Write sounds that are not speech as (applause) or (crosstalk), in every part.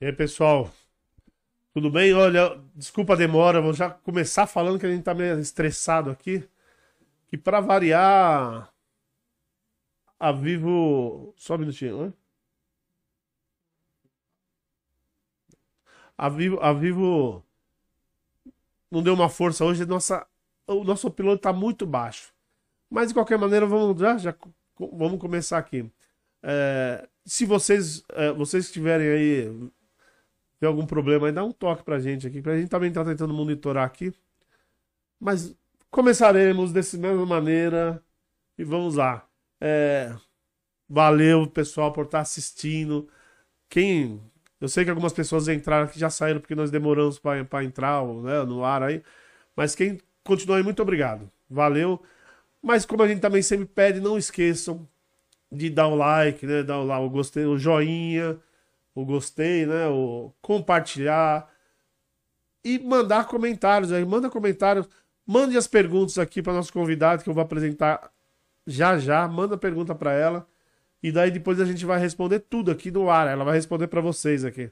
E aí, pessoal? Tudo bem? Olha, desculpa a demora, vou já começar falando que a gente tá meio estressado aqui. Que para variar, a Vivo. Só um minutinho, né? A Vivo, a Vivo não deu uma força hoje, nossa, o nosso piloto está muito baixo. Mas de qualquer maneira, vamos já, já vamos começar aqui. É, se vocês, é, vocês tiverem aí tem algum problema aí, dá um toque pra gente aqui, pra gente também tá tentando monitorar aqui. Mas começaremos dessa mesma maneira e vamos lá. É, valeu, pessoal, por estar assistindo. Quem. Eu sei que algumas pessoas entraram aqui já saíram porque nós demoramos para entrar né, no ar aí. Mas quem continua aí, muito obrigado. Valeu. Mas como a gente também sempre pede, não esqueçam de dar o like, né? Dar o, o gostei, o joinha o gostei, né? O compartilhar e mandar comentários aí. Manda comentários, mande as perguntas aqui para nosso convidado que eu vou apresentar já já. Manda pergunta para ela e daí depois a gente vai responder tudo aqui no ar. Ela vai responder para vocês aqui,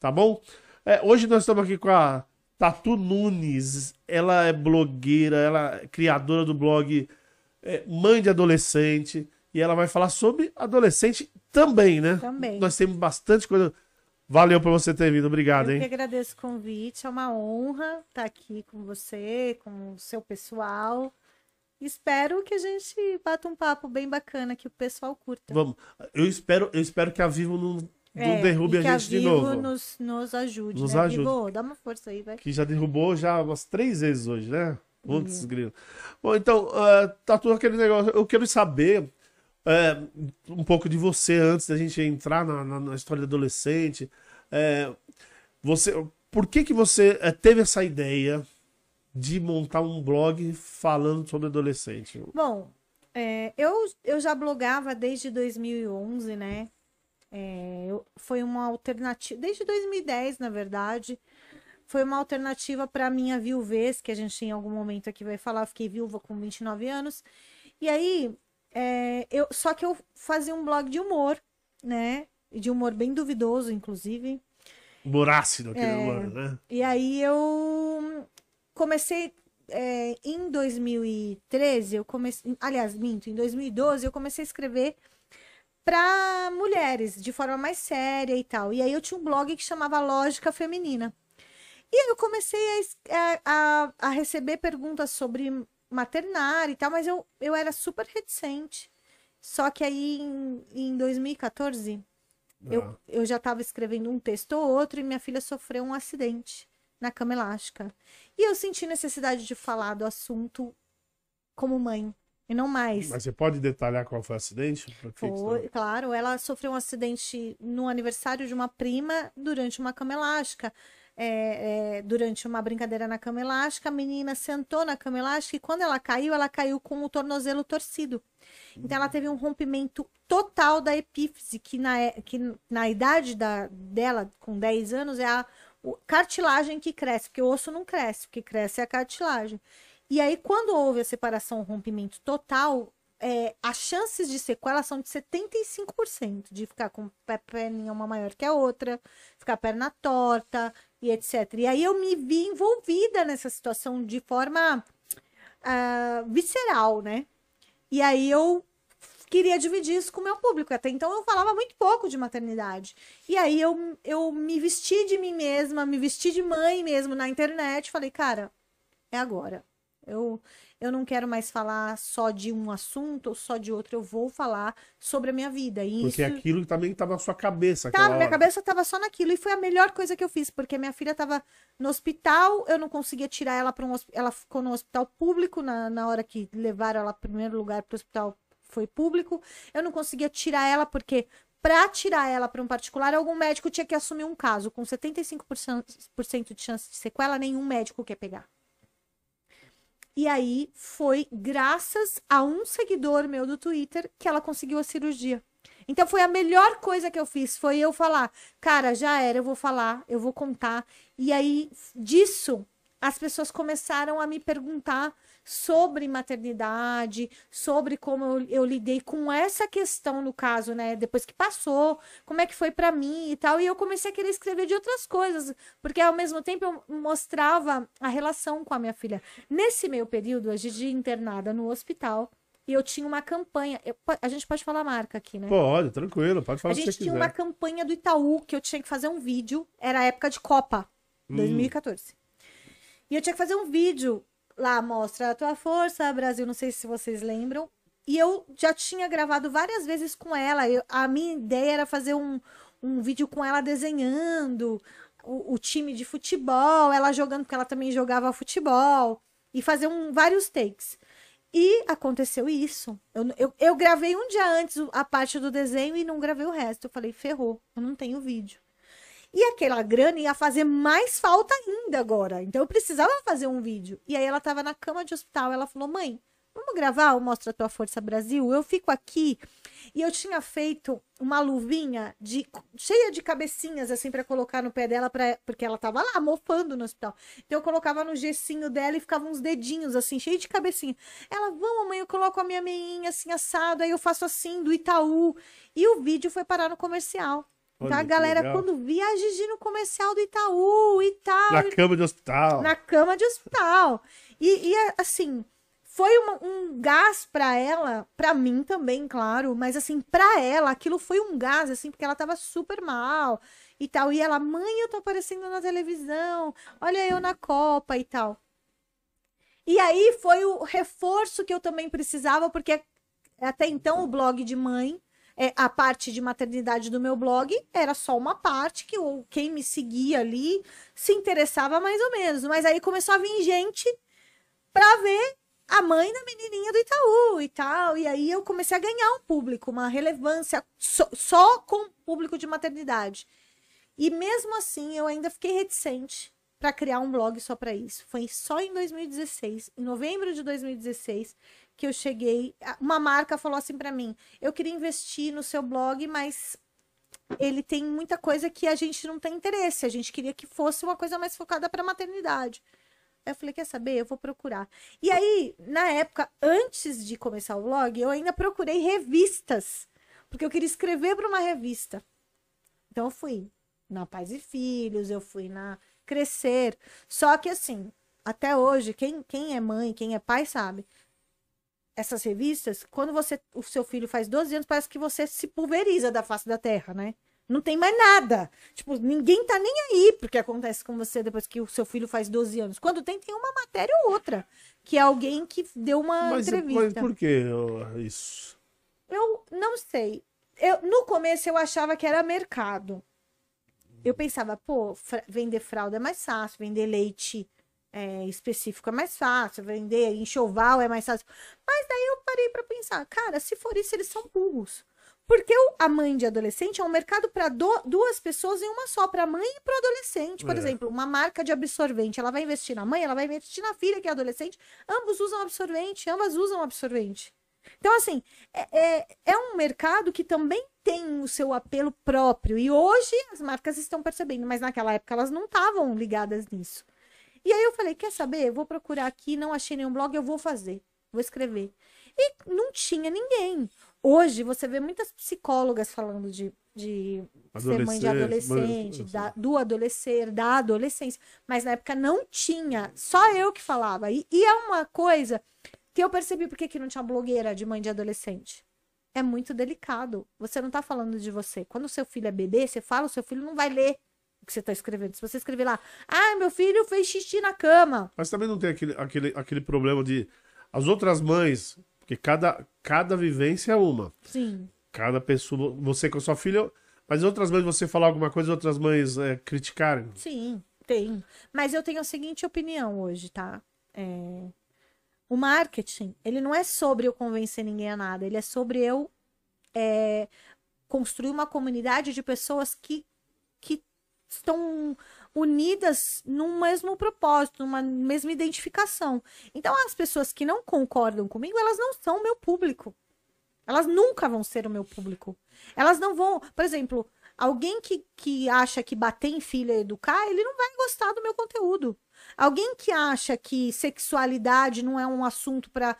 tá bom? É, hoje nós estamos aqui com a Tatu Nunes. Ela é blogueira, ela é criadora do blog é, Mãe de Adolescente e ela vai falar sobre adolescente também, né? Também. Nós temos bastante coisa. Valeu por você ter vindo, obrigado, Eu hein? Eu que agradeço o convite, é uma honra estar aqui com você, com o seu pessoal. Espero que a gente bata um papo bem bacana que o pessoal curta. Vamos. Eu espero, eu espero que a Vivo não, não é, derrube a gente a de novo. Nos, nos ajude, nos né? ajude. Vivo, dá uma força aí, vai. Que já derrubou já umas três vezes hoje, né? Muitos uhum. grilos. Bom, então, uh, tá tudo aquele negócio. Eu quero saber é, um pouco de você antes da gente entrar na, na, na história do adolescente. É, você, por que que você é, teve essa ideia de montar um blog falando sobre adolescente? Bom, é, eu, eu já blogava desde 2011, né? É, eu, foi uma alternativa, desde 2010, na verdade, foi uma alternativa para minha viuvez, que a gente em algum momento aqui vai falar, fiquei viúva com 29 anos. E aí, é, eu, só que eu fazia um blog de humor, né? De humor bem duvidoso, inclusive. Humor ácido, aquele é, humor, né? E aí eu comecei. É, em 2013, eu comecei. Aliás, minto, em 2012, eu comecei a escrever para mulheres, de forma mais séria e tal. E aí eu tinha um blog que chamava Lógica Feminina. E aí eu comecei a, a, a receber perguntas sobre maternária e tal, mas eu, eu era super reticente. Só que aí em, em 2014, ah. eu, eu já estava escrevendo um texto ou outro e minha filha sofreu um acidente na cama elástica. E eu senti necessidade de falar do assunto como mãe. E não mais. Mas você pode detalhar qual foi o acidente? Foi, claro. Ela sofreu um acidente no aniversário de uma prima durante uma cama elástica é, é, durante uma brincadeira na cama elástica, a menina sentou na cama elástica e quando ela caiu, ela caiu com o tornozelo torcido. Então ela teve um rompimento total da epífise, que na, é, que na idade da, dela, com 10 anos, é a cartilagem que cresce, porque o osso não cresce, o que cresce é a cartilagem. E aí, quando houve a separação, o rompimento total, é, as chances de sequela são de 75%, de ficar com a perninha uma maior que a outra, ficar a perna torta e etc. E aí eu me vi envolvida nessa situação de forma uh, visceral, né? E aí eu queria dividir isso com o meu público. Até então eu falava muito pouco de maternidade. E aí eu, eu me vesti de mim mesma, me vesti de mãe mesmo na internet. Falei, cara, é agora. Eu, eu não quero mais falar só de um assunto ou só de outro, eu vou falar sobre a minha vida. E porque isso... aquilo também estava na sua cabeça. Tá, minha cabeça estava só naquilo. E foi a melhor coisa que eu fiz, porque minha filha estava no hospital, eu não conseguia tirar ela para um Ela ficou no hospital público, na, na hora que levaram ela, primeiro lugar, para o hospital foi público. Eu não conseguia tirar ela porque para tirar ela para um particular, algum médico tinha que assumir um caso. Com 75% de chance de sequela, nenhum médico quer pegar. E aí foi graças a um seguidor meu do Twitter que ela conseguiu a cirurgia. Então foi a melhor coisa que eu fiz, foi eu falar, cara, já era, eu vou falar, eu vou contar. E aí disso as pessoas começaram a me perguntar sobre maternidade, sobre como eu, eu, lidei com essa questão no caso, né? Depois que passou, como é que foi para mim e tal. E eu comecei a querer escrever de outras coisas, porque ao mesmo tempo eu mostrava a relação com a minha filha. Nesse meio período, a Gigi internada no hospital. E eu tinha uma campanha. Eu, a gente pode falar marca aqui, né? Pode, tranquilo, pode falar A gente tinha quiser. uma campanha do Itaú que eu tinha que fazer um vídeo. Era a época de Copa, hum. 2014. E eu tinha que fazer um vídeo lá, mostra a tua força, Brasil, não sei se vocês lembram. E eu já tinha gravado várias vezes com ela. Eu, a minha ideia era fazer um, um vídeo com ela desenhando o, o, time de futebol, ela jogando, porque ela também jogava futebol, e fazer um, vários takes. E aconteceu isso. Eu, eu, eu gravei um dia antes a parte do desenho e não gravei o resto. Eu falei, ferrou, eu não tenho vídeo. E aquela grana ia fazer mais falta ainda agora. Então eu precisava fazer um vídeo. E aí ela tava na cama de hospital. Ela falou: mãe, vamos gravar o Mostra Tua Força Brasil? Eu fico aqui. E eu tinha feito uma luvinha de, cheia de cabecinhas, assim, para colocar no pé dela, pra, porque ela tava lá mofando no hospital. Então eu colocava no gessinho dela e ficava uns dedinhos, assim, cheio de cabecinha. Ela, vamos, mãe, eu coloco a minha meinha assim, assado, aí eu faço assim, do Itaú. E o vídeo foi parar no comercial. Olha, a galera, quando via a Gigi no comercial do Itaú e tal. Na cama de hospital. Na cama de hospital. E, e assim, foi uma, um gás para ela, para mim também, claro, mas assim, para ela, aquilo foi um gás, assim, porque ela tava super mal e tal. E ela, mãe, eu tô aparecendo na televisão, olha eu na Copa e tal. E aí foi o reforço que eu também precisava, porque até então o blog de mãe é, a parte de maternidade do meu blog era só uma parte que quem me seguia ali se interessava mais ou menos. Mas aí começou a vir gente para ver a mãe da menininha do Itaú e tal. E aí eu comecei a ganhar um público, uma relevância só, só com o público de maternidade. E mesmo assim eu ainda fiquei reticente para criar um blog só para isso. Foi só em 2016, em novembro de 2016, que eu cheguei. Uma marca falou assim para mim: eu queria investir no seu blog, mas ele tem muita coisa que a gente não tem interesse. A gente queria que fosse uma coisa mais focada para maternidade. Eu falei, quer saber? Eu vou procurar. E aí, na época, antes de começar o blog, eu ainda procurei revistas, porque eu queria escrever para uma revista. Então eu fui na Pais e Filhos, eu fui na Crescer. Só que assim, até hoje, quem, quem é mãe, quem é pai sabe, essas revistas, quando você o seu filho faz 12 anos, parece que você se pulveriza da face da terra, né? Não tem mais nada. Tipo, ninguém tá nem aí porque acontece com você depois que o seu filho faz 12 anos. Quando tem, tem uma matéria ou outra. Que é alguém que deu uma mas, entrevista. Mas por que isso? Eu não sei. Eu, no começo eu achava que era mercado. Eu pensava, pô, vender fralda é mais fácil, vender leite é, específico é mais fácil, vender enxoval é mais fácil. Mas daí eu parei para pensar, cara, se for isso, eles são burros. Porque a mãe de adolescente é um mercado para duas pessoas em uma só, para mãe e para adolescente. Por é. exemplo, uma marca de absorvente, ela vai investir na mãe, ela vai investir na filha que é adolescente. Ambos usam absorvente, ambas usam absorvente. Então, assim, é, é, é um mercado que também tem o seu apelo próprio. E hoje as marcas estão percebendo, mas naquela época elas não estavam ligadas nisso. E aí eu falei, quer saber? Eu vou procurar aqui, não achei nenhum blog, eu vou fazer, vou escrever. E não tinha ninguém. Hoje você vê muitas psicólogas falando de, de ser mãe de adolescente, mas... da, do adolescer, da adolescência. Mas na época não tinha, só eu que falava. E, e é uma coisa que eu percebi porque que não tinha blogueira de mãe de adolescente. É muito delicado. Você não tá falando de você. Quando o seu filho é bebê, você fala, o seu filho não vai ler que você está escrevendo. Se você escrever lá, ah, meu filho fez xixi na cama. Mas também não tem aquele, aquele, aquele problema de as outras mães, porque cada, cada vivência é uma. Sim. Cada pessoa, você com a sua filha, mas outras mães você falar alguma coisa, outras mães é, criticarem. Sim, tem. Mas eu tenho a seguinte opinião hoje, tá? É... O marketing, ele não é sobre eu convencer ninguém a nada, ele é sobre eu é, construir uma comunidade de pessoas que estão unidas num mesmo propósito, numa mesma identificação. Então, as pessoas que não concordam comigo, elas não são o meu público. Elas nunca vão ser o meu público. Elas não vão, por exemplo, alguém que, que acha que bater em filha é educar, ele não vai gostar do meu conteúdo. Alguém que acha que sexualidade não é um assunto para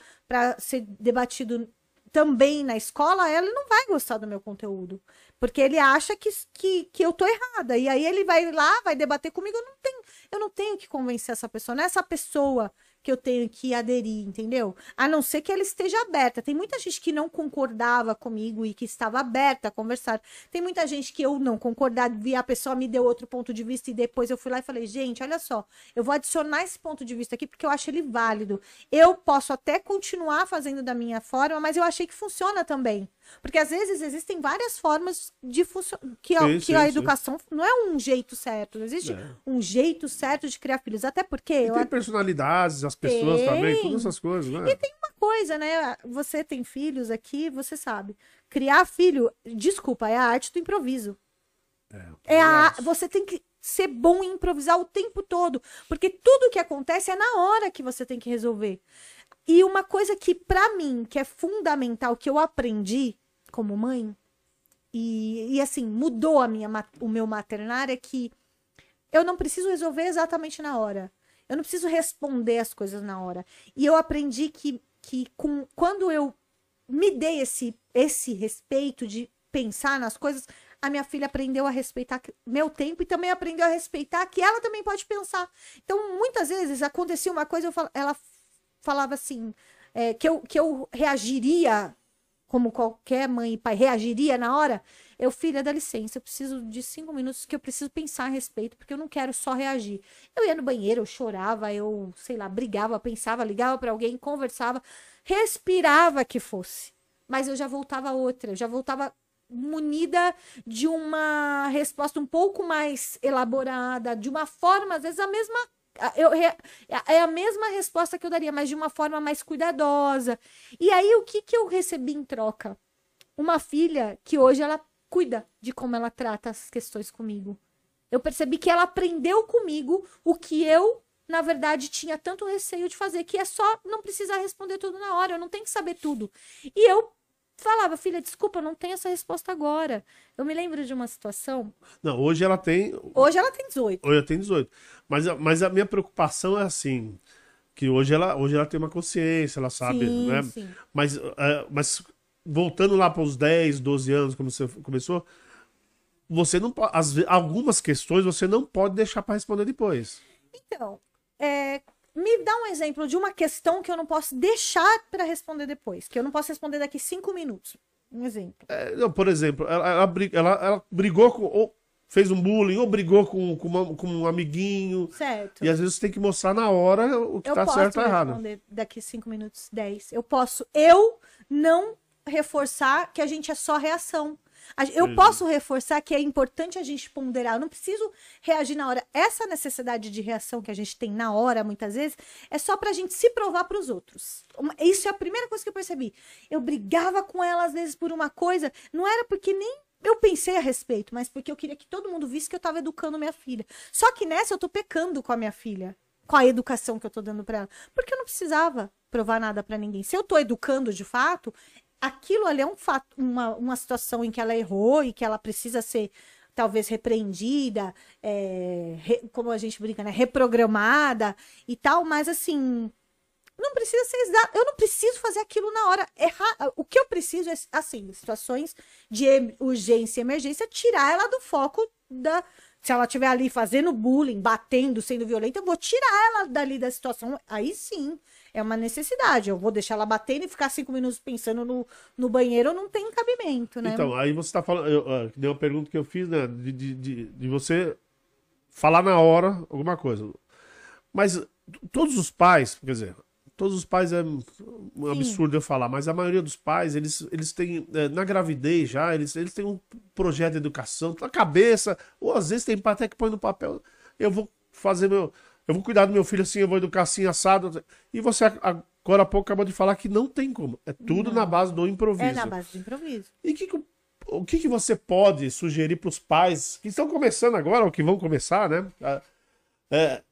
ser debatido também na escola, ele não vai gostar do meu conteúdo. Porque ele acha que, que, que eu tô errada. E aí ele vai lá, vai debater comigo. Eu não tenho, eu não tenho que convencer essa pessoa. Não é essa pessoa que eu tenho que aderir, entendeu? A não ser que ela esteja aberta. Tem muita gente que não concordava comigo e que estava aberta a conversar. Tem muita gente que eu não concordava, vi a pessoa me deu outro ponto de vista e depois eu fui lá e falei, gente, olha só, eu vou adicionar esse ponto de vista aqui porque eu acho ele válido. Eu posso até continuar fazendo da minha forma, mas eu achei que funciona também. Porque às vezes existem várias formas de funcionar. Que, a, sim, que sim, a educação sim. não é um jeito certo. Não existe é. um jeito certo de criar filhos. Até porque. E eu... tem personalidades, as pessoas tem. também, todas essas coisas, né? E tem uma coisa, né? Você tem filhos aqui, você sabe. Criar filho, desculpa, é a arte do improviso. É, é a, você tem que ser bom em improvisar o tempo todo. Porque tudo que acontece é na hora que você tem que resolver. E uma coisa que, para mim, que é fundamental, que eu aprendi como mãe, e, e assim, mudou a minha, o meu maternário, é que eu não preciso resolver exatamente na hora. Eu não preciso responder as coisas na hora. E eu aprendi que, que com, quando eu me dei esse, esse respeito de pensar nas coisas, a minha filha aprendeu a respeitar meu tempo e também aprendeu a respeitar que ela também pode pensar. Então, muitas vezes acontecia uma coisa, eu falo, ela falava assim, é, que, eu, que eu reagiria, como qualquer mãe e pai reagiria na hora, eu, filha, dá licença, eu preciso de cinco minutos que eu preciso pensar a respeito, porque eu não quero só reagir. Eu ia no banheiro, eu chorava, eu, sei lá, brigava, pensava, ligava para alguém, conversava, respirava que fosse. Mas eu já voltava outra, eu já voltava munida de uma resposta um pouco mais elaborada, de uma forma, às vezes a mesma eu, é a mesma resposta que eu daria, mas de uma forma mais cuidadosa. E aí, o que, que eu recebi em troca? Uma filha que hoje ela cuida de como ela trata as questões comigo. Eu percebi que ela aprendeu comigo o que eu, na verdade, tinha tanto receio de fazer, que é só não precisar responder tudo na hora, eu não tenho que saber tudo. E eu falava, filha, desculpa, não tenho essa resposta agora. Eu me lembro de uma situação. Não, hoje ela tem. Hoje ela tem 18. Hoje ela tem 18. Mas, mas a minha preocupação é assim. Que hoje ela, hoje ela tem uma consciência, ela sabe, sim, né? Sim. Mas, uh, mas voltando lá para os 10, 12 anos, como você começou, você não pode. As, algumas questões você não pode deixar para responder depois. Então, é, me dá um exemplo de uma questão que eu não posso deixar para responder depois, que eu não posso responder daqui cinco minutos. Um exemplo. É, não, por exemplo, ela, ela, ela, ela brigou com. Ou fez um bullying, ou brigou com, com, uma, com, um amiguinho. Certo. E às vezes você tem que mostrar na hora o que eu tá certo ou errado. responder daqui cinco minutos, dez. Eu posso. Eu não reforçar que a gente é só reação. Eu posso reforçar que é importante a gente ponderar. Eu não preciso reagir na hora. Essa necessidade de reação que a gente tem na hora, muitas vezes, é só pra gente se provar para os outros. Isso é a primeira coisa que eu percebi. Eu brigava com ela, às vezes, por uma coisa. Não era porque nem eu pensei a respeito, mas porque eu queria que todo mundo visse que eu tava educando minha filha. Só que nessa eu tô pecando com a minha filha. Com a educação que eu tô dando para ela. Porque eu não precisava provar nada para ninguém. Se eu tô educando de fato, aquilo ali é um fato, uma, uma situação em que ela errou e que ela precisa ser talvez repreendida, é, re, como a gente brinca, né, reprogramada e tal, mas assim, não precisa ser exato. Eu não preciso fazer aquilo na hora. Errar. O que eu preciso é, assim, situações de urgência e emergência, tirar ela do foco da. Se ela estiver ali fazendo bullying, batendo, sendo violenta, eu vou tirar ela dali da situação. Aí sim, é uma necessidade. Eu vou deixar ela batendo e ficar cinco minutos pensando no, no banheiro, não tem cabimento, né? Então, aí você está falando. Eu, uh, deu uma pergunta que eu fiz, né? De, de, de, de você falar na hora alguma coisa. Mas todos os pais, quer dizer, todos os pais é um absurdo Sim. eu falar, mas a maioria dos pais, eles, eles têm, é, na gravidez já, eles, eles têm um projeto de educação na cabeça, ou às vezes tem até que põe no papel, eu vou fazer meu, eu vou cuidar do meu filho assim, eu vou educar assim, assado. E você agora há pouco acabou de falar que não tem como. É tudo não. na base do improviso. É na base do improviso. E que, o que, que você pode sugerir para os pais que estão começando agora, ou que vão começar, né? É,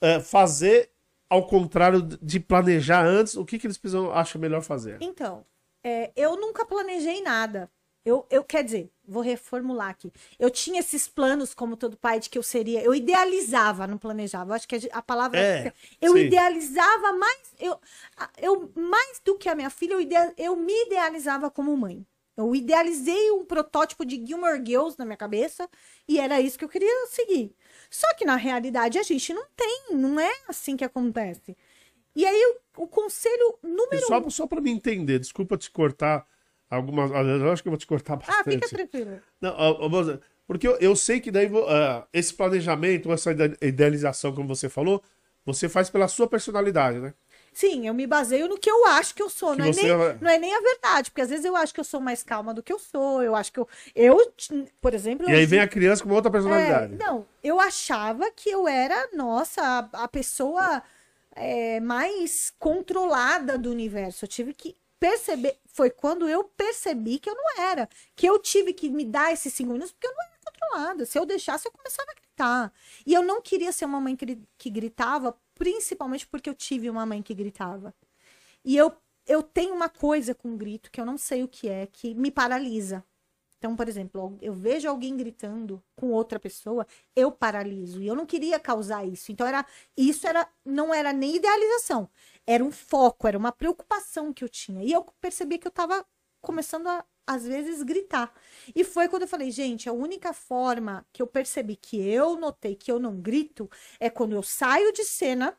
é, fazer ao contrário de planejar antes, o que, que eles precisam, acham melhor fazer? Então, é, eu nunca planejei nada. Eu, eu quer dizer, vou reformular aqui. Eu tinha esses planos, como todo pai, de que eu seria. Eu idealizava, não planejava. Acho que a palavra. É, eu sim. idealizava mais. Eu, eu, mais do que a minha filha, eu, idea- eu me idealizava como mãe. Eu idealizei um protótipo de Gilmore Girls na minha cabeça e era isso que eu queria seguir. Só que na realidade a gente não tem, não é assim que acontece. E aí o, o conselho E número só, um. só para me entender, desculpa te cortar algumas. Eu acho que eu vou te cortar Ah, fica bastante. tranquilo. Não, porque eu, eu sei que daí ah, esse planejamento, essa ide- idealização, como você falou, você faz pela sua personalidade, né? Sim, eu me baseio no que eu acho que eu sou. Que Não é, nem, é- não é nem a verdade, porque às vezes eu acho que eu sou mais calma do que eu sou. Eu acho que eu. Eu, por exemplo. E aí vem a criança com uma outra É, personalidade. não, eu achava que eu era, nossa, a, a pessoa é, mais controlada do universo. Eu tive que perceber. Foi quando eu percebi que eu não era. Que eu tive que me dar esses cinco minutos, porque eu não era controlada. Se eu deixasse, eu começava a gritar. E eu não queria ser uma mãe que, gritava, principalmente porque eu tive uma mãe que gritava. E eu, eu tenho uma coisa com grito que eu não sei o que é, que me paralisa. Então, por exemplo, eu vejo alguém gritando com outra pessoa, eu paraliso. E eu não queria causar isso. Então, era isso era não era nem idealização. Era um foco, era uma preocupação que eu tinha. E eu percebi que eu estava começando a, às vezes, gritar. E foi quando eu falei, gente, a única forma que eu percebi que eu notei que eu não grito é quando eu saio de cena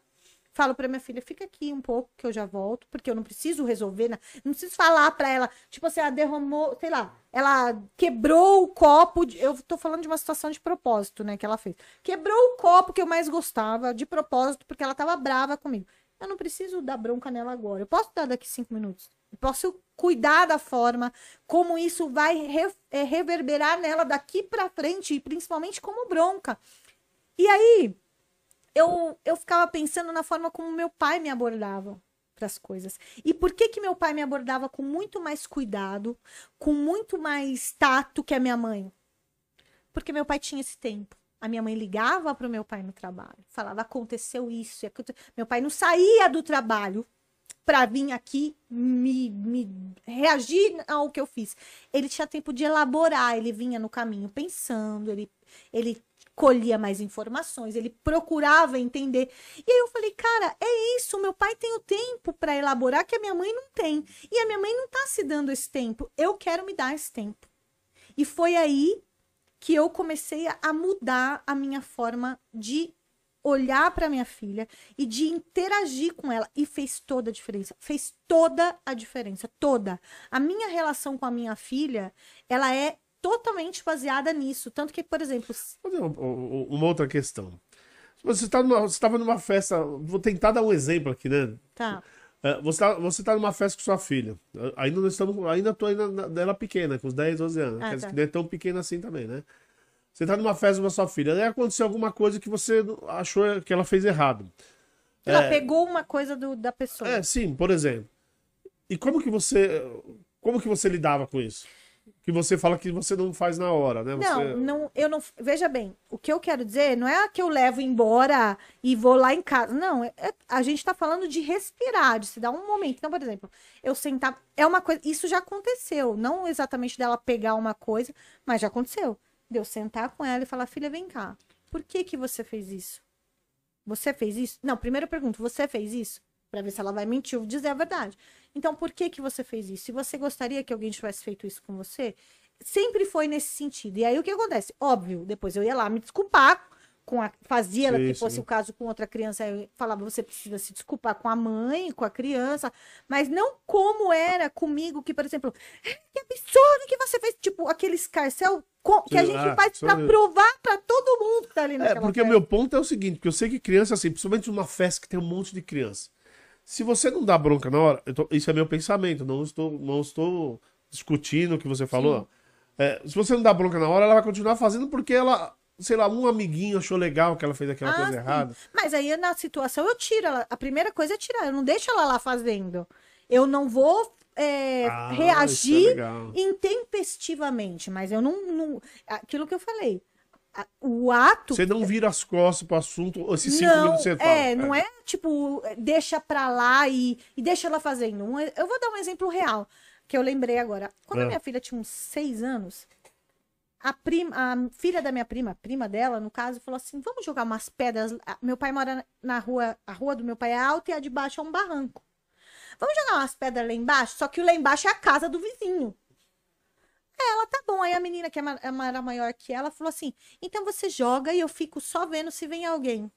falo pra minha filha, fica aqui um pouco que eu já volto, porque eu não preciso resolver, não preciso falar pra ela, tipo assim, ela derramou, sei lá, ela quebrou o copo, de- eu tô falando de uma situação de propósito, né, que ela fez. Quebrou o copo que eu mais gostava, de propósito, porque ela tava brava comigo. Eu não preciso dar bronca nela agora, eu posso dar daqui cinco minutos. Eu posso cuidar da forma como isso vai re- é, reverberar nela daqui pra frente, e principalmente como bronca. E aí, eu, eu ficava pensando na forma como meu pai me abordava para as coisas. E por que que meu pai me abordava com muito mais cuidado, com muito mais tato que a minha mãe? Porque meu pai tinha esse tempo. A minha mãe ligava para o meu pai no trabalho, falava aconteceu isso, e aconte-" meu pai não saía do trabalho para vir aqui me, me reagir ao que eu fiz. Ele tinha tempo de elaborar, ele vinha no caminho pensando, ele, ele colhia mais informações, ele procurava entender. E aí eu falei, cara, é isso, meu pai tem o tempo para elaborar que a minha mãe não tem. E a minha mãe não tá se dando esse tempo. Eu quero me dar esse tempo. E foi aí que eu comecei a- mudar a minha forma de olhar para minha filha e de interagir com ela e fez toda a diferença. Fez toda a diferença, toda. A minha relação com a minha filha, ela é totalmente baseada nisso, tanto que, por exemplo, uma, uma outra questão. Você tá estava numa festa. Vou tentar dar um exemplo aqui, né? tá, É, Você tá, você tá numa festa com sua filha. Ainda não estamos. Ainda tô ainda dela pequena, com uns 10, 12 anos. Ah, Quer dizer tá. que não é tão pequena assim também, né? Você tá numa festa com a sua filha. Aí aconteceu alguma coisa que você achou que ela fez errado. ela pegou uma coisa do- da pessoa. É, sim, por exemplo. E como que você. Como que você lidava com isso? Que você fala que você não faz na hora, né? Você... Não, não, eu não. Veja bem, o que eu quero dizer não é que eu levo embora e vou lá em casa. Não, é- é- a gente tá falando de respirar, de se dar um momento. Então, por exemplo, eu sentar. É uma coisa. Isso já aconteceu. Não exatamente dela pegar uma coisa, mas já aconteceu. De eu sentar com ela e falar, filha, vem cá. Por que que você fez isso? Você fez isso? Não, primeiro eu pergunto, você fez isso? Pra ver se ela vai mentir ou dizer a verdade. Então, por que que você fez isso? Se você gostaria que alguém tivesse feito isso com você, sempre foi nesse sentido. E aí o que acontece? Óbvio, depois eu ia lá me desculpar com a fazia ela Sim, que fosse sim. o caso com outra criança, eu falava, você precisa se desculpar com a mãe, com a criança, mas não como era comigo, que, por exemplo, "Ah, que absurdo que você fez, tipo, aquele escarcel que a gente ah, faz mesmo. provar pra todo mundo que tá ali É, naquela porque o meu ponto é o seguinte, porque eu sei que criança, assim, principalmente numa festa que tem um monte de criança. Se você não dá bronca na hora, tô- isso é meu pensamento, não estou, não estou discutindo o que você falou. É, se você não dá bronca na hora, ela vai continuar fazendo porque ela, sei lá, um amiguinho achou legal que ela fez aquela Ah, coisa sim. errada. Mas aí na situação eu tiro ela. A primeira coisa é tirar. Eu não deixo ela lá fazendo. Eu não vou é, Ah, é reagir legal. intempestivamente. Mas eu não, não- Aquilo que eu falei. A- O ato. Você não vira as costas pro assunto, esses cinco não, minutos você fala. é, não é tipo, deixa pra lá e, e deixa ela fazendo. Um- eu vou dar um exemplo real. que eu lembrei agora. Quando a É. minha filha tinha uns seis anos, a, prima, a filha da minha prima, a prima dela, no caso, falou assim: vamos jogar umas pedras. Meu pai mora na rua, a rua do meu pai é alta e a de baixo é um barranco. Vamos jogar umas pedras lá embaixo, só que o lá embaixo é a casa do vizinho. Ela, tá bom. Aí a menina, que é ma- era maior que ela, falou assim: então você joga e eu fico só vendo se vem alguém.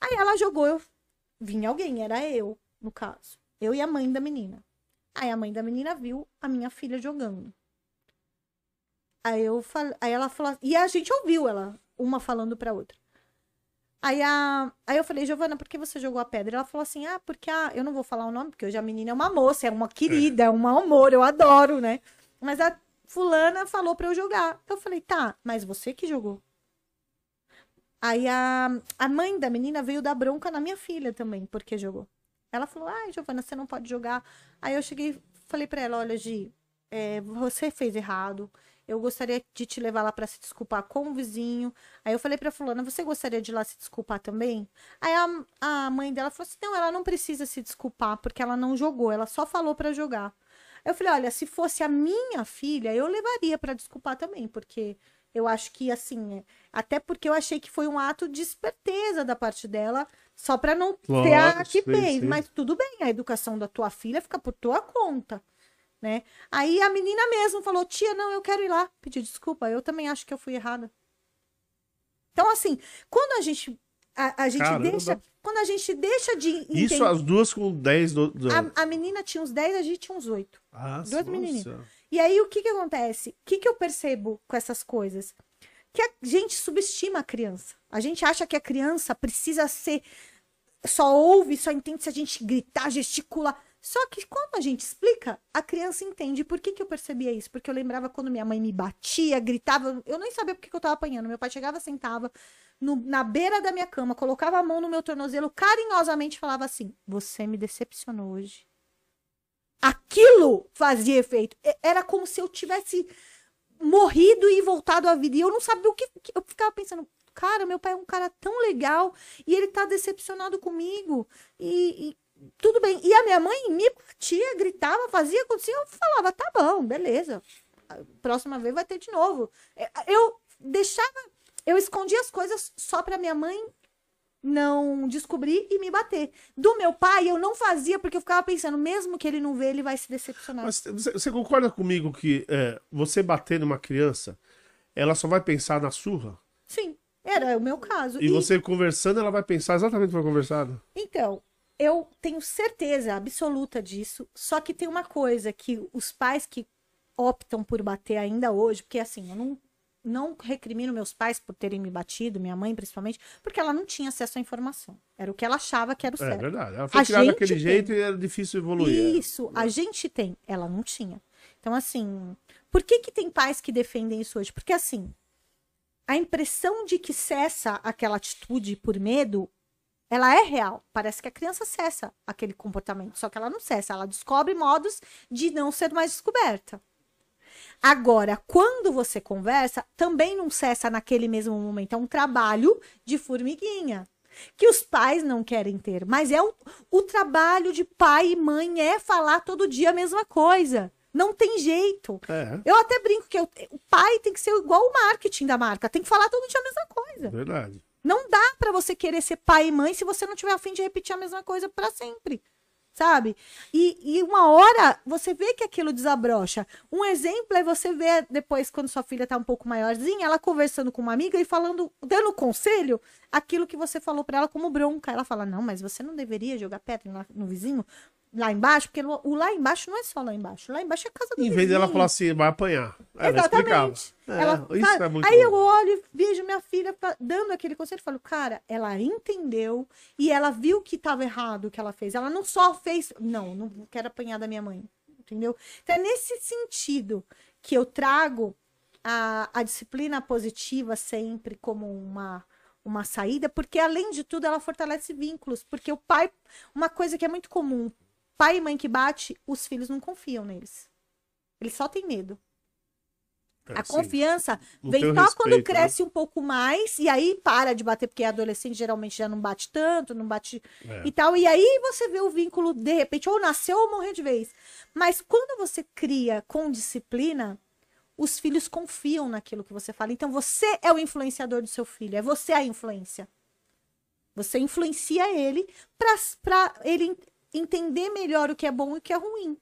Aí ela jogou, eu vinha alguém, era eu, no caso. Eu e a mãe da menina. Aí a mãe da menina viu a minha filha jogando. Aí eu falei, aí ela falou, e a gente ouviu ela, uma falando pra outra. Aí, a, aí eu falei, Giovana, por que você jogou a pedra? Ela falou assim, ah, porque a, eu não vou falar o nome, porque hoje a menina é uma moça, é uma querida, é um amor, eu adoro, né? Mas a fulana falou pra eu jogar. Eu falei, tá, mas você que jogou. Aí a, a mãe da menina veio dar bronca na minha filha também, porque jogou. Ela falou, ai, Giovana, você não pode jogar. Aí eu cheguei falei pra ela, olha, Gi, é, você fez errado. Eu gostaria de te levar lá pra se desculpar com o vizinho. Aí eu falei pra fulana, você gostaria de ir lá se desculpar também? Aí a, a mãe dela falou assim, não, ela não precisa se desculpar, porque ela não jogou, ela só falou pra jogar. Eu falei, olha, se fosse a minha filha, eu levaria pra desculpar também, porque eu acho que, assim, é- até porque eu achei que foi um ato de esperteza da parte dela, só pra não ter a que fez. Mas tudo bem, a educação da tua filha fica por tua conta, né? Aí a menina mesmo falou, tia, não, eu quero ir lá pedir desculpa, eu também acho que eu fui errada. Então, assim, quando a gente, a, a gente Caramba. deixa, quando a gente deixa de Isso entender- as duas com 10 do, a, a menina tinha uns 10, a gente tinha uns 8. Ah, duas menininhas. E aí, o que que acontece? O que que eu percebo com essas coisas? Que a gente subestima a criança. A gente acha que a criança precisa ser. Só ouve, só entende se a gente gritar, gesticular. Só que quando a gente explica, a criança entende. Por que, que eu percebia isso? Porque eu lembrava quando minha mãe me batia, gritava. Eu nem sabia por que que eu tava apanhando. Meu pai chegava, sentava no- na beira da minha cama, colocava a mão no meu tornozelo, carinhosamente falava assim: Você me decepcionou hoje aquilo fazia efeito. Era como se eu tivesse morrido e voltado à vida. E eu não sabia o que. que- Eu ficava pensando, cara, meu pai é um cara tão legal e ele tá decepcionado comigo. E, e tudo bem. E a minha mãe me batia, gritava, fazia, acontecia. Eu falava, tá bom, beleza. A Próxima vez vai ter de novo. É, Eu deixava. Eu escondia as coisas só pra minha mãe não descobrir e me bater. Do meu pai, eu não fazia porque eu ficava pensando, mesmo que ele não vê, ele vai se decepcionar. Mas você, concorda comigo que é, você bater numa criança, ela só vai pensar na surra? Sim, era o meu caso. E, você conversando, ela vai pensar exatamente o que foi conversado? Então, eu tenho certeza absoluta disso. Só que tem uma coisa que os pais que optam por bater ainda hoje, porque assim, eu não, não recrimino meus pais por terem me batido, minha mãe principalmente, porque ela não tinha acesso à informação. Era o que ela achava que era o É certo. verdade. Ela foi A criada daquele tem. jeito e era difícil evoluir. é. Isso, a gente tem, ela não tinha. Então, assim, por que que tem pais que defendem isso hoje? Porque, assim, a impressão de que cessa aquela atitude por medo, ela é real. Parece que a criança cessa aquele comportamento, só que ela não cessa, ela descobre modos de não ser mais descoberta. Agora, quando você conversa, também não cessa naquele mesmo momento. É um trabalho de formiguinha. Que os pais não querem ter. Mas é o, o trabalho de pai e mãe é falar todo dia a mesma coisa. Não tem jeito. É, Eu até brinco que eu- o pai tem que ser igual o marketing da marca. Tem que falar todo dia a mesma coisa. verdade. Não dá pra você querer ser pai e mãe se você não tiver a fim de repetir a mesma coisa pra sempre. Sabe? E, e uma hora você vê que aquilo desabrocha. Um exemplo é você ver depois, quando sua filha tá um pouco maiorzinha, ela conversando com uma amiga e falando, dando conselho, aquilo que você falou pra ela como bronca. Ela fala: Não, mas você não deveria jogar pedra no vizinho, lá embaixo, porque o lá embaixo não é só lá embaixo. Lá embaixo é a casa do Em vez vizinho. dela falar assim, vai apanhar. Ela explicava. Exatamente. É, Ela, isso cara, é aí eu bom. olho e vejo minha filha dando aquele conselho e falo, cara, ela entendeu e ela viu que estava errado o que ela fez. Ela não só fez, não, não quero apanhar da minha mãe, entendeu? Então é nesse sentido que eu trago a, a disciplina positiva sempre como uma uma saída, porque além de tudo ela fortalece vínculos, porque o pai, uma coisa que é muito comum, pai e mãe que bate, os filhos não confiam neles. Eles só têm medo. É, a confiança vem só respeito, quando né? cresce um pouco mais e aí para de bater, porque adolescente geralmente já não bate tanto, não bate É. e tal. E aí você vê o vínculo, de repente, ou nasceu ou morreu de vez. Mas quando você cria com disciplina, os filhos confiam naquilo que você fala. Então você é o influenciador do seu filho, é você a influência. Você influencia ele para ele entender melhor o que é bom e o que é ruim.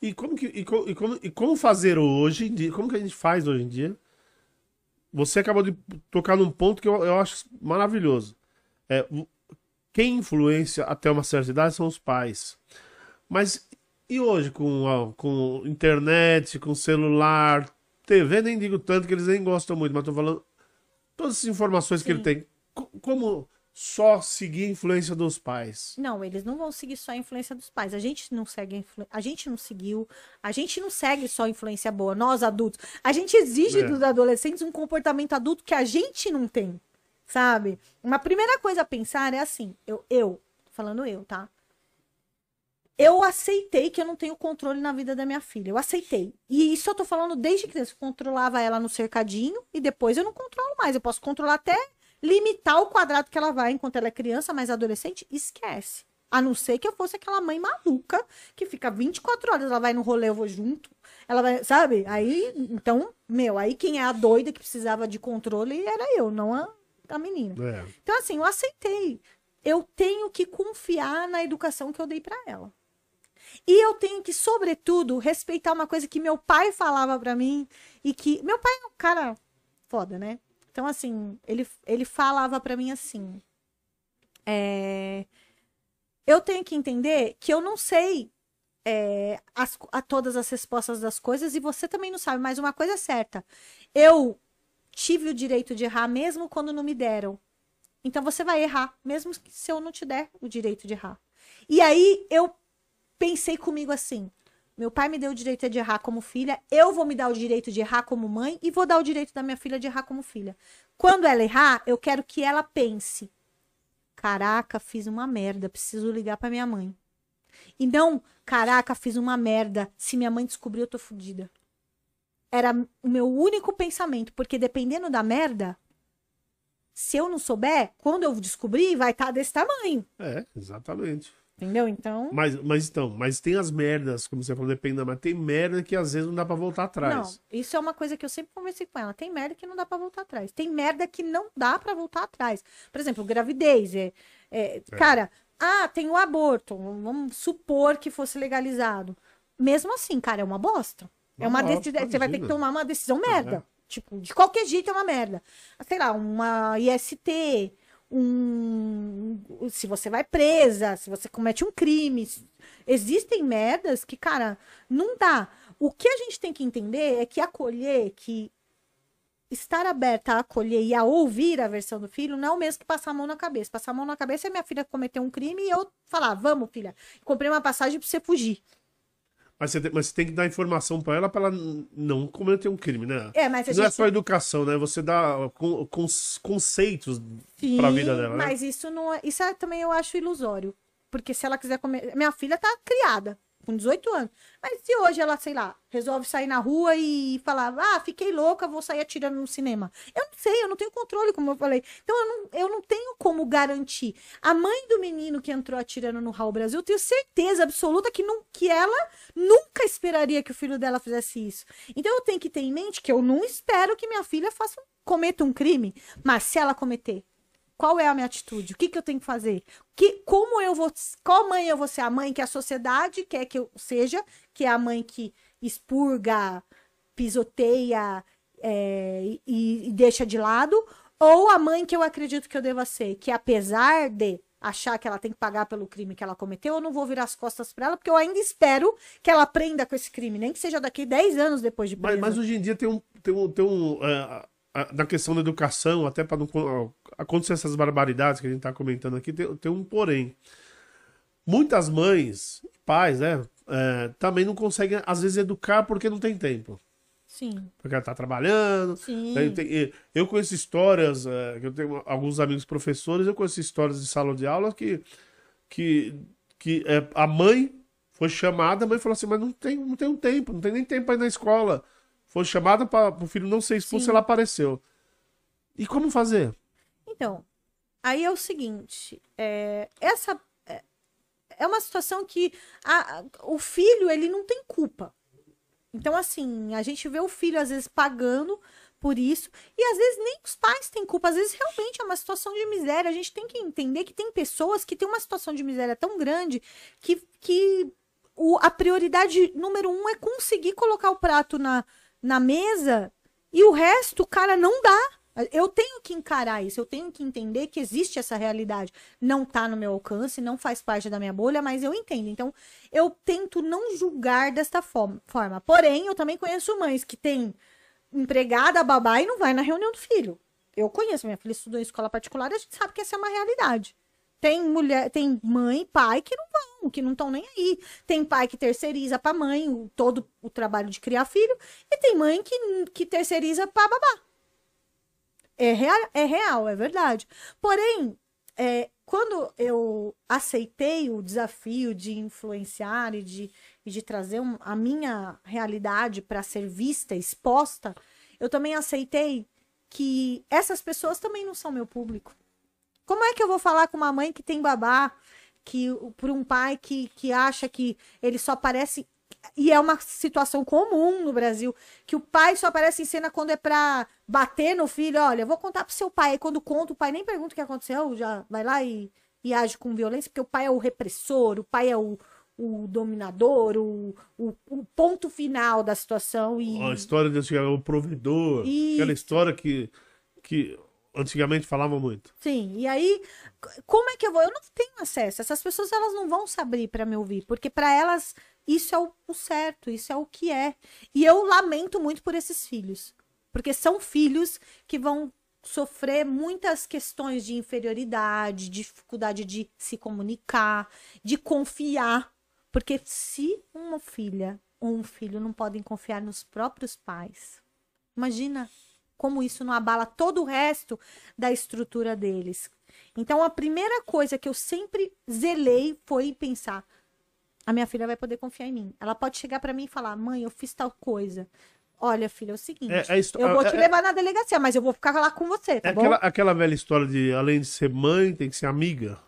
E como, que, e, co- e como, e como fazer hoje em dia? Como que a gente faz hoje em dia? Você acabou de tocar num ponto que eu, eu acho maravilhoso. É, quem influencia até uma certa idade são os pais. Mas e hoje com, a- com internet, com celular, TV, nem digo tanto que eles nem gostam muito, mas tô falando todas as informações que Sim. ele tem. Co- Como só seguir a influência dos pais? Não, eles não vão seguir só a influência dos pais. A gente não segue a, influ... a gente não seguiu, a gente não segue só a influência boa, nós adultos. A gente exige É. dos adolescentes um comportamento adulto que a gente não tem, sabe? Uma primeira coisa a pensar é assim, eu, eu, tô falando eu, tá? Eu aceitei que eu não tenho controle na vida da minha filha. Eu aceitei. E isso eu tô falando desde criança. Eu controlava ela no cercadinho e depois eu não controlo mais. Eu posso controlar até limitar o quadrado que ela vai enquanto ela é criança, mas adolescente, esquece. A não ser que eu fosse aquela mãe maluca que fica 24 horas, ela vai no rolê, eu vou junto. Ela vai, sabe? Aí, então, meu, aí quem é a doida que precisava de controle era eu, não a, a menina. É. Então, assim, eu aceitei. Eu tenho que confiar na educação que eu dei pra ela. E eu tenho que, sobretudo, respeitar uma coisa que meu pai falava pra mim e que meu pai é um cara foda, né? Então, assim, ele, ele falava pra mim assim: é, eu tenho que entender que eu não sei é, as- a todas as respostas das coisas e você também não sabe, mas uma coisa é certa: eu tive o direito de errar mesmo quando não me deram. Então você vai errar, mesmo se eu não te der o direito de errar. E aí eu pensei comigo assim: meu pai me deu o direito de errar como filha, eu vou me dar o direito de errar como mãe e vou dar o direito da minha filha de errar como filha. Quando ela errar, eu quero que ela pense: caraca, fiz uma merda, preciso ligar pra minha mãe. E não, caraca, fiz uma merda, se minha mãe descobrir eu tô fodida. Era o meu único pensamento, porque dependendo da merda, se eu não souber, quando eu descobrir, vai estar desse tamanho. É, exatamente. Entendeu? Então. Mas, mas então, mas tem as merdas, como você falou, depende da mas tem merda que às vezes não dá pra voltar atrás. Não, isso é uma coisa que eu sempre conversei com ela. Tem merda que não dá pra voltar atrás. Tem merda que não dá pra voltar atrás. Por exemplo, gravidez. É, é, Cara, ah, tem o aborto. Vamos supor que fosse legalizado. Mesmo assim, cara, é uma bosta. É uma Nossa, decisão. Você vai ter que tomar uma decisão merda. É. Tipo, de qualquer jeito é uma merda. Sei lá, uma IST, um. Se você vai presa, se você comete um crime. Existem merdas que, cara, não dá. O que a gente tem que entender é que acolher, que estar aberta a acolher e a ouvir a versão do filho não é o mesmo que passar a mão na cabeça. Passar a mão na cabeça é minha filha cometer um crime e eu falar, vamos, filha, comprei uma passagem pra você fugir. Mas, você tem, mas você tem que dar informação pra ela pra ela não cometer um crime, né? É, mas Não é gente só educação, né? Você dá con- cons- conceitos pra vida dela, né? Mas isso não é, isso é, também eu acho ilusório. Porque se ela quiser comer. Minha filha tá criada, com 18 anos. Mas se hoje ela, sei lá, resolve sair na rua e falar, ah, fiquei louca, vou sair atirando no cinema. Eu não sei, eu não tenho controle, como eu falei. Então eu não, eu não tenho como garantir. A mãe do menino que entrou atirando no Raul Brasil, eu tenho certeza absoluta que, não, que ela nunca esperaria que o filho dela fizesse isso. Então eu tenho que ter em mente que eu não espero que minha filha faça, cometa um crime. Mas se ela cometer, qual é a minha atitude? O que, que eu tenho que fazer? Que, como eu vou. Qual mãe eu vou ser? A mãe que a sociedade quer que eu seja, que é a mãe que expurga, pisoteia é, e, e deixa de lado, ou a mãe que eu acredito que eu deva ser, que apesar de achar que ela tem que pagar pelo crime que ela cometeu, eu não vou virar as costas pra ela, porque eu ainda espero que ela aprenda com esse crime, nem que seja daqui 10 anos depois de Mas, presa. mas hoje em dia tem um. Tem um, tem um a- a- na questão da educação, até para não acontecer essas barbaridades que a gente tá comentando aqui, tem, tem um porém. Muitas mães, pais, né? é, também não conseguem, às vezes, educar porque não tem tempo. Sim, Porque ela tá trabalhando. sim. Daí tem- eu conheço histórias, é, que eu tenho alguns amigos professores, eu conheço histórias de sala de aula que, que, que é, a mãe foi chamada, a mãe falou assim, mas não tem, não tem um tempo, não tem nem tempo para ir na escola. Foi chamada para o filho não ser expulso, Sim. ela apareceu. E como fazer? Então, aí é o seguinte, é, essa é, é uma situação que a- o filho ele não tem culpa. Então, assim, a gente vê o filho às vezes pagando por isso e às vezes nem os pais têm culpa. Às vezes realmente é uma situação de miséria. A gente tem que entender que tem pessoas que têm uma situação de miséria tão grande que, que o, a prioridade número um é conseguir colocar o prato na, na mesa e o resto, cara, não dá. Eu tenho que encarar isso, eu tenho que entender que existe essa realidade. Não tá no meu alcance, não faz parte da minha bolha, mas eu entendo. Então, eu tento não julgar desta forma. forma. Porém, eu também conheço mães que têm empregada, babá e não vai na reunião do filho. Eu conheço, minha filha estudou em escola particular, a gente sabe que essa é uma realidade. Tem mulher, tem mãe e pai que não vão, que não estão nem aí. Tem pai que terceiriza para mãe o, todo o trabalho de criar filho, e tem mãe que, que terceiriza para babá. É real, é real, é verdade. Porém, é, quando eu aceitei o desafio de influenciar e de, e de trazer um- a minha realidade para ser vista, exposta, eu também aceitei que essas pessoas também não são meu público. Como é que eu vou falar com uma mãe que tem babá, que para um pai que, que acha que ele só aparece e é uma situação comum no Brasil, que o pai só aparece em cena quando é pra bater no filho. Olha, eu vou contar pro seu pai. Aí quando conta, o pai nem pergunta o que aconteceu, já vai lá e, e age com violência, porque o pai é o repressor, o pai é o, o dominador, o, o, o ponto final da situação. E... A história de antigamente, o provedor, E- aquela história que, que antigamente falava muito. Sim, e aí, como é que eu vou? Eu não tenho acesso. Essas pessoas, elas não vão se abrir para me ouvir, porque para elas isso é o, o certo, isso é o que é. E eu lamento muito por esses filhos, porque são filhos que vão sofrer muitas questões de inferioridade, dificuldade de se comunicar, de confiar, porque se uma filha ou um filho não podem confiar nos próprios pais, imagina como isso não abala todo o resto da estrutura deles. Então, a primeira coisa que eu sempre zelei foi pensar: a minha filha vai poder confiar em mim. Ela pode chegar para mim e falar: mãe, eu fiz tal coisa. Olha, filha, é o seguinte, É- é eu vou é- te é- levar na delegacia, mas eu vou ficar lá com você, tá É bom? aquela, aquela velha história de, além de ser mãe, tem que ser amiga.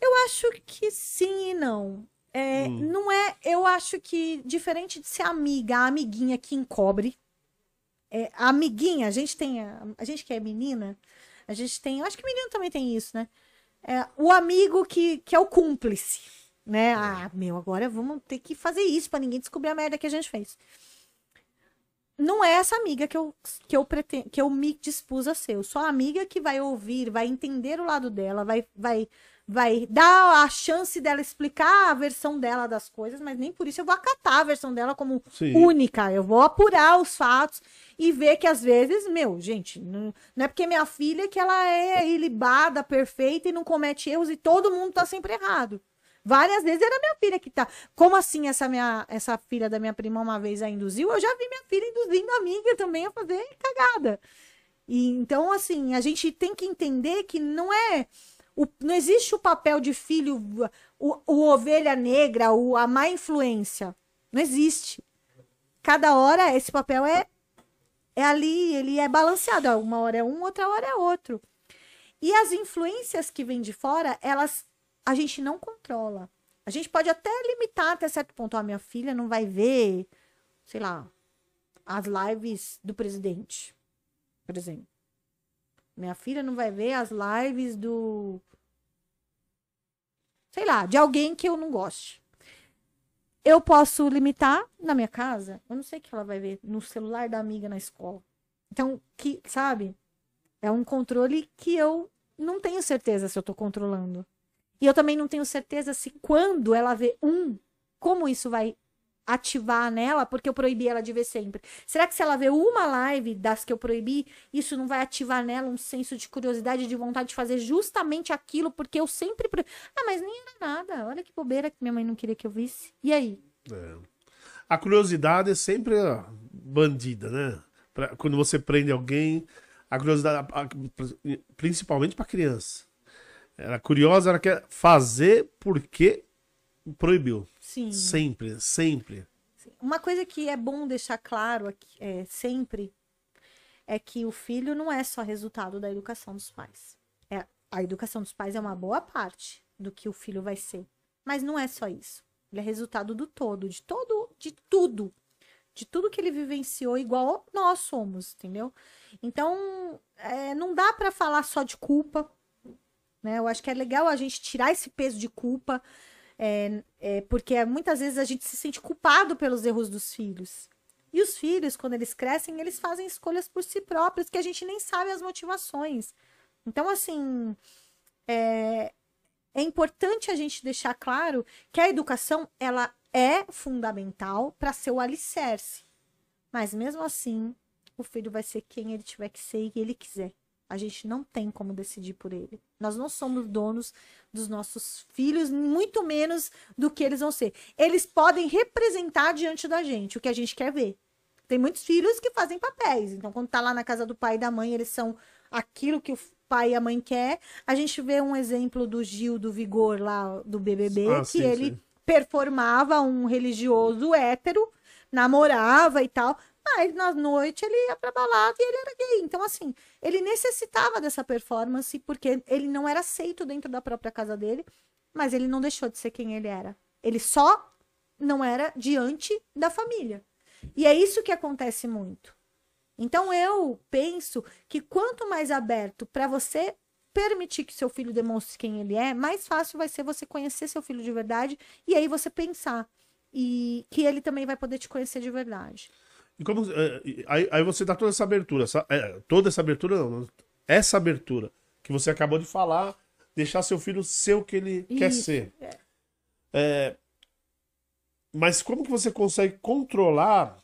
Eu acho que sim e não. É, Hum. Não é. Eu acho que, diferente de ser amiga, a amiguinha que encobre. É, a amiguinha, a gente tem. A, a gente que é menina, a gente tem. Eu acho que menino também tem isso, né? É, o amigo que, que é o cúmplice. Né? Ah, meu, agora vamos ter que fazer isso pra ninguém descobrir a merda que a gente fez. Não é essa amiga que eu, que eu pretendo, que eu me dispus a ser. Eu sou a amiga que vai ouvir, vai entender o lado dela, vai, vai, vai dar a chance dela explicar a versão dela das coisas, mas nem por isso eu vou acatar a versão dela como Sim. única. Eu vou apurar os fatos e ver que às vezes, meu, gente, não, não é porque minha filha que ela é ilibada, perfeita e não comete erros e todo mundo tá sempre errado. Várias vezes era minha filha que tá. Como assim essa minha essa filha da minha prima uma vez a induziu? Eu já vi minha filha induzindo a amiga também a fazer cagada. E então assim, a gente tem que entender que não é o, não existe o papel de filho, o, o ovelha negra, o, a má influência. Não existe. Cada hora esse papel é, é ali, ele é balanceado. Uma hora é um, outra hora é outro. E as influências que vêm de fora, elas a gente não controla. A gente pode até limitar até certo ponto. A minha filha não vai ver, sei lá, as lives do presidente, por exemplo. Minha filha não vai ver as lives do. Sei lá, de alguém que eu não goste. Eu posso limitar na minha casa. Eu não sei o que ela vai ver no celular da amiga na escola. Então, que, sabe? É um controle que eu não tenho certeza se eu tô controlando. E eu também não tenho certeza se quando ela vê um, como isso vai ativar nela, porque eu proibi ela de ver sempre. Será que se ela vê uma live das que eu proibi, isso não vai ativar nela um senso de curiosidade, de vontade de fazer justamente aquilo, porque eu sempre. Ah, mas nem era nada. Olha que bobeira que minha mãe não queria que eu visse. E aí? É. A curiosidade é sempre ó, bandida, né? Pra- quando você prende alguém, a curiosidade, a- a- principalmente para criança. Ela é curiosa, ela quer fazer porque proibiu. Sim. Sempre, sempre. Uma coisa que é bom deixar claro aqui, é, sempre é que o filho não é só resultado da educação dos pais. É, a educação dos pais é uma boa parte do que o filho vai ser. Mas não é só isso. Ele é resultado do todo, de todo, de tudo. De tudo que ele vivenciou, igual nós somos, entendeu? Então, é, não dá para falar só de culpa. Né? Eu acho que é legal a gente tirar esse peso de culpa, é, é, porque muitas vezes a gente se sente culpado pelos erros dos filhos. E os filhos, quando eles crescem, eles fazem escolhas por si próprios, que a gente nem sabe as motivações. Então, assim, é, é importante a gente deixar claro que a educação, ela é fundamental para ser o alicerce. Mas mesmo assim, o filho vai ser quem ele tiver que ser e ele quiser. A gente não tem como decidir por ele. Nós não somos donos dos nossos filhos, muito menos do que eles vão ser. Eles podem representar diante da gente o que a gente quer ver. Tem muitos filhos que fazem papéis. Então, quando tá lá na casa do pai e da mãe, eles são aquilo que o pai e a mãe quer. A gente vê um exemplo do Gil do Vigor lá do BBB, ah, que sim, ele sim. performava um religioso hétero, namorava e tal. Mas na noite ele ia pra balada e ele era gay. Então, assim, ele necessitava dessa performance porque ele não era aceito dentro da própria casa dele, mas ele não deixou de ser quem ele era. Ele só não era diante da família. E é isso que acontece muito. Então eu penso que quanto mais aberto para você permitir que seu filho demonstre quem ele é, mais fácil vai ser você conhecer seu filho de verdade e aí você pensar e que ele também vai poder te conhecer de verdade. E como é, aí, aí você dá toda essa abertura, essa, é, toda essa abertura não, essa abertura que você acabou de falar, deixar seu filho ser o que ele Isso, quer ser. É. É, mas como que você consegue controlar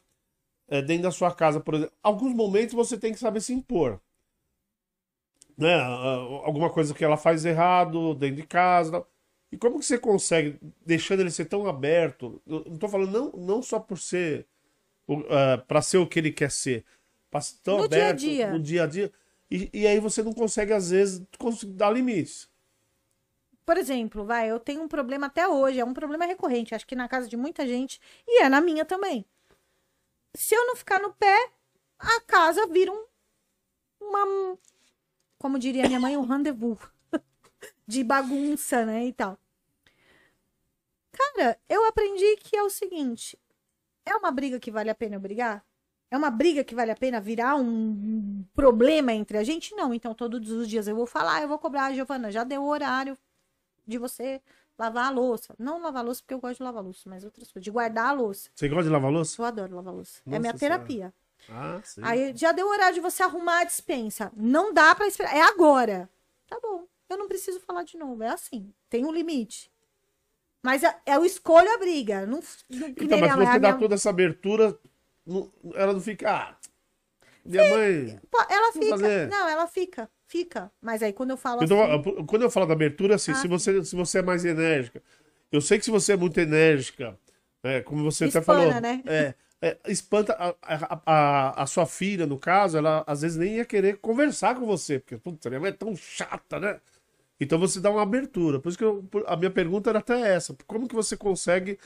é, dentro da sua casa, por exemplo. Alguns momentos você tem que saber se impor. Né? Alguma coisa que ela faz errado dentro de casa. E como que você consegue, deixando ele ser tão aberto? Não estou falando não, não só por ser. Uh, é, para ser o que ele quer ser. Tão no aberto dia a dia. no dia a dia. E, e aí você não consegue, às vezes, dar limites por exemplo, vai, eu tenho um problema até hoje, é um problema recorrente, acho que na casa de muita gente, e é na minha também se eu não ficar no pé, a casa vira um, uma, como diria minha mãe, um rendezvous (laughs) de bagunça, né, e tal. Cara, eu aprendi que é o seguinte, é uma briga que vale a pena eu brigar? É uma briga que vale a pena virar um problema entre a gente? Não, então todos os dias eu vou falar, eu vou cobrar, Giovana, já deu o horário de você lavar a louça. Não lavar a louça porque eu gosto de lavar a louça, mas outras coisas. De guardar a louça. Você gosta de lavar a louça? Eu adoro lavar a louça. Nossa é minha terapia. Ah, sim. Aí já deu horário de você arrumar a dispensa. Não dá para esperar. É agora. Tá bom. Eu não preciso falar de novo. É assim. Tem um limite. Mas é, eu escolho a briga. Não, não então, mas você dá minha... toda essa abertura, não, ela não fica. Ah, minha mãe. Ela fica. Fazer. Não, ela fica. Fica. Mas aí quando eu falo então, assim... Quando eu falo da abertura, assim, ah, se, você, se você é mais enérgica. Eu sei que se você é muito enérgica, é, como você Espana, até falou. Né? É, é, espanta a, a, a, a, sua filha, no caso, ela às vezes nem ia querer conversar com você, porque puta, minha mãe é tão chata, né? Então você dá uma abertura. Por isso que eu, a minha pergunta era até essa: como que você consegue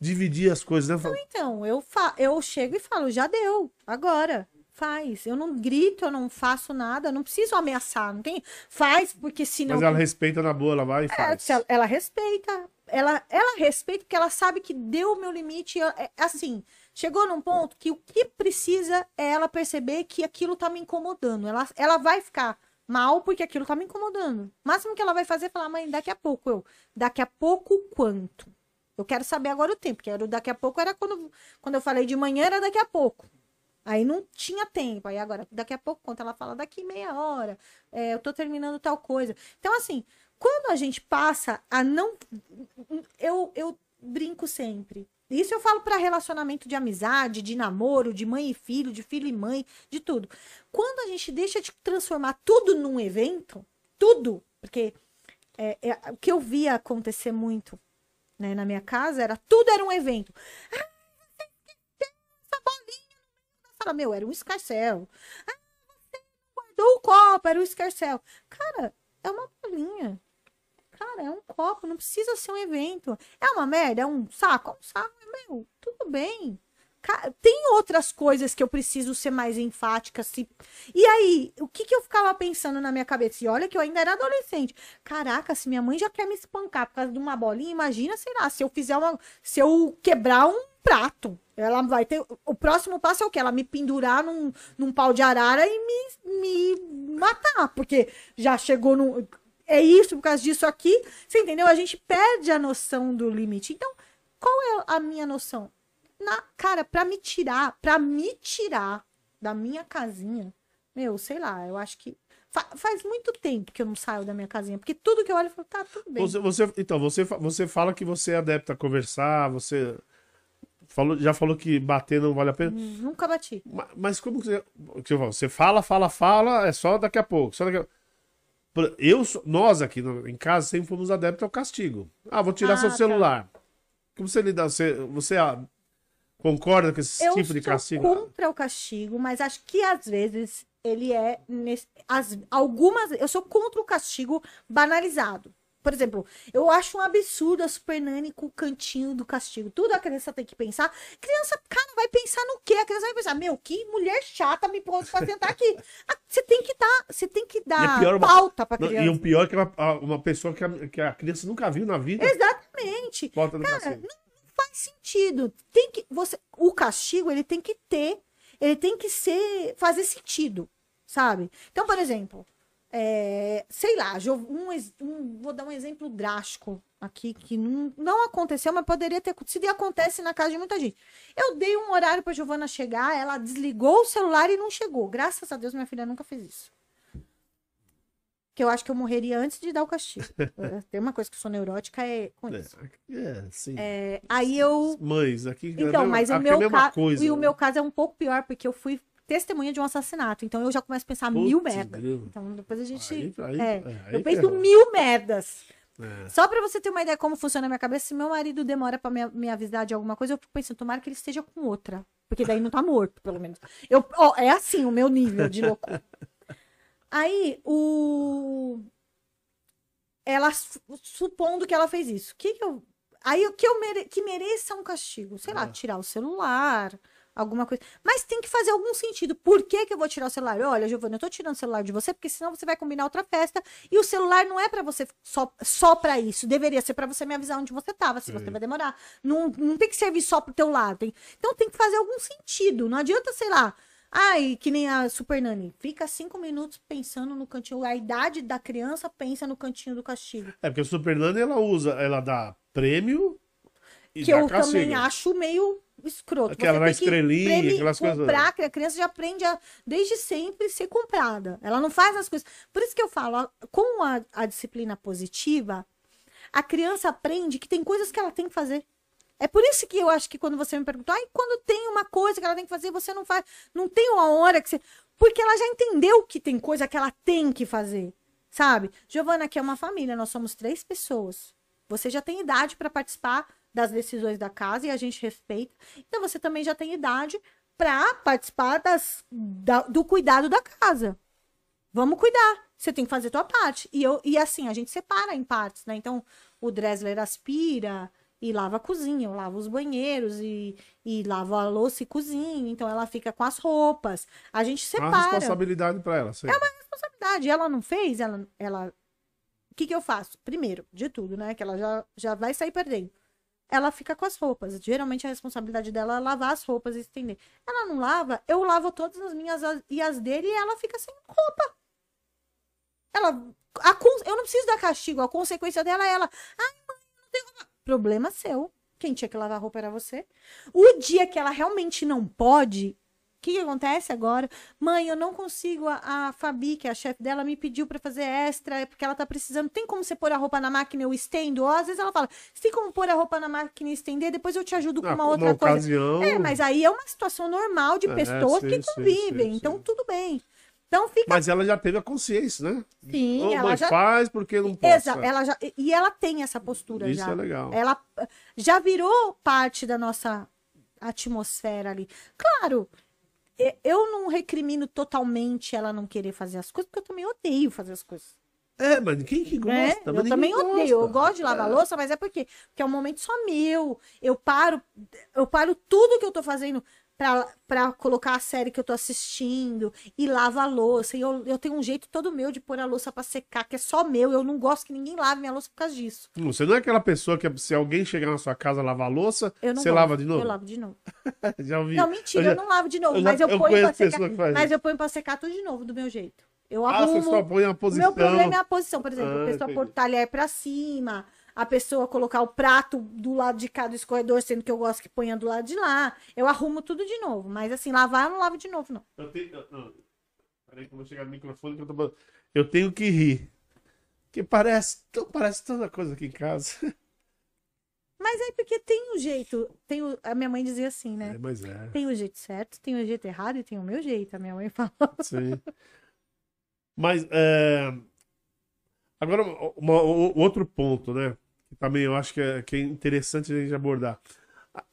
dividir as coisas, né? Não, então, eu, eu chego e falo, já deu, agora faz. Eu não grito, eu não faço nada, não preciso ameaçar, não tem. Faz, porque senão. Mas ela respeita na boa, ela vai e é, faz. Ela, ela, respeita. Ela, ela respeita porque ela sabe que deu o meu limite. É, assim, chegou num ponto que o que precisa é ela perceber que aquilo tá me incomodando. Ela, ela vai ficar mal porque aquilo tá me incomodando. O máximo que ela vai fazer é falar, mãe, daqui a pouco eu. Daqui a pouco quanto? Eu quero saber agora o tempo, porque era daqui a pouco era quando, quando eu falei de manhã, era daqui a pouco. Aí não tinha tempo. Aí agora, daqui a pouco, quando ela fala, daqui meia hora, é, eu tô terminando tal coisa. Então, assim, quando a gente passa a não. Eu, eu brinco sempre. Isso eu falo para relacionamento de amizade, de namoro, de mãe e filho, de filho e mãe, de tudo. Quando a gente deixa de transformar tudo num evento, tudo, porque é, é, o que eu via acontecer muito né, na minha casa era tudo era um evento. Ah, Fala, meu, era um escarcel. Ah, você guardou o copo, era um escarcel. Cara, é uma bolinha. Cara, é um copo, não precisa ser um evento. É uma merda, é um saco, é um saco, meu, tudo bem. Tem outras coisas que eu preciso ser mais enfática. Se... E aí, o que, que eu ficava pensando na minha cabeça? E olha que eu ainda era adolescente. Caraca, se minha mãe já quer me espancar por causa de uma bolinha, imagina, sei lá, se eu fizer uma. Se eu quebrar um prato. Ela vai ter. O próximo passo é o quê? Ela me pendurar num, num pau de arara e me, me matar. Porque já chegou no. É isso, por causa disso aqui. Você entendeu? A gente perde a noção do limite. Então, qual é a minha noção? Na, cara, pra me tirar, pra me tirar da minha casinha, meu, sei lá, eu acho que fa- faz muito tempo que eu não saio da minha casinha, porque tudo que eu olho, eu falo, tá, tudo bem. Você, você- então, você, você fala que você é adepto a conversar, você falou, já falou que bater não vale a pena. Hum, Nunca bati. Ma- Mas como que você. que? Você fala, fala, fala, é só daqui a pouco. Só daqui a... Eu, nós aqui no- em casa sempre fomos adeptos ao castigo. Ah, vou tirar Ah, seu tá. Como você lida? Você, você ah, concorda com esse Eu tipo de sou castigo? contra o castigo, mas acho que às vezes ele é nesse, as, algumas eu sou contra o castigo banalizado. Por exemplo, eu acho um absurdo a Super Nani com o cantinho do castigo. Tudo a criança tem que pensar. Criança, cara, vai pensar no quê? A criança vai pensar, meu, que mulher chata me pôs pra sentar aqui. Ah, Você tem que dar, você tem que dar pior uma- pauta pra Não, criança. e o pior é que uma, uma pessoa que a, que a criança nunca viu na vida Exatamente. Cara, castigo. não faz sentido. Tem que você, o castigo ele tem que ter, ele tem que ser fazer sentido, sabe? Então, por exemplo, é, sei lá, um, um- vou dar um exemplo drástico aqui que não, não aconteceu, mas poderia ter acontecido e acontece na casa de muita gente. Eu dei um horário para Giovana chegar, ela desligou o celular e não chegou. Graças a Deus minha filha nunca fez isso. Que eu acho que eu morreria antes de dar o castigo. (laughs) É, Tem uma coisa que eu sou neurótica é com isso. É, é, sim. É, aí eu. Mães, aqui é Então, mesma- mas o é meu mesma caso. coisa. E o meu caso é um pouco pior, porque eu fui testemunha de um assassinato. Então eu já começo a pensar Putz, mil merdas. Então depois a gente. Aí- aí- é, é, aí eu penso mil merdas. É. Só pra você ter uma ideia como funciona a minha cabeça, se meu marido demora pra me, me avisar de alguma coisa, eu fico pensando, tomara que ele esteja com outra. Porque daí não tá morto, pelo menos. Eu, ó, é assim o meu nível de loucura. Aí, o. Ela, su- supondo que ela fez isso. Que que eu. Aí, o que eu mere... que mereça um castigo? Sei lá, Ah. tirar o celular, alguma coisa. Mas tem que fazer algum sentido. Por que, que eu vou tirar o celular? Olha, Giovana, eu tô tirando o celular de você, porque senão você vai combinar outra festa. E o celular não é pra você só, só pra isso. Deveria ser pra você me avisar onde você tava, se você Sim. vai demorar. Não, não tem que servir só pro teu lado. tem- Então tem que fazer algum sentido. Não adianta, sei lá. Ai, que nem a Super Nani. Fica cinco minutos pensando no cantinho. A idade da criança pensa no cantinho do castigo. É porque o Super Nani ela usa, ela dá prêmio e que dá eu castigo. também acho meio escroto. Aquela na estrelinha, aquelas coisas. comprar, que a criança já aprende a, desde sempre, ser comprada. Ela não faz as coisas. Por isso que eu falo, com a, a disciplina positiva, a criança aprende que tem coisas que ela tem que fazer. É por isso que eu acho que quando você me perguntou, ai, quando tem uma coisa que ela tem que fazer, você não faz. Não tem uma hora que você. Porque ela já entendeu que tem coisa que ela tem que fazer. Sabe? Giovana, aqui é uma família, nós somos três pessoas. Você já tem idade para participar das decisões da casa e a gente respeita. Então você também já tem idade para participar das, da- do cuidado da casa. Vamos cuidar. Você tem que fazer a tua parte. E, eu, e assim, a gente separa em partes, né? Então, o Dressler aspira e lava a cozinha, eu lavo os banheiros e, e lavo a louça e cozinha. Então, ela fica com as roupas. A gente Uma separa responsabilidade pra ela. É uma responsabilidade. Ela não fez, ela. ela... O que, que eu faço? Primeiro, de tudo, né? Que ela já, já vai sair perdendo. Ela fica com as roupas. Geralmente a responsabilidade dela é lavar as roupas e estender. Ela não lava, eu lavo todas as minhas as- e as dele e ela fica sem roupa. Ela. a eu não preciso dar castigo. A consequência dela é ela. Ai, mãe, não tenho roupa. Problema seu. Quem tinha que lavar a roupa era você. O dia que ela realmente não pode, que, que acontece agora? Mãe, eu não consigo. A, a Fabi, que é a chefe dela, me pediu pra fazer extra, é porque ela tá precisando. Tem como você pôr a roupa na máquina e eu estendo? Ou às vezes ela fala: se tem como pôr a roupa na máquina e estender, depois eu te ajudo com Ah, uma uma outra coisa. ocasião. É, mas aí é uma situação normal de É, pessoas sim, que convivem. sim, então, sim. tudo bem. Então fica Mas ela já teve a consciência, né? Sim, Ô, ela mãe, já- faz porque não pode. Exa ela já, e ela tem essa postura Isso já. é legal. Ela já virou parte da nossa atmosfera ali. Claro, eu não recrimino totalmente ela não querer fazer as coisas, porque eu também odeio fazer as coisas. É, mas quem que gosta? né? Mas Eu ninguém também odeio. Eu gosta. gosto de lavar É. louça, mas é porque, porque é um momento só meu. Eu paro, eu paro tudo que eu tô fazendo pra colocar a série que eu tô assistindo e lavo a louça. E eu, eu tenho um jeito todo meu de pôr a louça pra secar, que é só meu. Eu não gosto que ninguém lave minha louça por causa disso. Você não é aquela pessoa que se alguém chegar na sua casa lavar a louça, Eu não você gosto. lava de novo? Eu lavo de novo. (laughs) Já ouvi. Não, mentira, Eu eu, já- não lavo de novo, eu já- mas eu, eu ponho pra secar. Mas eu ponho pra secar tudo de novo, do meu jeito. Eu Ah, você arrumo. só põe a posição. meu problema é a posição, por exemplo, Ah, a pessoa entendi. pôr o talher pra cima, a pessoa colocar o prato do lado de cá do escorredor, sendo que eu gosto que ponha do lado de lá. Eu arrumo tudo de novo, mas assim, lavar eu não lavo de novo, não. Eu tenho. eu- Não, peraí que eu vou chegar no microfone que eu tô. Eu tenho que rir. Porque parece, parece tanta coisa aqui em casa. (laughs) Mas é porque tem o jeito, tem o- a minha mãe dizia assim, né? É, mas é. Tem o jeito certo, tem o jeito errado e tem o meu jeito, a minha mãe (laughs) fala. Sim. Mas, é... agora, outro ponto, né? Que também eu acho que é, que é interessante a gente abordar.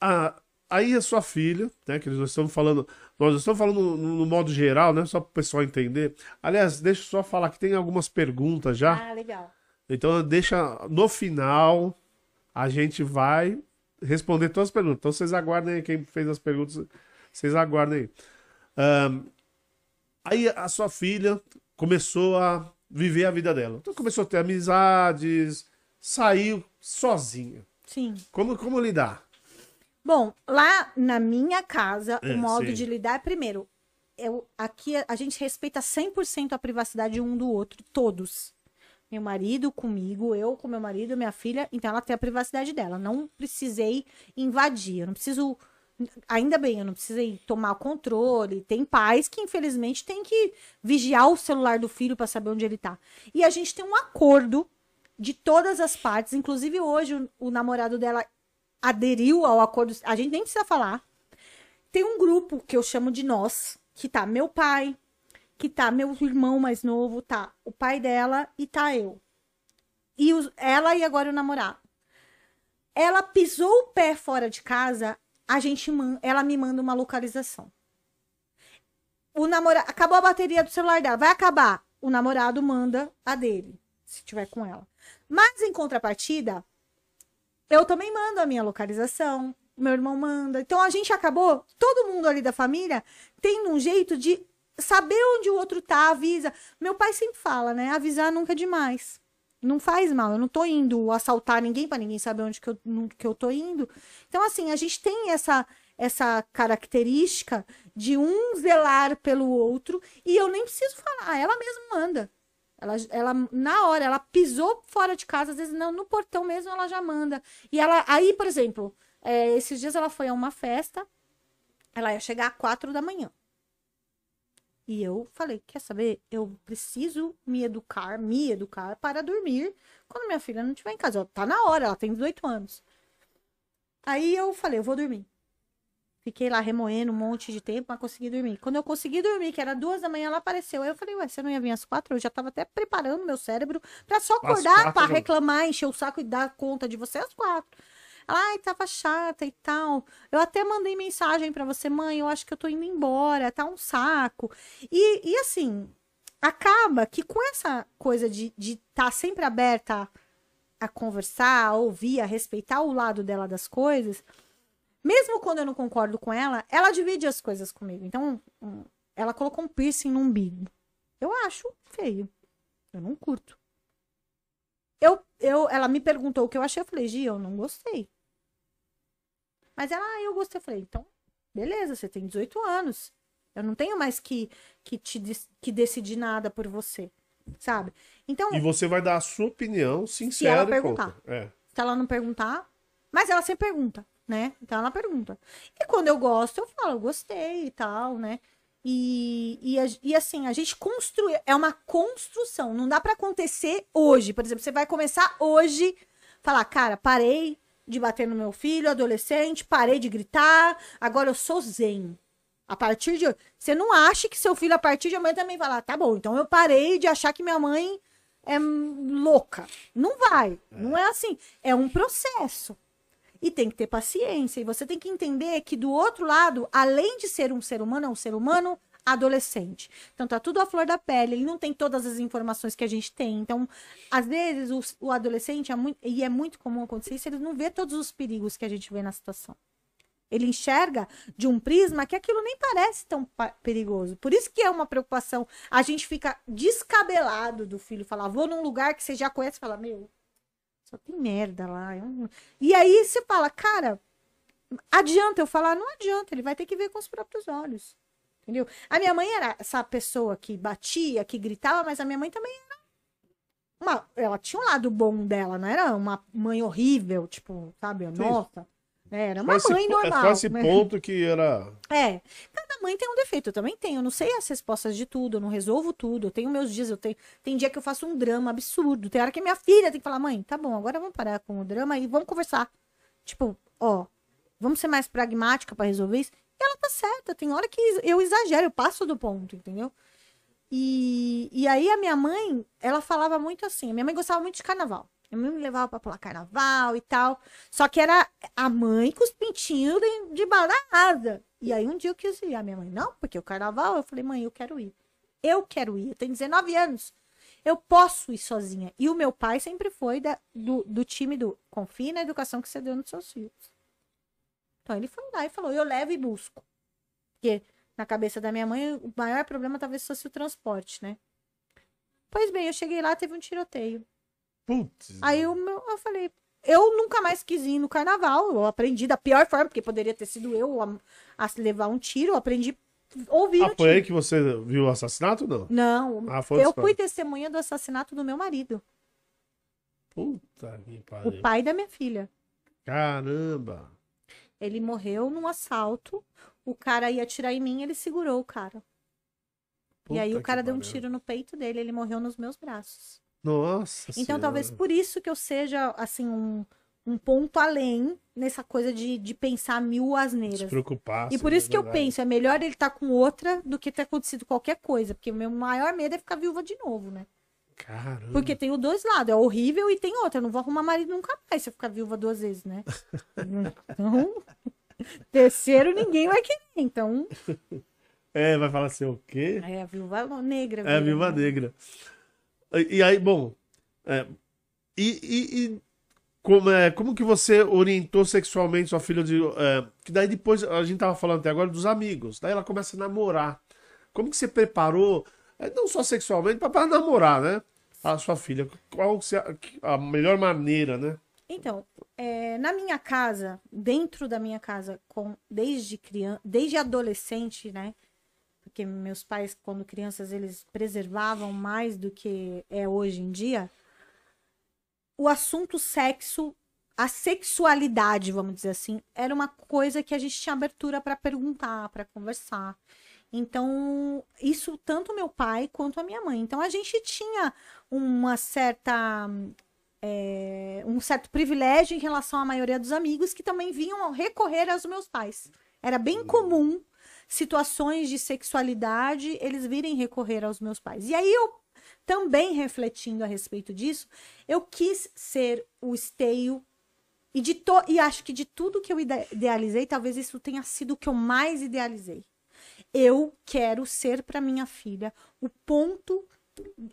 A- aí a sua filha, né? Que nós estamos falando, nós estamos falando no, no modo geral, né? Só para o pessoal entender. Aliás, deixa eu só falar que tem algumas perguntas já. Ah, legal. Então, deixa no final, a gente vai responder todas as perguntas. Então, vocês aguardem aí, quem fez as perguntas, vocês aguardem aí. Ahn, aí, a sua filha começou a viver a vida dela. Então, começou a ter amizades, saiu sozinha. Sim. Como, como lidar? Bom, lá na minha casa, É, o modo sim. de lidar é primeiro. Eu, aqui a gente respeita 100% a privacidade um do outro, todos. Meu marido comigo, eu com meu marido, minha filha, então ela tem a privacidade dela. Não precisei invadir, eu não preciso. Ainda bem, eu não precisei tomar o controle. Tem pais que, infelizmente, tem que vigiar o celular do filho para saber onde ele tá. E a gente tem um acordo de todas as partes, inclusive hoje o, o namorado dela aderiu ao acordo, a gente nem precisa falar. Tem um grupo que eu chamo de nós, que tá meu pai, que tá meu irmão mais novo, tá o pai dela e tá eu. E ela e agora o namorado. Ela pisou o pé fora de casa, a gente ela me manda uma localização. O namorado acabou a bateria do celular dela, vai acabar. O namorado manda a dele, se tiver com ela. Mas em contrapartida, eu também mando a minha localização, meu irmão manda. Então a gente acabou, todo mundo ali da família tendo um jeito de saber onde o outro tá, avisa. Meu pai sempre fala, né? Avisar nunca é demais. Não faz mal, eu não tô indo assaltar ninguém para ninguém saber onde que eu, que eu tô indo. Então, assim, a gente tem essa, essa característica de um zelar pelo outro e eu nem preciso falar, ela mesma manda. Ela, ela, na hora, ela pisou fora de casa, às vezes não, no portão mesmo ela já manda. E ela, aí, por exemplo, é, esses dias ela foi a uma festa, ela ia chegar às quatro da manhã. E eu falei, quer saber? Eu preciso me educar, me educar para dormir quando minha filha não estiver em casa. Ó, Tá na hora, ela tem 18 anos. Aí eu falei, eu vou dormir. Fiquei lá remoendo um monte de tempo, mas consegui dormir. Quando eu consegui dormir, que era duas da manhã, ela apareceu. Aí eu falei, ué, você não ia vir às quatro? Eu já tava até preparando meu cérebro pra só acordar, não. reclamar, encher o saco e dar conta de você às quatro. Ela, ai, tava chata e tal. Eu até mandei mensagem pra você, mãe, eu acho que eu tô indo embora, tá um saco. E, e assim, acaba que com essa coisa de estar de tá sempre aberta a conversar, a ouvir, a respeitar o lado dela das coisas, mesmo quando eu não concordo com ela, ela divide as coisas comigo. Então, ela colocou um piercing no umbigo. Eu acho feio. Eu não curto. Eu, eu, ela me perguntou o que eu achei. Eu falei, Gia, eu não gostei. Mas ela, ah, eu gostei. Eu falei, então, beleza, você tem 18 anos. Eu não tenho mais que, que, te, que decidir nada por você. Sabe? Então, E você vai dar a sua opinião sincera ela e perguntar. É. se ela não perguntar, mas ela sempre pergunta, né? Então ela pergunta. E quando eu gosto, eu falo, eu gostei e tal, né? E, e, e assim, a gente construi, é uma construção, não dá pra acontecer hoje. Por exemplo, você vai começar hoje, falar, cara, parei de bater no meu filho, adolescente, parei de gritar, agora eu sou zen. A partir de hoje. Você não acha que seu filho, a partir de amanhã, também vai lá, tá bom, então eu parei de achar que minha mãe é louca. Não vai. Não é assim. É um processo. E tem que ter paciência. E você tem que entender que do outro lado, além de ser um ser humano, é um ser humano adolescente. Então tá tudo à flor da pele, ele não tem todas as informações que a gente tem. Então, às vezes, o, o adolescente, é muito, e é muito comum acontecer isso, ele não vê todos os perigos que a gente vê na situação. Ele enxerga de um prisma que aquilo nem parece tão perigoso. Por isso que é uma preocupação. A gente fica descabelado do filho falar, vou num lugar que você já conhece fala, meu, só tem merda lá. E aí você fala, cara, adianta eu falar? Não adianta, ele vai ter que ver com os próprios olhos. Entendeu? A minha mãe era essa pessoa que batia, que gritava, mas a minha mãe também era uma, ela tinha um lado bom dela, não era uma mãe horrível, tipo, sabe, nossa. É, era uma mãe esse, normal. É só esse ponto que era. (laughs) É. Cada mãe tem um defeito, eu também tenho. Eu não sei as respostas de tudo, eu não resolvo tudo. Eu tenho meus dias, eu tenho. Tem dia que eu faço um drama absurdo. Tem hora que minha filha tem que falar, mãe, tá bom, agora vamos parar com o drama e vamos conversar. Tipo, ó, vamos ser mais pragmática para resolver isso. E ela tá certa. Tem hora que eu exagero, eu passo do ponto, entendeu? E, e aí a minha mãe, ela falava muito assim. Minha mãe gostava muito de carnaval. Minha mãe me levava pra pular carnaval e tal. Só que era a mãe com os pintinhos de, de asa. E aí um dia eu quis ir. A minha mãe, não, porque o carnaval. Eu falei, mãe, eu quero ir. Eu quero ir. Eu tenho 19 anos. Eu posso ir sozinha. E o meu pai sempre foi da, do, do time do confie na educação que você deu nos seus filhos. Então ele foi lá e falou: eu levo e busco. Porque na cabeça da minha mãe, o maior problema talvez fosse o transporte, né? Pois bem, eu cheguei lá, teve um tiroteio. Putz. Aí eu, eu falei, eu nunca mais quis ir no carnaval. Eu aprendi da pior forma, porque poderia ter sido eu a, a levar um tiro. Eu aprendi ouvir ah, foi aí que você viu o assassinato não? Não. Ah, eu fui testemunha do assassinato do meu marido. Puta que pariu. O pai da minha filha. Caramba. Ele morreu num assalto. O cara ia atirar em mim, ele segurou o cara. Puta e aí o cara deu um tiro no peito dele, ele morreu nos meus braços. Nossa Então senhora. talvez por isso que eu seja, assim, um, um ponto além nessa coisa de, de pensar mil asneiras. Se preocupar. E por isso que eu penso, é melhor ele estar tá com outra do que ter acontecido qualquer coisa. Porque o meu maior medo é ficar viúva de novo, né? Caramba. Porque tem os dois lados, é horrível e tem outra. Eu não vou arrumar marido nunca mais se eu ficar viúva duas vezes, né? (laughs) então, terceiro ninguém vai querer, então... É, vai falar assim, o quê? É, a viúva negra. É, a viúva né? negra. E, aí, bom... É, e, e, e, como, é, como que você orientou sexualmente sua filha de... É, que daí depois, a gente tava falando até agora dos amigos. Daí ela começa a namorar. Como que você preparou é, não só sexualmente, para namorar, né? A sua filha. Qual a melhor maneira, né? Então, é, na minha casa, dentro da minha casa, com, desde criança, desde adolescente, né? Porque meus pais, quando crianças, eles preservavam mais do que é hoje em dia. O assunto sexo, a sexualidade, vamos dizer assim, era uma coisa que a gente tinha abertura para perguntar, para conversar. Então, isso tanto meu pai quanto a minha mãe. Então, a gente tinha uma certa. É, um certo privilégio em relação à maioria dos amigos que também vinham recorrer aos meus pais. Era bem comum situações de sexualidade eles virem recorrer aos meus pais. E aí eu também refletindo a respeito disso, eu quis ser o esteio e de to e acho que de tudo que eu idealizei, talvez isso tenha sido o que eu mais idealizei eu quero ser para minha filha o ponto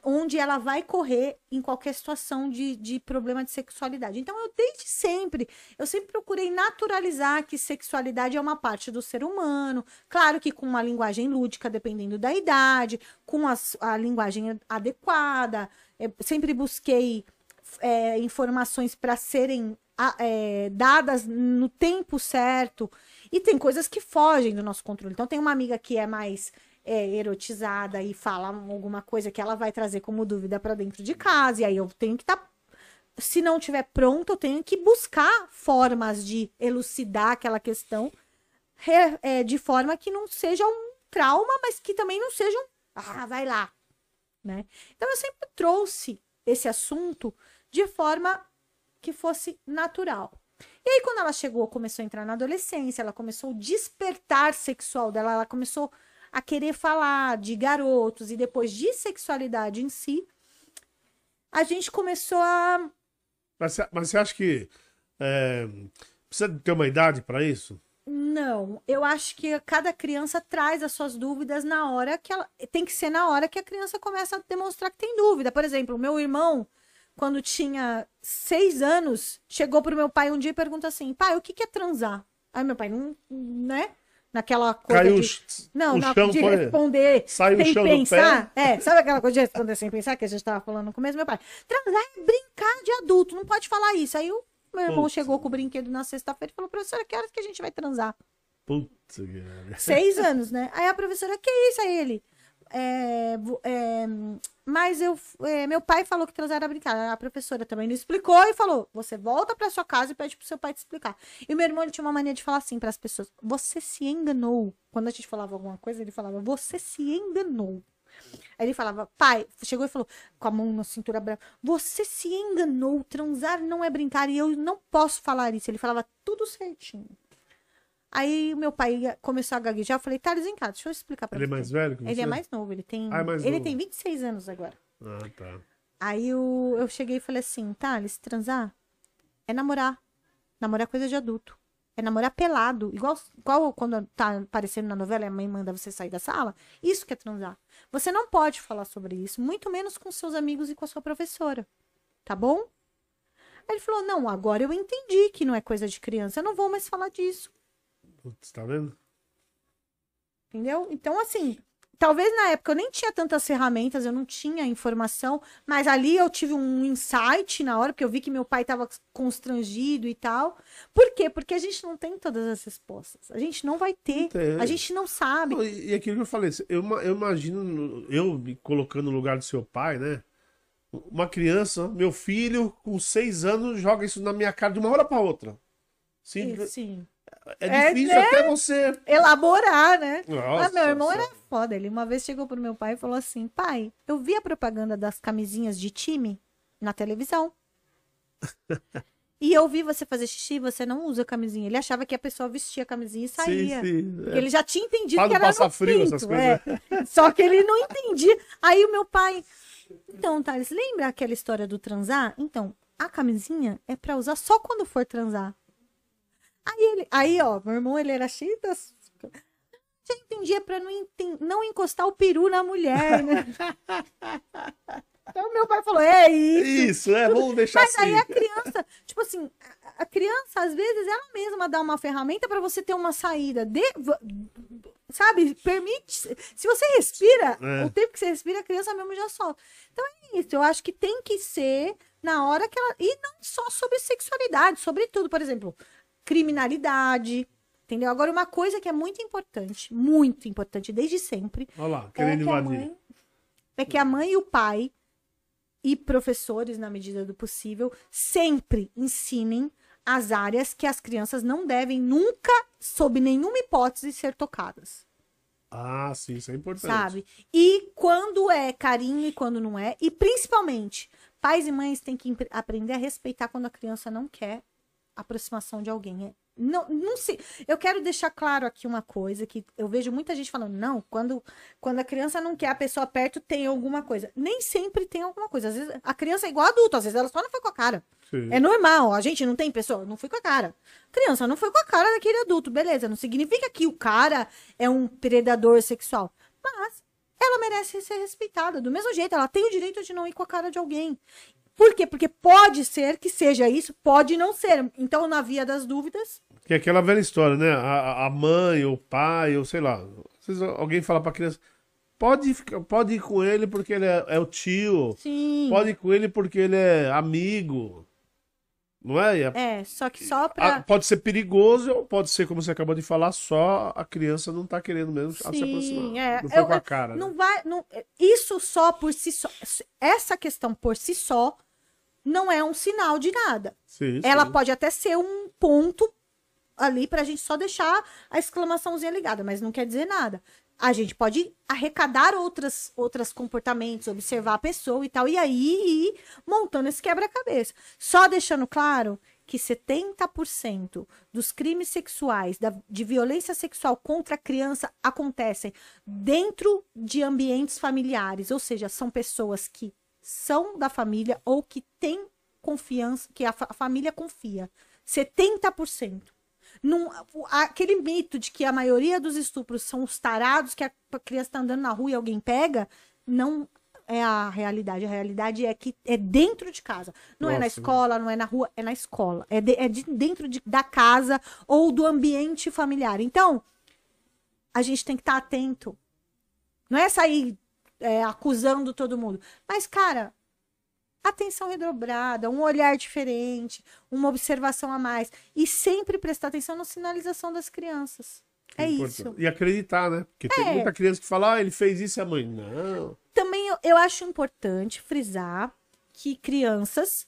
onde ela vai correr em qualquer situação de, de problema de sexualidade. Então, eu desde sempre, eu sempre procurei naturalizar que sexualidade é uma parte do ser humano, claro que com uma linguagem lúdica, dependendo da idade, com as, a linguagem adequada, eu sempre busquei é, informações para serem é, dadas no tempo certo, e tem coisas que fogem do nosso controle. Então, tem uma amiga que é mais é, erotizada e fala alguma coisa que ela vai trazer como dúvida para dentro de casa, e aí eu tenho que estar. Tá... Se não tiver pronto, eu tenho que buscar formas de elucidar aquela questão é, de forma que não seja um trauma, mas que também não seja um. Ah, vai lá. Né? Então, eu sempre trouxe esse assunto de forma que fosse natural. E aí, quando ela chegou, começou a entrar na adolescência, ela começou o despertar sexual dela, ela começou a querer falar de garotos e depois de sexualidade em si, a gente começou a. Mas, mas você acha que é, precisa ter uma idade para isso? Não, eu acho que cada criança traz as suas dúvidas na hora que ela. Tem que ser na hora que a criança começa a demonstrar que tem dúvida. Por exemplo, meu irmão, quando tinha seis anos, chegou pro meu pai um dia e perguntou assim: pai, o que, que é transar? Aí meu pai, não, né? Naquela coisa. Caiu de... os- Não, o na, chão de foi- responder Saiu o sem chão do pensar. É, sabe aquela coisa de responder sem pensar que a gente tava falando no começo? Meu pai, transar é brincar de adulto, não pode falar isso. Aí o meu irmão Putz. chegou com o brinquedo na sexta-feira e falou, professora, que horas que a gente vai transar? Putz, cara. Seis (laughs) anos, né? Aí a professora, que isso? Aí ele. É, é, mas eu, é, meu pai falou que transar era brincar. A professora também não explicou e falou: você volta pra sua casa e pede pro seu pai te explicar. E meu irmão tinha uma mania de falar assim pras pessoas: você se enganou. Quando a gente falava alguma coisa, ele falava: você se enganou. Aí ele falava, pai, chegou e falou, com a mão na cintura branca, você se enganou, transar não é brincar, e eu não posso falar isso. Ele falava tudo certinho. Aí o meu pai começou a gaguejar, eu falei, Thales, vem cá, deixa eu explicar pra Ele é você. mais velho que Ele você? é mais novo, ele tem. Ah, é mais ele novo. tem 26 anos agora. Ah, tá. Aí eu, eu cheguei e falei assim, Thales, transar é namorar. Namorar é coisa de adulto. É namorar pelado. Igual, igual quando tá aparecendo na novela e a mãe manda você sair da sala. Isso que é transar. Você não pode falar sobre isso, muito menos com seus amigos e com a sua professora. Tá bom? Aí ele falou: Não, agora eu entendi que não é coisa de criança. Eu não vou mais falar disso. Putz, tá vendo? Entendeu? Então, assim, talvez na época eu nem tinha tantas ferramentas, eu não tinha informação, mas ali eu tive um insight na hora, porque eu vi que meu pai estava constrangido e tal. Por quê? Porque a gente não tem todas as respostas. A gente não vai ter. tem. A gente não sabe. Não, E aquilo que eu falei, eu, eu imagino, eu me colocando no lugar do seu pai, né? Uma criança, meu filho, com seis anos, joga isso na minha cara de uma hora pra outra. Sim, Sim. É É, difícil né? até você. Elaborar, né? Nossa, Ah, meu irmão senhora. era foda. Ele uma vez chegou pro meu pai e falou assim: pai, eu vi a propaganda das camisinhas de time na televisão. (laughs) e eu vi você fazer xixi, você não usa camisinha. Ele achava que a pessoa vestia a camisinha e saía. Sim, sim. Porque Ele já tinha entendido que era no frio, pinto, essas coisas. é. Só que ele não entendia. Aí o meu pai. Então, Thales, lembra aquela história do transar? Então, a camisinha é pra usar só quando for transar. Aí ele. Aí, ó, meu irmão, ele era cheio das. Já entendi, é pra não, não encostar o peru na mulher, né? então meu pai falou: é isso. Isso, é, vamos deixar Mas assim. aí a criança, tipo assim, a- criança, às vezes, ela mesma dá uma ferramenta pra você ter uma saída. De, sabe? Permite. Se você respira, É. o tempo que você respira, a criança mesmo já solta. Então é isso. Eu acho que tem que ser na hora que ela. E não só sobre sexualidade, sobre tudo. Por exemplo, criminalidade. Entendeu? Agora, uma coisa que é muito importante, muito importante desde sempre, Olha lá, é querendo que, a invadir. mãe, é que a mãe e o pai e professores, na medida do possível, sempre ensinem as áreas que as crianças não devem nunca, sob nenhuma hipótese, ser tocadas. Ah, sim, isso é importante. Sabe? E quando é carinho e quando não é. E principalmente, pais e mães têm que aprender a respeitar quando a criança não quer aproximação de alguém. É, não, não sei. Eu quero deixar claro aqui uma coisa que eu vejo muita gente falando, não, quando, quando a criança não quer a pessoa perto, tem alguma coisa. Nem sempre tem alguma coisa. Às vezes a criança é igual adulto, às vezes ela só não foi com a cara. Sim. É normal, a gente não tem pessoa, não foi com a cara. Criança não foi com a cara daquele adulto, beleza. Não significa que o cara é um predador sexual. Mas ela merece ser respeitada. Do mesmo jeito, ela tem o direito de não ir com a cara de alguém. Por quê? Porque pode ser que seja isso, pode não ser. Então, na via das dúvidas, Que é aquela velha história, né? A, a mãe, ou o pai, ou sei lá. Às vezes alguém fala pra criança: pode, pode ir com ele porque ele é, é o tio. sim. Pode ir com ele porque ele é amigo. Não é? É, só que só a- pra. pode ser perigoso, ou pode ser, como você acabou de falar, só a criança não tá querendo mesmo se Sim, aproximar. é. Não foi Eu- com a cara. Não né? vai. Não, isso só por si só. Essa questão por si só não é um sinal de nada. Sim, Ela sim. pode até ser um ponto ali pra gente só deixar a exclamaçãozinha ligada, mas não quer dizer nada. A gente pode arrecadar outras, outros comportamentos, observar a pessoa e tal, e aí ir montando esse quebra-cabeça. Só deixando claro que 70% dos crimes sexuais, da- de violência sexual contra a criança acontecem dentro de ambientes familiares, ou seja, são pessoas que são da família ou que têm confiança, que a, fa- a família confia. 70%. Num, aquele mito de que a maioria dos estupros são os tarados, que a criança está andando na rua e alguém pega, não é a realidade. A realidade é que é dentro de casa. Não Nossa, é na escola, não é na rua, é na escola. É, de, é de dentro de, da casa ou do ambiente familiar. Então, a gente tem que estar tá atento. Não é sair é, acusando todo mundo. Mas, cara, atenção redobrada, um olhar diferente, uma observação a mais. E sempre prestar atenção na sinalização das crianças. É, isso. E acreditar, né? Porque tem é. muita criança que fala, ah, ele fez isso e a mãe. Não. Também eu, eu acho importante frisar que crianças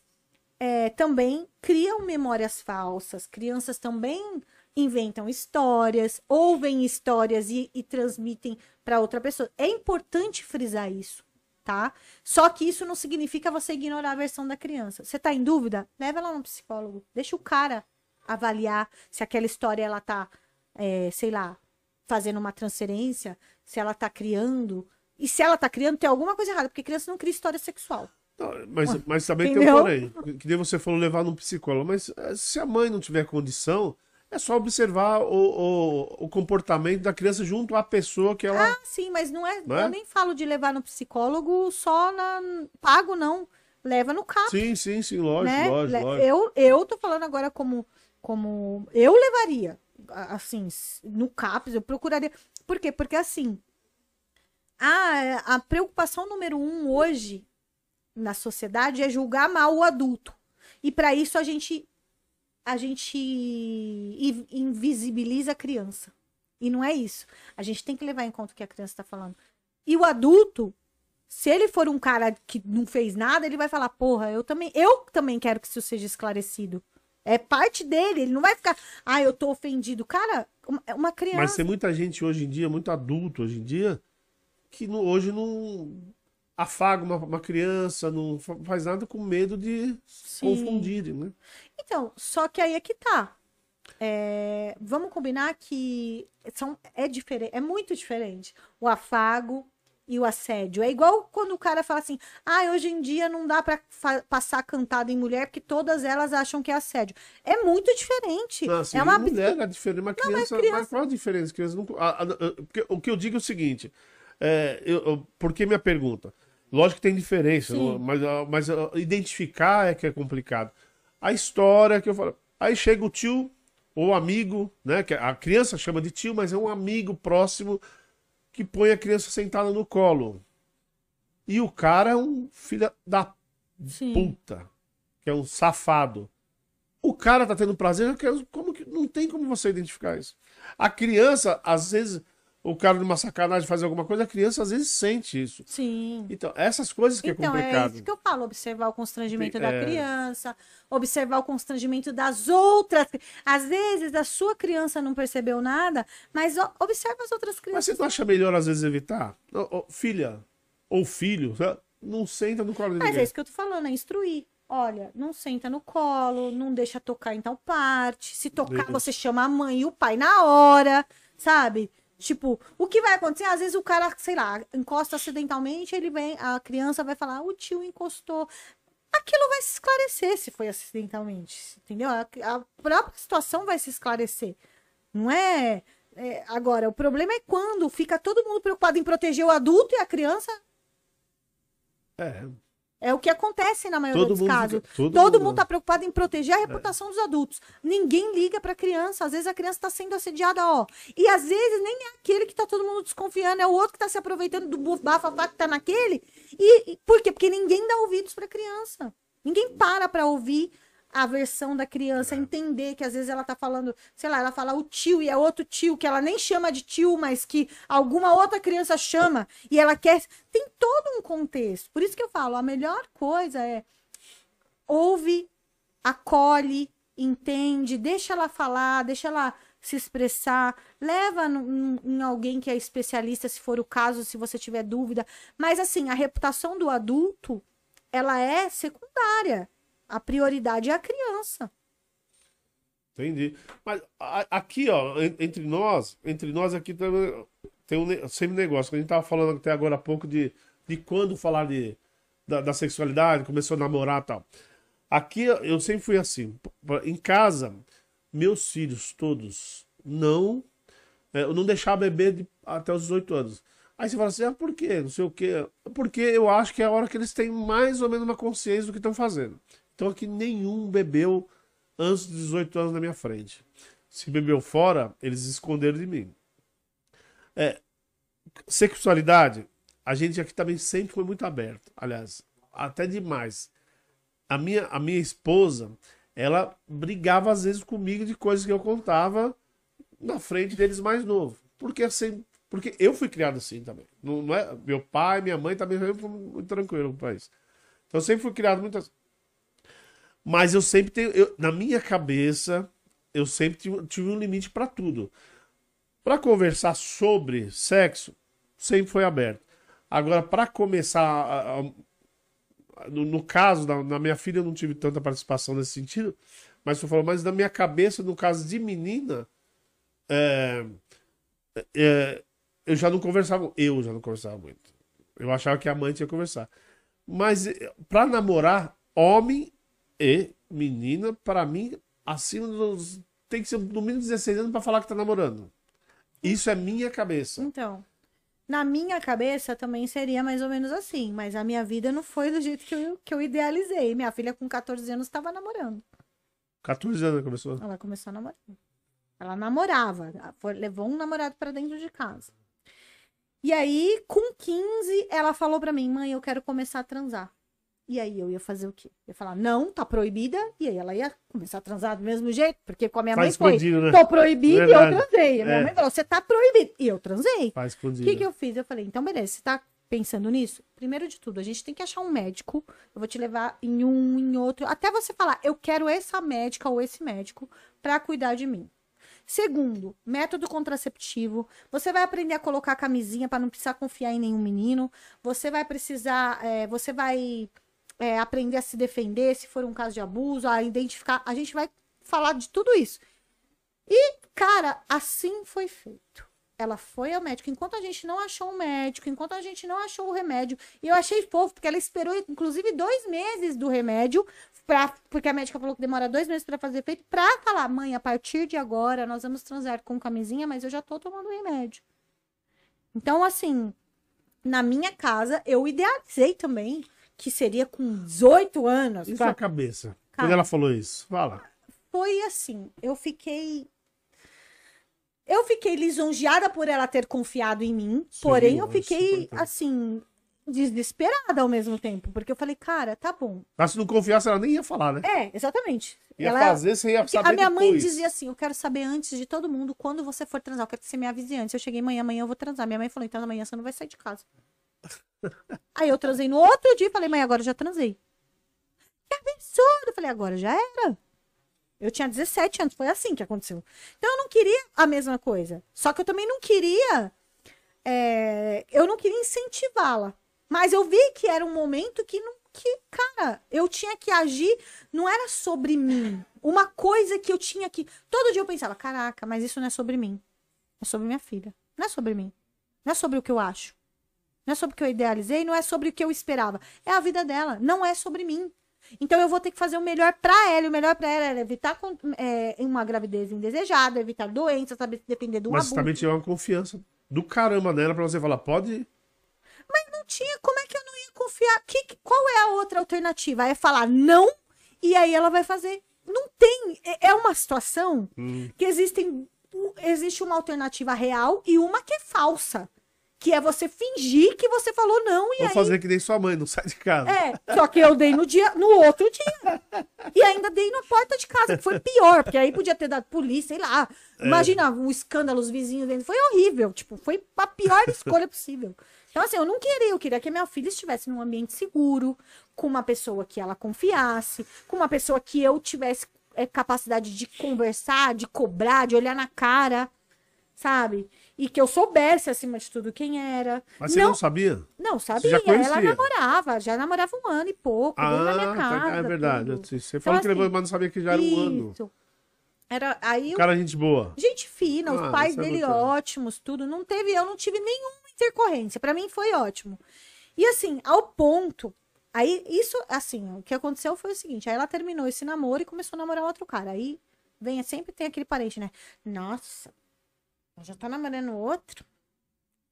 é, também criam memórias falsas. Crianças também inventam histórias, ouvem histórias e, e transmitem para outra pessoa. É importante frisar isso, tá? Só que isso não significa você ignorar a versão da criança. Você tá em dúvida? Leva ela no psicólogo. Deixa o cara avaliar se aquela história ela tá, é, sei lá, fazendo uma transferência, se ela tá criando. E se ela tá criando, tem alguma coisa errada, porque criança não cria história sexual. Não, mas, mas também Entendeu? tem um porém. Que nem você falou levar num psicólogo. Mas eh, se a mãe não tiver condição, é só observar o, o, o, comportamento da criança junto à pessoa que ela. Ah, sim, mas não é. Não é? Eu nem falo de levar no psicólogo só na. Pago, não. Leva no CAP. Sim, sim, sim, lógico, né? lógico, lógico. Eu, eu tô falando agora como. como eu levaria. Assim, no CAPS, eu procuraria. Por quê? Porque assim. A, a preocupação número um hoje na sociedade é julgar mal o adulto. E para isso a gente a gente invisibiliza a criança. E não é isso. A gente tem que levar em conta o que a criança está falando. E o adulto, se ele for um cara que não fez nada, ele vai falar: porra, eu também, eu também quero que isso seja esclarecido. É parte dele, ele não vai ficar, ah, eu tô ofendido. Cara, uma criança. Mas tem muita gente hoje em dia, muito adulto hoje em dia, que no, hoje não afaga uma, uma, criança, não faz nada com medo de Sim. confundirem, né? Então, só que aí é que tá. É, vamos combinar que são, é diferente, é muito diferente o afago e o assédio. É igual quando o cara fala assim: ah, hoje em dia não dá para passar cantada em mulher porque todas elas acham que é assédio. É muito diferente. Não, assim, é uma mulher é diferente, uma criança, não, criança... Mas qual a diferença? Criança não... o que eu digo é o seguinte: é, eu, eu, por que minha pergunta? Lógico que tem diferença, mas, mas identificar é que é complicado. A história que eu falo. Aí chega o tio ou amigo, né? Que a criança chama de tio, mas é um amigo próximo que põe a criança sentada no colo. E o cara é um filho da Sim. puta, que é um safado. O cara tá tendo prazer, como que não tem como você identificar isso? A criança, às vezes, o cara numa sacanagem fazer alguma coisa, a criança às vezes sente isso. Sim. Então, essas coisas que é então, é complicado. Então, é isso que eu falo, observar o constrangimento da é. criança, observar o constrangimento das outras. Às vezes, a sua criança não percebeu nada, mas observa as outras crianças. Mas você não acha melhor, às vezes, evitar? filha ou filho, não senta no colo de Mas ninguém. é isso que eu tô falando, é instruir. Olha, não senta no colo, não deixa tocar em tal parte. Se tocar, você chama a mãe e o pai na hora, sabe? Tipo, o que vai acontecer? Às vezes o cara, sei lá, encosta acidentalmente, ele vem, a criança vai falar, o tio encostou. Aquilo vai se esclarecer se foi acidentalmente, entendeu? A, a própria situação vai se esclarecer. Não é, é. Agora, o problema é quando fica todo mundo preocupado em proteger o adulto e a criança. É, é o que acontece na maioria todo dos casos. Fica, todo, todo mundo está preocupado em proteger a reputação é. dos adultos. Ninguém liga para a criança. Às vezes a criança está sendo assediada, ó. E às vezes nem é aquele que está todo mundo desconfiando, é o outro que está se aproveitando do bafafá que está naquele. E, e por quê? Porque ninguém dá ouvidos para a criança. Ninguém para para ouvir a versão da criança, é. entender que às vezes ela tá falando, sei lá, ela fala o tio e é outro tio que ela nem chama de tio, mas que alguma outra criança chama e ela quer. Tem todo um contexto. Por isso que eu falo, a melhor coisa é ouve, acolhe, entende, deixa ela falar, deixa ela se expressar, leva em alguém que é especialista, se for o caso, se você tiver dúvida. Mas assim, a reputação do adulto, ela é secundária. A prioridade é a criança. Entendi. Mas aqui, ó, entre nós, entre nós aqui tem um sempre negócio. A gente tava falando até agora há pouco de, de quando falar de, da, da sexualidade, começou a namorar e tal. Aqui eu sempre fui assim. Em casa, meus filhos todos não. é, eu não deixar beber de- até os 18 anos. Aí você fala assim, ah, por quê? Não sei o quê. Porque eu acho que é a hora que eles têm mais ou menos uma consciência do que estão fazendo. Então aqui nenhum bebeu antes dos 18 anos na minha frente. Se bebeu fora, eles esconderam de mim. É, sexualidade, a gente aqui também sempre foi muito aberto. Aliás, até demais. A minha, a minha esposa, ela brigava às vezes comigo de coisas que eu contava na frente deles mais novo. Porque assim, porque eu fui criado assim também. Não, não é, meu pai, minha mãe também foi muito tranquilo com isso. Então eu sempre fui criado muitas. Mas eu sempre tenho, eu- na minha cabeça, eu sempre tive, tive um limite para tudo. Para conversar sobre sexo, sempre foi aberto. Agora, para começar, a- a- no, no caso da na minha filha, eu não tive tanta participação nesse sentido, mas eu falo, mas na minha cabeça, no caso de menina, é, é, eu já não conversava, eu já não conversava muito. Eu achava que a mãe tinha que conversar. Mas para namorar, homem e menina, para mim, acima dos. Tem que ser no mínimo 16 anos para falar que tá namorando. Isso é minha cabeça. Então, na minha cabeça também seria mais ou menos assim, mas a minha vida não foi do jeito que eu, que eu idealizei. Minha filha com 14 anos estava namorando. 14 anos começou. Ela começou a namorar. Ela namorava, foi- levou um namorado pra dentro de casa. E aí, com 15, ela falou pra mim: "Mãe, eu quero começar a transar". E aí eu ia fazer o quê? Eu ia falar: "Não, tá proibida". E aí ela ia começar a transar do mesmo jeito, porque com a minha Faz mãe foi: né? "Tô proibida" e Verdade. eu transei. A minha É. mãe falou: "Você tá proibido". E eu transei. Faz O que, que eu fiz? Eu falei, então beleza, você tá pensando nisso? Primeiro de tudo, a gente tem que achar um médico. Eu vou te levar em um, em outro. Até você falar, eu quero essa médica ou esse médico pra cuidar de mim. Segundo, método contraceptivo. Você vai aprender a colocar a camisinha pra não precisar confiar em nenhum menino. Você vai precisar, é, você vai é, aprender a se defender se for um caso de abuso, a identificar. A gente vai falar de tudo isso. E, cara, assim foi feito. Ela foi ao médico. Enquanto a gente não achou um médico, enquanto a gente não achou o remédio. E eu achei fofo, porque ela esperou, inclusive, dois meses do remédio, pra, porque a médica falou que demora dois meses pra fazer efeito, pra falar, mãe, a partir de agora nós vamos transar com camisinha, mas eu já tô tomando remédio. Então, assim, na minha casa, eu idealizei também que seria com 18 anos. E pra- sua cabeça? Cara. Quando ela falou isso? Fala. foi assim, eu fiquei eu fiquei lisonjeada por ela ter confiado em mim, Sim, porém eu isso fiquei assim desesperada ao mesmo tempo, porque eu falei, cara, tá bom. Mas se não confiasse, ela nem ia falar, né? É, exatamente. Ia Ela- fazer, você ia saber a minha mãe depois. dizia assim: Eu quero saber antes de todo mundo quando você for transar. Eu quero que você me avise antes. Eu cheguei amanhã, amanhã eu vou transar. Minha mãe falou: Então amanhã você não vai sair de casa. Aí eu transei no outro dia e falei: Mãe, agora já transei. Que absurdo! Eu falei: Agora já era. Eu tinha 17 anos, foi assim que aconteceu. Então eu não queria a mesma coisa. Só que eu também não queria. é, eu não queria incentivá-la. Mas eu vi que era um momento que, não, que, cara, eu tinha que agir, não era sobre mim. Uma coisa que eu tinha que. Todo dia eu pensava, caraca, mas isso não é sobre mim. É sobre minha filha. Não é sobre mim. Não é sobre o que eu acho. Não é sobre o que eu idealizei, não é sobre o que eu esperava. É a vida dela, não é sobre mim. Então eu vou ter que fazer o melhor pra ela. E o melhor pra ela é evitar é, uma gravidez indesejada, evitar doenças, saber se defender do Mas abuso. você também tinha uma confiança do caramba nela pra você falar, pode. não tinha, como é que eu não ia confiar? Que, que- qual é a outra alternativa? É falar não e aí ela vai fazer. Não tem. É é uma situação Hum. que existem, existe uma alternativa real e uma que é falsa. Que é você fingir que você falou não e Vou aí. fazer que nem sua mãe, não sai de casa. É, só que eu dei no dia, no outro dia. E ainda dei na porta de casa, que foi pior, porque aí podia ter dado polícia, sei lá. Imagina um escândalo, os vizinhos dentro. Foi horrível, tipo, foi a pior escolha possível. Então, assim, eu não queria, eu queria que a minha filha estivesse num ambiente seguro, com uma pessoa que ela confiasse, com uma pessoa que eu tivesse é, capacidade de conversar, de cobrar, de olhar na cara, sabe? E que eu soubesse, acima de tudo, quem era. Mas você não, sabia? Não, sabia. Ela namorava, já namorava um ano e pouco, veio na minha Ah, casa. é verdade. tudo. Você falou que assim, levou, mas não sabia que já era um ano. Isso. Era, aí, O cara, é gente boa. gente fina, os Ah, pais isso é dele bacana. ótimos, tudo. Não teve, eu não tive nenhuma intercorrência. Pra mim foi ótimo. E assim, ao ponto. Aí, isso, assim, o que aconteceu foi o seguinte: aí ela terminou esse namoro e começou a namorar outro cara. Aí vem, sempre tem aquele parente, né? Nossa, já tá namorando outro?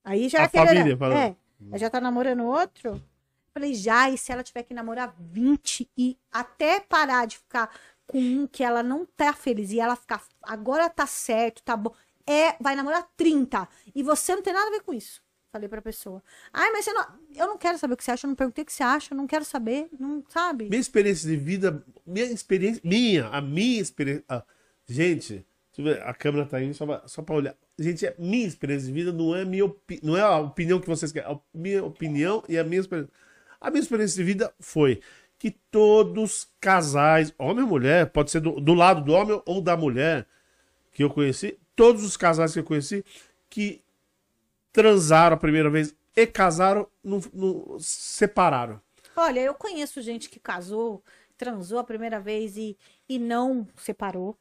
Aí já A aquele. família falando. É, já tá namorando outro? Falei, já, e se ela tiver que namorar 20 e até parar de ficar com um que ela não tá feliz e ela ficar, agora tá certo, tá bom, é, vai namorar 30 e você não tem nada a ver com isso. Falei pra pessoa. Ai, mas não, eu não quero saber o que você acha, eu não perguntei o que você acha, eu não quero saber, não sabe? Minha experiência de vida, minha experiência, minha, a minha experiência. ah, gente, a câmera tá indo só pra, só pra olhar. Gente, é minha experiência de vida não é minha não é a opinião que vocês querem, é a minha opinião e a minha experiência. A minha experiência de vida foi que todos casais, homem ou mulher, pode ser do, do lado do homem ou da mulher que eu conheci, todos os casais que eu conheci que transaram a primeira vez e casaram, não, não- separaram. Olha, eu conheço gente que casou, transou a primeira vez e, e não separou.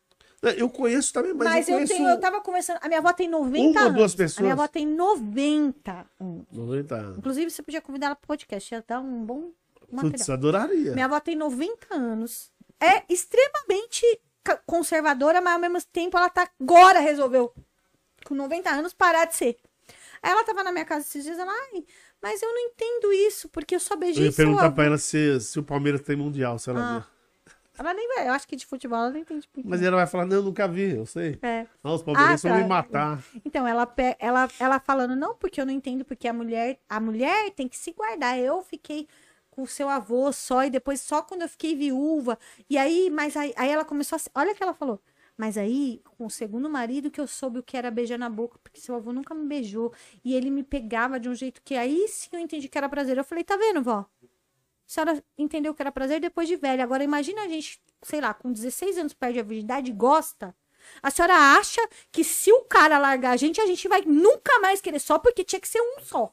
Eu conheço também, mas, Mas, eu eu, conheço tenho, eu tava conversando. A minha avó tem 90 uma ou anos. duas A pessoas. minha avó tem 90 anos. 90 anos. Inclusive, você podia convidar ela pro podcast, ia dar um bom Putz, material. adoraria. Minha avó tem 90 anos. É extremamente conservadora, mas ao mesmo tempo ela tá agora resolveu, com 90 anos, parar de ser. Aí ela tava na minha casa esses dias, ela, ai, mas eu não entendo isso, porque eu só Eu beijei ia seu perguntar avô. pra ela se, se o Palmeiras tem mundial, se ela Ah. Ela nem vai, eu acho que de futebol ela não entende muito. Mas ela vai falar, não, eu nunca vi, eu sei. É. Não, os palmeirenses Ah, vão tá. me matar. Então, ela, ela, ela falando, não, porque eu não entendo, porque a mulher, a mulher tem que se guardar. Eu fiquei com o seu avô só, e depois só quando eu fiquei viúva. E aí, mas aí, aí ela começou a. Olha o que ela falou. Mas aí, com o segundo marido, que eu soube o que era beijar na boca, porque seu avô nunca me beijou. E ele me pegava de um jeito que aí sim eu entendi que era prazer. Eu falei, tá vendo, vó? A senhora entendeu que era prazer depois de velha. Agora imagina a gente, sei lá, com 16 anos perde a virgindade e gosta. A senhora acha que se o cara largar a gente, a gente vai nunca mais querer só porque tinha que ser um só.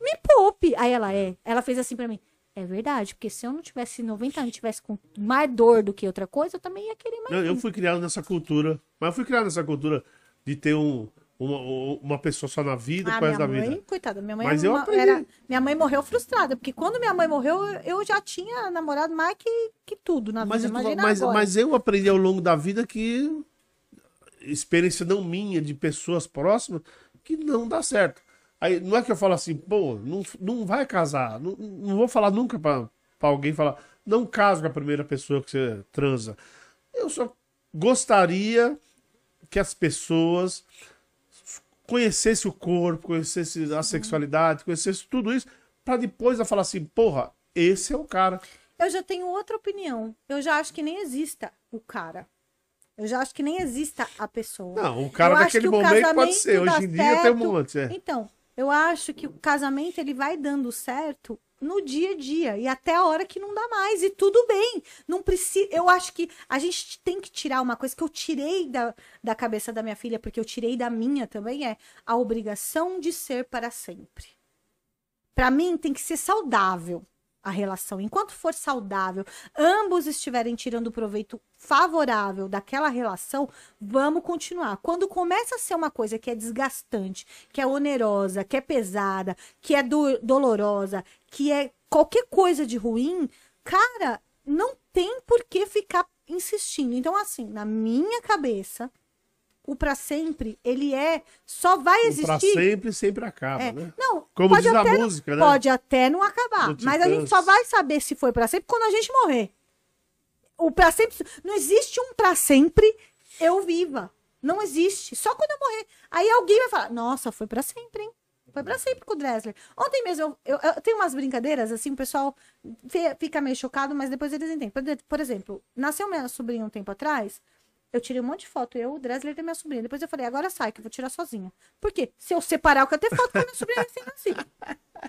Me poupe. Aí ela é. Ela fez assim pra mim. É verdade, porque se eu não tivesse 90 anos, tivesse com mais dor do que outra coisa, eu também ia querer mais. Eu, eu fui criado nessa cultura. Mas eu fui criado nessa cultura de ter um, uma, uma pessoa só na vida, Ah, minha da mãe, vida. coitada, minha mãe Mas eu uma- era- minha mãe morreu frustrada, porque quando minha mãe morreu, eu- já tinha namorado mais que, que tudo na Mas, vida. tô- Imagina mas, agora. mas eu aprendi ao longo da vida que experiência não minha, de pessoas próximas, que não dá certo. Aí não é que eu falo assim, pô, não, não vai casar. Não, não vou falar nunca pra alguém falar, não caso com a primeira pessoa que você transa. Eu só gostaria que as pessoas conhecessem o corpo, conhecessem a sexualidade, conhecessem tudo isso, pra depois eu falar assim, porra, esse é o cara. Eu já tenho outra opinião. Eu já acho que nem exista o cara. Eu já acho que nem exista a pessoa. Não, o cara Eu acho naquele momento pode ser. Hoje em dia tem um certo. monte. É. Então, eu acho que o casamento ele vai dando certo no dia a dia e até a hora que não dá mais e tudo bem. Não precisa. Eu acho que a gente tem que tirar uma coisa que eu tirei da, da cabeça da minha filha porque eu tirei da minha também é a obrigação de ser para sempre. Para mim tem que ser saudável a relação. Enquanto for saudável, ambos estiverem tirando proveito favorável daquela relação, vamos continuar. Quando começa a ser uma coisa que é desgastante, que é onerosa, que é pesada, que é do- dolorosa, que é qualquer coisa de ruim, cara, não tem por que ficar insistindo. Então, assim, na minha cabeça, o pra sempre, ele é. Só vai existir. sempre, sempre acaba, É, né? Não, Como diz a até, música, né? pode até não acabar. Do Mas a gente só vai saber se foi pra sempre quando a gente morrer. O pra sempre. Não existe um pra sempre eu viva. Não existe. Só quando eu morrer. Aí alguém vai falar: Nossa, foi pra sempre, hein? Foi pra sempre com o Dressler. Ontem mesmo, eu, eu, eu tenho umas brincadeiras, assim, o pessoal fica meio chocado, mas depois eles entendem. Por, de- por exemplo, nasceu minha sobrinha um tempo atrás, eu tirei um monte de foto, eu, o Dressler e minha sobrinha. Depois eu falei, agora sai, que eu vou tirar sozinha. Por quê? Se eu separar, eu quero ter foto com a minha sobrinha assim, assim. (laughs)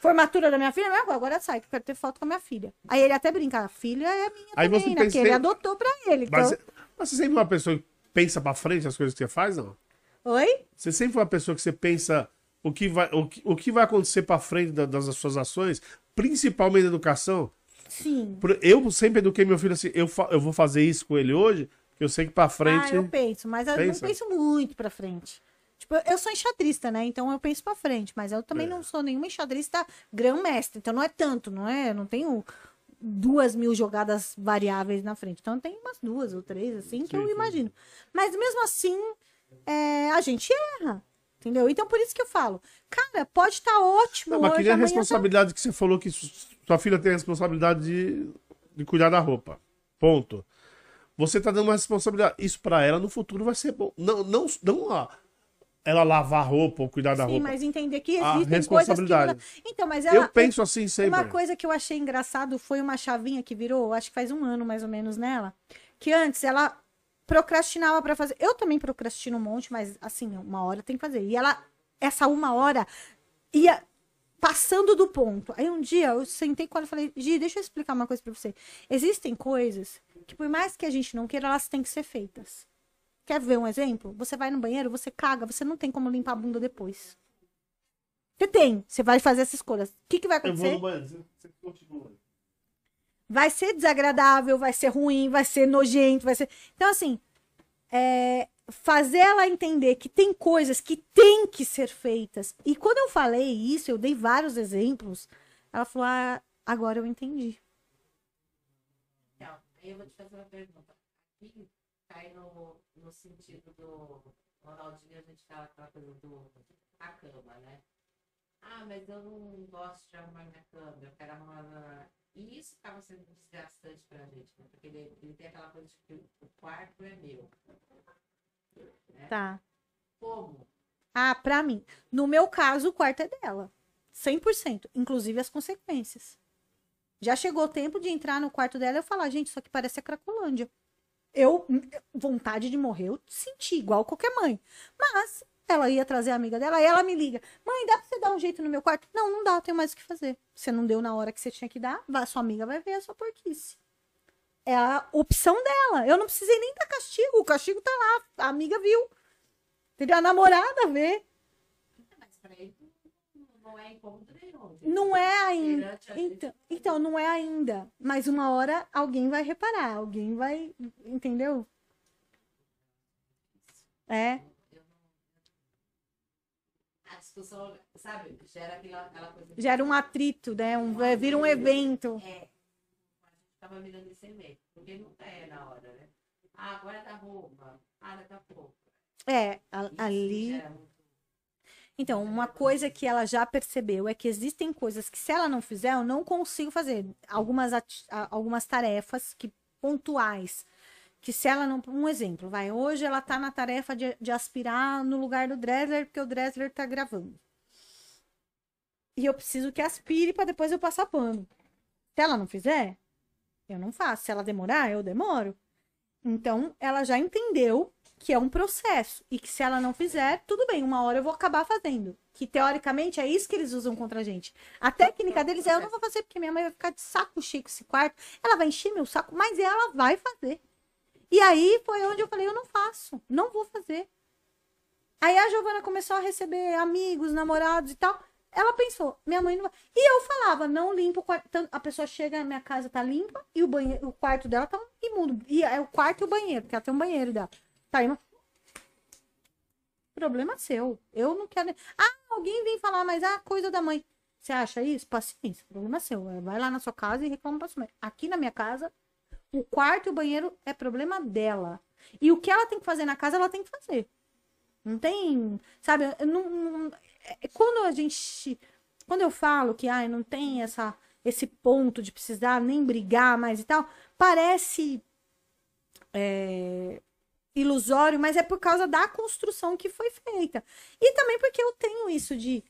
Formatura da minha filha, agora sai, que eu quero ter foto com a minha filha. Aí ele até brinca, a filha é minha Aí também, você né? pensa- Que ele adotou pra ele. Então... Mas, mas você sempre é uma pessoa que pensa pra frente as coisas que você faz, não? Oi? Você sempre foi uma pessoa que você pensa o que vai, o que, o que vai acontecer pra frente da- das suas ações, principalmente na educação. Sim. Eu sempre eduquei meu filho assim, eu, eu vou fazer isso com ele hoje, eu sei que pra Ah, frente... eu penso, mas eu Pensa? não penso muito pra frente. Tipo, eu- sou enxadrista, né? Então eu penso pra frente, mas eu também É. não sou nenhuma enxadrista grão-mestre. Então não é tanto, não é? Eu não tenho duas mil jogadas variáveis na frente. Então tem umas duas ou três, assim, que Sim, eu sim. imagino. Mas mesmo assim, é, a gente erra. Entendeu? Então por isso que eu falo, cara, pode estar ótimo. Não, mas que hoje, nem a tá- responsabilidade que você falou que su- sua filha tem a responsabilidade de, de cuidar da roupa. Ponto. Você tá dando uma responsabilidade. Isso pra ela no futuro vai ser bom. Não, não, não a- ela lavar a roupa ou cuidar da Sim, roupa. mas entender que A existem coisas que... responsabilidade. Então, mas ela... Eu penso assim sempre. Uma coisa que eu achei engraçado foi uma chavinha que virou, acho que faz um ano mais ou menos nela, que antes ela procrastinava pra fazer. Eu também procrastino um monte, mas assim, uma hora tem que fazer. E ela, essa uma hora, ia passando do ponto. Aí um dia eu sentei com ela e falei, Gi, deixa eu explicar uma coisa pra você. Existem coisas que por mais que a gente não queira, elas têm que ser feitas. Quer ver um exemplo? Você vai no banheiro, você caga, você não tem como limpar a bunda depois. Você tem, você vai fazer essa escolha. O que, que vai Eu vou acontecer? no banheiro. Você você continua. vai ser desagradável, vai ser ruim, vai ser nojento, vai ser. Então, assim, é, fazer ela entender que tem coisas que têm que ser feitas. E quando eu falei isso, eu dei vários exemplos, ela falou: ah, agora eu entendi. Então, eu vou te fazer uma pergunta. Aqui cai no, no sentido do. Ronaldinho, a gente fala aquela coisa do. a cama, né? Ah, mas eu não gosto de arrumar minha cama, eu quero arrumar. na- E isso acaba sendo desgastante pra gente, né? Porque ele, ele tem aquela coisa de que o quarto é meu. Tá. Como? Ah, pra mim. No meu caso, o quarto é dela. 100%. Inclusive as consequências. Já chegou o tempo de entrar no quarto dela e eu falar, gente, isso aqui parece a Cracolândia. Eu, vontade de morrer, eu senti, igual qualquer mãe. Mas ela ia trazer a amiga dela, aí ela me liga. Mãe, dá pra você dar um jeito no meu quarto? Não, não dá, eu tenho mais o que fazer. Você não deu na hora que você tinha que dar, vai, sua amiga vai ver a sua porquice. É a opção dela. Eu não precisei nem dar castigo, o castigo tá lá, a amiga viu. Entendeu? A namorada vê. Mas pra ele não é incômodo nenhum. Não é ainda. Então, então, não é ainda. Mas uma hora alguém vai reparar, alguém vai. Entendeu? É. A discussão, sabe, gera aquela, aquela coisa. Gera um atrito, né? Um, vira um evento. É. Tava mirando esse evento, porque não é na hora, né? Ah, agora é da roupa. Ah, daqui a pouco. É, a- ali. muito- Então, uma coisa que ela já percebeu é que existem coisas que, se ela não fizer, eu não consigo fazer. Algumas, ati- algumas tarefas que pontuais. Que se ela não. Um exemplo, vai. Hoje ela tá na tarefa de, de aspirar no lugar do Dresler, porque o Dresler tá gravando. E eu preciso que aspire para depois eu passar pano. Se ela não fizer, eu não faço. Se ela demorar, eu demoro. Então, ela já entendeu que é um processo e que se ela não fizer, tudo bem, uma hora eu vou acabar fazendo. Que teoricamente é isso que eles usam contra a gente. A técnica deles é: eu não vou fazer porque minha mãe vai ficar de saco cheio com esse quarto, ela vai encher meu saco, mas ela vai fazer. E aí foi onde eu falei: eu não faço, não vou fazer. Aí a Giovana começou a receber amigos, namorados e tal. Ela pensou, minha mãe não vai. E eu falava, não limpo o quarto. Então, A pessoa chega na minha casa, tá limpa, e o, banheiro, o quarto dela tá imundo. E é o quarto e o banheiro, porque ela tem um banheiro dela. Tá imundo. Problema seu. Eu não quero. Ah, alguém vem falar, mas ah, coisa da mãe. Você acha isso? Paciência. Problema seu. Vai lá na sua casa e reclama pra sua mãe. Aqui na minha casa, o quarto e o banheiro é problema dela. E o que ela tem que fazer na casa, ela tem que fazer. Não tem. Sabe, não, é- quando a gente. Quando eu falo que ai, não tem essa, esse ponto de precisar nem brigar mais e tal, parece é, ilusório, mas é por causa da construção que foi feita. E também porque eu tenho isso de.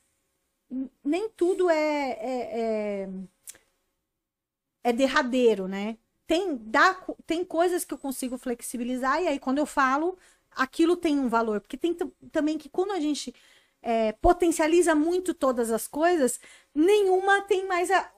Nem tudo é, é, é, é derradeiro, né? Tem, dá, tem coisas que eu consigo flexibilizar, e aí quando eu falo, aquilo tem um valor. Porque tem tam- também que quando a gente é, potencializa muito todas as coisas, nenhuma tem mais a.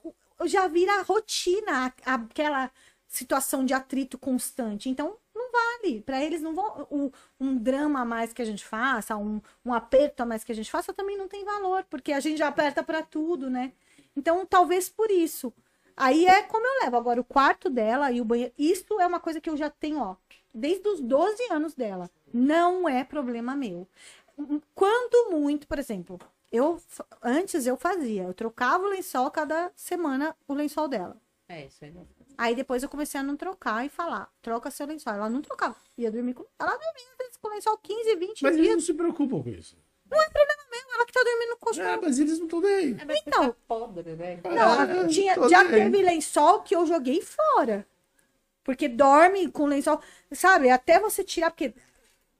Já vira rotina a- aquela situação de atrito constante. Então, não vale. Para eles não vão. Um, um drama a mais que a gente faça, um, um aperto a mais que a gente faça, também não tem valor, porque a gente já aperta para tudo, né? Então, talvez por isso. Aí é como eu levo. Agora, o quarto dela e o banheiro. Isso é uma coisa que eu já tenho, ó, desde os 12 anos dela. Não é problema meu. Quando muito, por exemplo, eu antes eu fazia, eu trocava o lençol cada semana, o lençol dela. É, isso aí não. Aí depois eu comecei a não trocar e falar, troca seu lençol. Ela não trocava, ia dormir com. Ela dormia com lençol 15, 20 Mas eles dias. não se preocupam com isso. Ela que tá dormindo no colchão. É, mas eles não estão nem. É, mas Então. fica podre, né? Não, É, tinha, tô já teve lençol que eu joguei fora. Porque dorme com lençol, sabe? Até você tirar, porque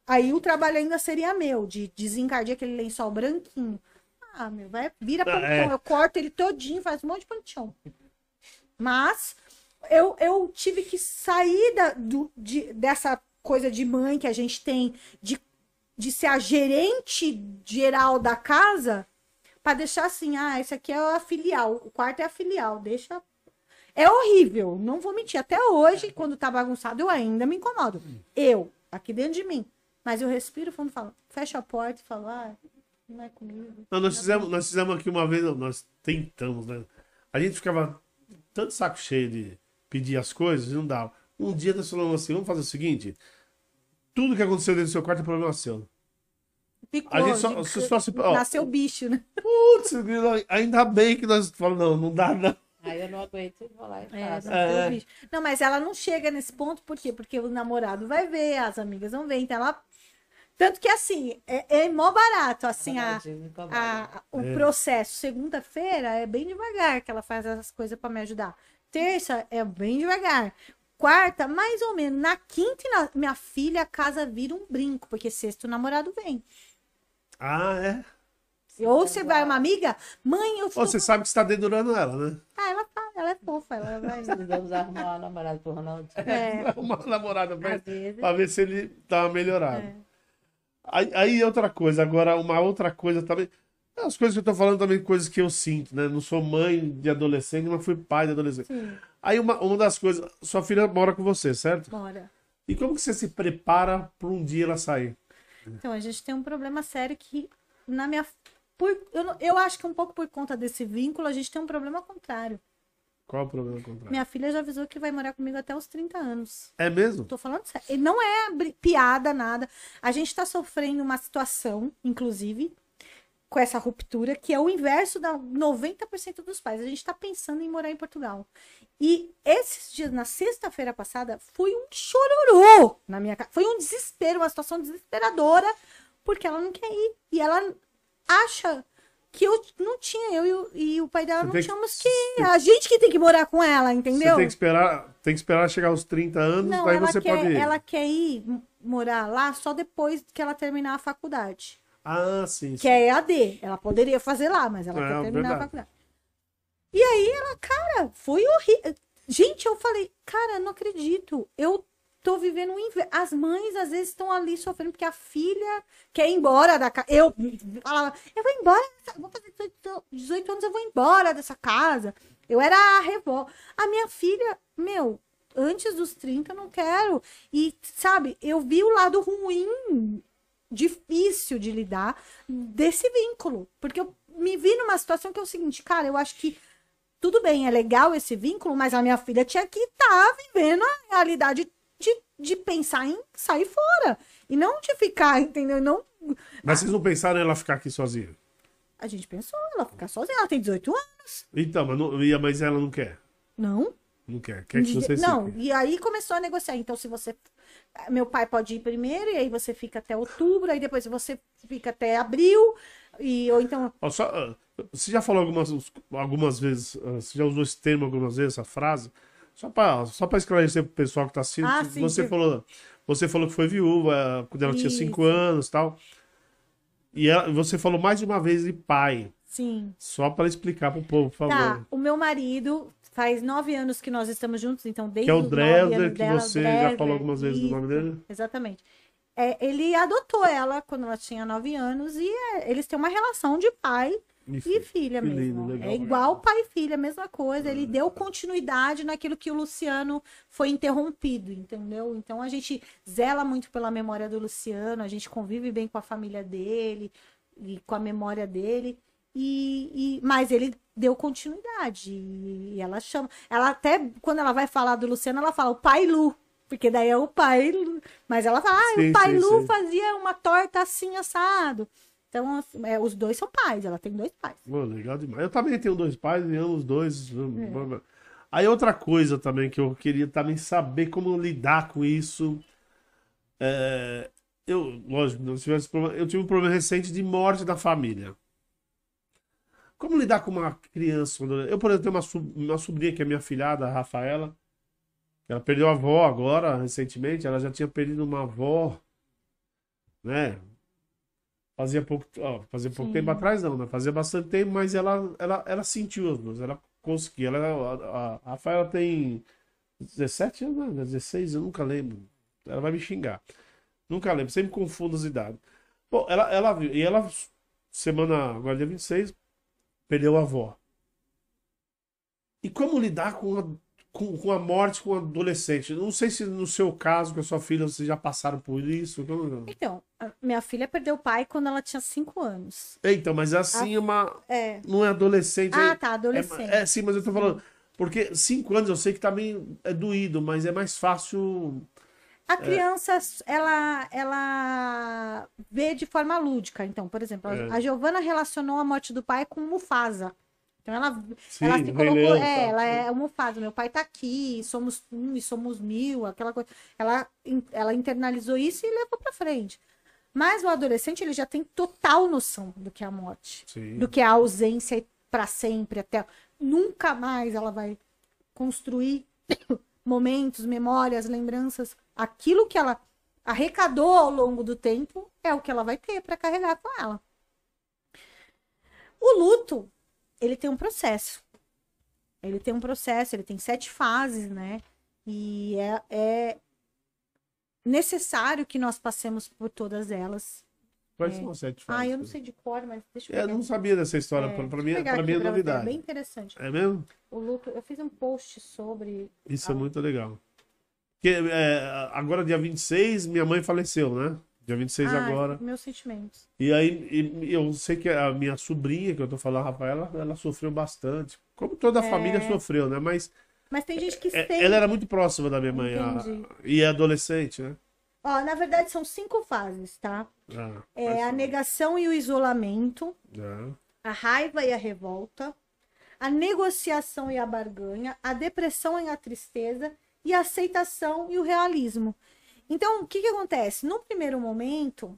aí o trabalho ainda seria meu, de desencardir aquele lençol branquinho. Ah, meu, vai, vira Ah, panchão. é. Eu corto ele todinho, faz um monte de panchão. Mas eu, eu tive que sair da, do, de, dessa coisa de mãe que a gente tem, de, de ser a gerente geral da casa, para deixar assim, ah, esse aqui é a filial, o quarto é a filial, deixa. É horrível, não vou mentir. Até hoje, quando tá bagunçado, eu ainda me incomodo. Eu, aqui dentro de mim. Mas eu respiro fundo e falo, fecho a porta e falo, ah, não é comigo. Não, nós fizemos, nós fizemos aqui uma vez, nós tentamos, né? A gente ficava tanto saco cheio de pedir as coisas e não dava. Um dia nós falamos assim, vamos fazer o seguinte, tudo que aconteceu dentro do seu quarto é problema seu. Ficou, A gente só, de- só se... ó, nasceu bicho, né? Putz, ainda bem que nós falamos, não, não dá não. Aí eu não aguento vou lá e É, faço. É. bicho. Não, mas ela não chega nesse ponto, por quê? Porque o namorado vai ver, as amigas vão ver, então ela. Tanto que assim, é, é mó barato, assim, a, incomoda. a- o É. processo. Segunda-feira é bem devagar que ela faz essas coisas pra me ajudar. Terça é bem devagar. Quarta, mais ou menos. Na quinta, e na... minha filha, a casa vira um brinco, porque sexto o namorado vem. Ah, é? Ou você vai uma amiga, mãe, eu Ó, fui. Você sabe que você tá dedurando ela, né? Ah, ela tá, ela é fofa, ela vai. Precisamos arrumar uma namorada pro Ronaldinho. É, (laughs) Uma namorada pra, vezes. pra ver se ele dá uma melhorada. É. Aí, aí outra coisa, agora uma outra coisa também. As coisas que eu tô falando também, coisas que eu sinto, né? Não sou mãe de adolescente, mas fui pai de adolescente. Sim, Aí uma, uma das coisas, sua filha mora com você, certo? bora. E como que você se prepara para um dia ela sair? Então, a gente tem um problema sério que, na minha. Por, eu, eu acho que um pouco por conta desse vínculo, a gente tem um problema contrário. Qual é o problema contrário? Minha filha já avisou que vai morar comigo até os 30 anos. É mesmo? Tô falando sério. E não é piada, nada. A gente tá sofrendo uma situação, inclusive, com essa ruptura, que é o inverso da 90% dos pais. A gente tá pensando em morar em Portugal. E esses dias, na sexta-feira passada, foi um chororô na minha casa. Foi um desespero, uma situação desesperadora, porque ela não quer ir. E ela acha que eu não tinha, eu e o, pai dela Você não que- tínhamos que ir. A gente que tem que morar com ela, Você entendeu? tem que esperar, tem que esperar chegar aos 30 anos, Não, daí você quer, pode ir. ela quer ir morar lá só depois que ela terminar a faculdade. Ah, sim. Que sim. é EAD. Ela poderia fazer lá, mas ela É, quer terminar verdade. a faculdade. E aí ela, cara, foi horrível. Gente, eu falei, cara, não acredito. Eu tô vivendo um inverno. As mães às vezes estão ali sofrendo porque a filha quer ir embora da casa. Eu falava, eu vou embora, vou fazer 18 18 anos, eu vou embora dessa casa. Eu era a revó. A minha filha, meu, antes dos 30 eu não quero. E, sabe, eu vi o lado ruim, difícil de lidar desse vínculo. Porque eu me vi numa situação que é o seguinte, cara, eu acho que tudo bem, é legal esse vínculo, mas a minha filha tinha que estar vivendo a realidade de, pensar em sair fora. E não de ficar, entendeu? Não. Mas vocês não pensaram em ela ficar aqui sozinha? A gente pensou, ela ficar sozinha, ela tem 18 anos. Então, mas, não, ia- mas ela não quer. Não. Não quer. Quer que você não, fique. e aí começou a negociar. Então, se você. Meu pai pode ir primeiro, e aí você fica até outubro, aí depois você fica até abril, e, ou então. Ó, só, ah, você já falou algumas, algumas vezes, ah, você já usou esse termo algumas vezes, essa frase? Só para só pra esclarecer pro pessoal que tá assistindo, Ah, sim, você, sim. falou, você falou que foi viúva quando ela tinha Isso. 5 anos e tal. E ela- você falou mais de uma vez de pai. Sim. Só para explicar pro povo, por favor. Tá, o meu marido faz nove anos que nós estamos juntos, então desde Que é o Dresler, que dela, você já Dresler, falou algumas vezes o nome dele. Exatamente. É, ele adotou ela quando ela tinha nove anos e é, eles têm uma relação de pai e filha Que mesmo. lindo, é igual pai e filha, a mesma coisa. Ele deu continuidade naquilo que o Luciano foi interrompido, entendeu? Então a gente zela muito pela memória do Luciano, a gente convive bem com a família dele e com a memória dele. E, e- mas ele deu continuidade e ela chama, ela até quando ela vai falar do Luciano, ela fala o pai Lu, porque daí é o pai, Lu. mas ela fala, ah, Sim, o pai sim, Lu sim. fazia uma torta assim assado. Então, assim, é, os dois são pais, ela tem dois pais. Pô, legal demais. Eu também tenho dois pais e amo os dois. É. Aí outra coisa também que eu queria também saber como lidar com isso. É, eu, lógico, não tivesse problema, eu tive um problema recente de morte da família. Como lidar com uma criança? Eu, por exemplo, tenho uma, uma sobrinha que é minha filhada, a Rafaela. Ela perdeu a avó agora, recentemente. Ela já tinha perdido uma avó, né? Fazia pouco, ó, fazia pouco Sim. tempo atrás, não, né? Fazia bastante tempo, mas ela, ela, ela sentiu as duas, ela conseguiu. Ela, a, a Rafaela tem 17 anos, né? 16, eu nunca lembro. Ela vai me xingar. Nunca lembro, sempre confundo as idades. Bom, ela, ela viu, e ela, semana, agora dia 26, perdeu a avó. E como lidar com a, com, com a morte com um adolescente? Não sei se no seu caso, com a sua filha, vocês já passaram por isso. Então, a minha filha perdeu o pai quando ela tinha 5 anos. Então, mas assim, é uma, É. não é adolescente. Ah, é- tá, adolescente. É, é, sim, mas eu tô falando. Porque cinco anos eu sei que também é doído, mas é mais fácil. A criança, ela, ela vê de forma lúdica. Então, por exemplo, a- É. a Giovana relacionou a morte do pai com Mufasa. Então, ela, Sim, ela se colocou. Leão, é, tá. ela é o Mufasa. Meu pai tá aqui, somos um e somos mil, aquela coisa. Ela, ela internalizou isso e levou pra frente. Mas o adolescente, ele já tem total noção do que é a morte. Sim. do que a ausência para sempre até nunca mais ela vai construir (coughs) momentos, memórias, lembranças, aquilo que ela arrecadou ao longo do tempo é o que ela vai ter para carregar com ela. O luto, ele tem um processo. Ele tem um processo, ele tem sete fases, né? E é, é necessário que nós passemos por todas elas. Quais são as sete Ah, eu não fases? sei de cor, mas deixa eu É, Eu não sabia dessa história. É, pra, mim, pra mim é novidade. É bem interessante. É mesmo? O luto, eu fiz um post sobre. Isso é Ah. muito legal. Porque, é, agora, dia 26, minha mãe faleceu, né? Dia 26 Ai, agora. Meus sentimentos. E aí, e- eu sei que a minha sobrinha, que eu tô falando, a Rafaela, ela sofreu bastante. Como toda a É. família sofreu, né? Mas Mas tem gente que é, sente. ela era muito próxima da minha mãe. a- e é adolescente, né? Ó, na verdade, são cinco fases, tá? Ah, É a negação e o isolamento, Ah, a raiva e a revolta, a negociação e a barganha, a depressão e a tristeza, e a aceitação e o realismo. Então, o que, que acontece? No primeiro momento,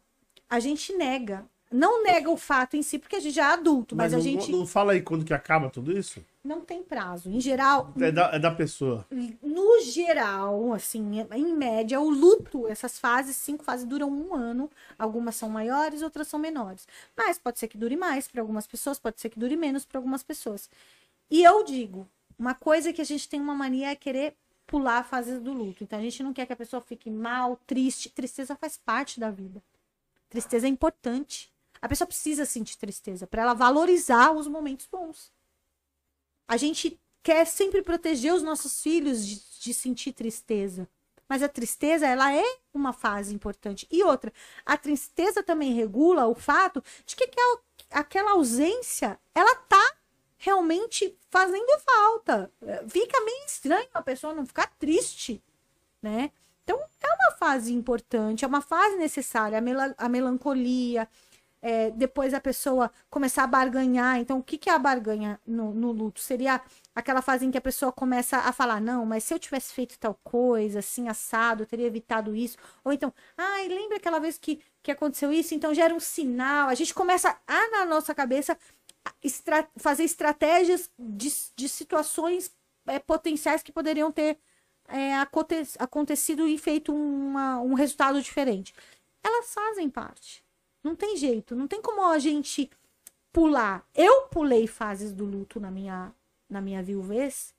a gente nega. Não nega o fato em si, porque a gente já é adulto, mas, Mas, a não, gente não fala aí quando que acaba tudo isso? não tem prazo. Em geral, É da, é da pessoa. no geral, assim, em média, o luto, essas fases, cinco fases duram um ano. Algumas são maiores, outras são menores. Mas pode ser que dure mais para algumas pessoas, pode ser que dure menos para algumas pessoas. E eu digo, uma coisa que a gente tem uma mania é querer pular fases do luto. Então a gente não quer que a pessoa fique mal, triste. Tristeza faz parte da vida. Tristeza é importante. A pessoa precisa sentir tristeza para ela valorizar os momentos bons. A gente quer sempre proteger os nossos filhos de, de sentir tristeza. Mas a tristeza, ela é uma fase importante. E outra, a tristeza também regula o fato de que aquela, aquela ausência, ela tá realmente fazendo falta. Fica meio estranho a pessoa não ficar triste, né? Então, é uma fase importante, é uma fase necessária. A, mela- a melancolia, é, depois a pessoa começar a barganhar. Então, o que, que é a barganha no, no luto? Seria aquela fase em que a pessoa começa a falar: não, mas se eu tivesse feito tal coisa, assim, assado, eu teria evitado isso. Ou então, ai, lembra aquela vez que, que aconteceu isso? Então gera um sinal. A gente começa a, na nossa cabeça, estra- fazer estratégias de, de situações é, potenciais que poderiam ter é, aconte- acontecido e feito uma- um resultado diferente. Elas fazem parte. Não tem jeito, não tem como a gente pular. Eu pulei fases do luto na minha, na minha viuvez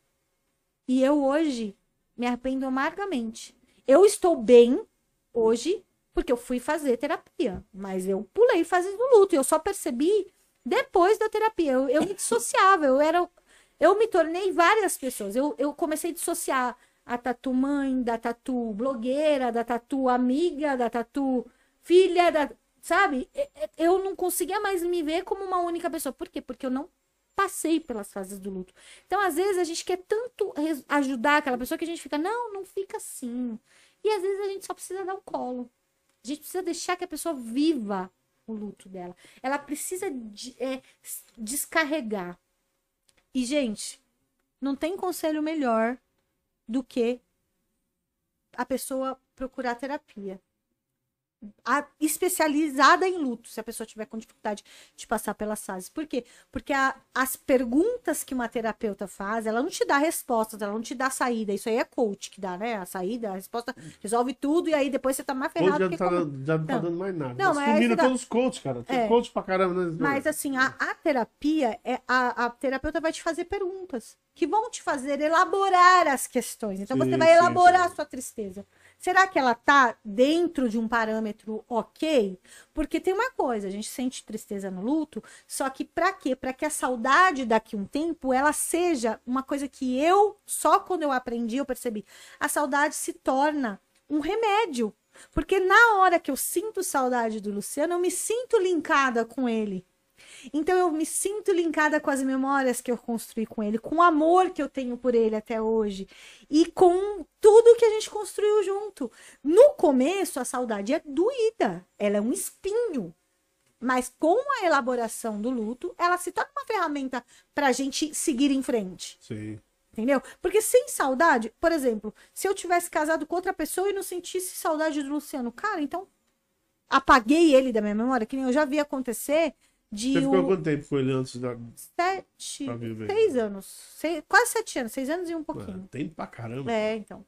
e eu hoje me arrependo amargamente. Eu estou bem hoje porque eu fui fazer terapia, mas eu pulei fases do luto e eu só percebi depois da terapia. Eu, eu me dissociava, eu era. Eu me tornei várias pessoas. Eu, eu comecei a dissociar a tatu mãe, da tatu blogueira, da tatu amiga, da tatu filha, da, sabe? Eu não conseguia mais me ver como uma única pessoa. Por quê? Porque eu não passei pelas fases do luto. Então, às vezes, a gente quer tanto ajudar aquela pessoa que a gente fica, não, não fica assim. E às vezes a gente só precisa dar um colo. A gente precisa deixar que a pessoa viva o luto dela. Ela precisa de- é, descarregar. E, gente, Não tem conselho melhor do que a pessoa procurar terapia. A- especializada em luto, se a pessoa tiver com dificuldade de passar pelas fases. Por quê? Porque a- as perguntas que uma terapeuta faz, ela não te dá respostas, ela não te dá saída. Isso aí é coach que dá, né? A saída, a resposta resolve tudo e aí depois você tá mais ferrado. já, que tá, como- já não tá Não. dando mais nada. Não, Mas combina você dá- todos os coaches, cara. Tem É. coach pra caramba, né? Mas assim, a, a terapia, é a, a terapeuta vai te fazer perguntas que vão te fazer elaborar as questões. Então você Sim, vai sim, elaborar sim. a sua tristeza. Será que ela tá dentro de um parâmetro ok? Porque tem uma coisa, a gente sente tristeza no luto, só que pra quê? Pra que a saudade daqui um tempo ela seja uma coisa que eu só quando eu aprendi eu percebi. A saudade se torna um remédio. Porque na hora que eu sinto saudade do Luciano, eu me sinto linkada com ele. Então eu me sinto linkada com as memórias que eu construí com ele, com o amor que eu tenho por ele até hoje e com tudo que a gente construiu junto. No começo a saudade é doída, ela é um espinho. Mas com a elaboração do luto, ela se torna uma ferramenta para a gente seguir em frente. Sim. Entendeu? Porque sem saudade, por exemplo, se eu tivesse casado com outra pessoa e não sentisse saudade do Luciano, cara, então apaguei ele da minha memória, que nem eu já vi acontecer de Você ficou o quanto tempo com ele antes da. sete, seis anos, seis- quase sete anos, seis anos e um Ah, pouquinho. tempo pra caramba. É, então.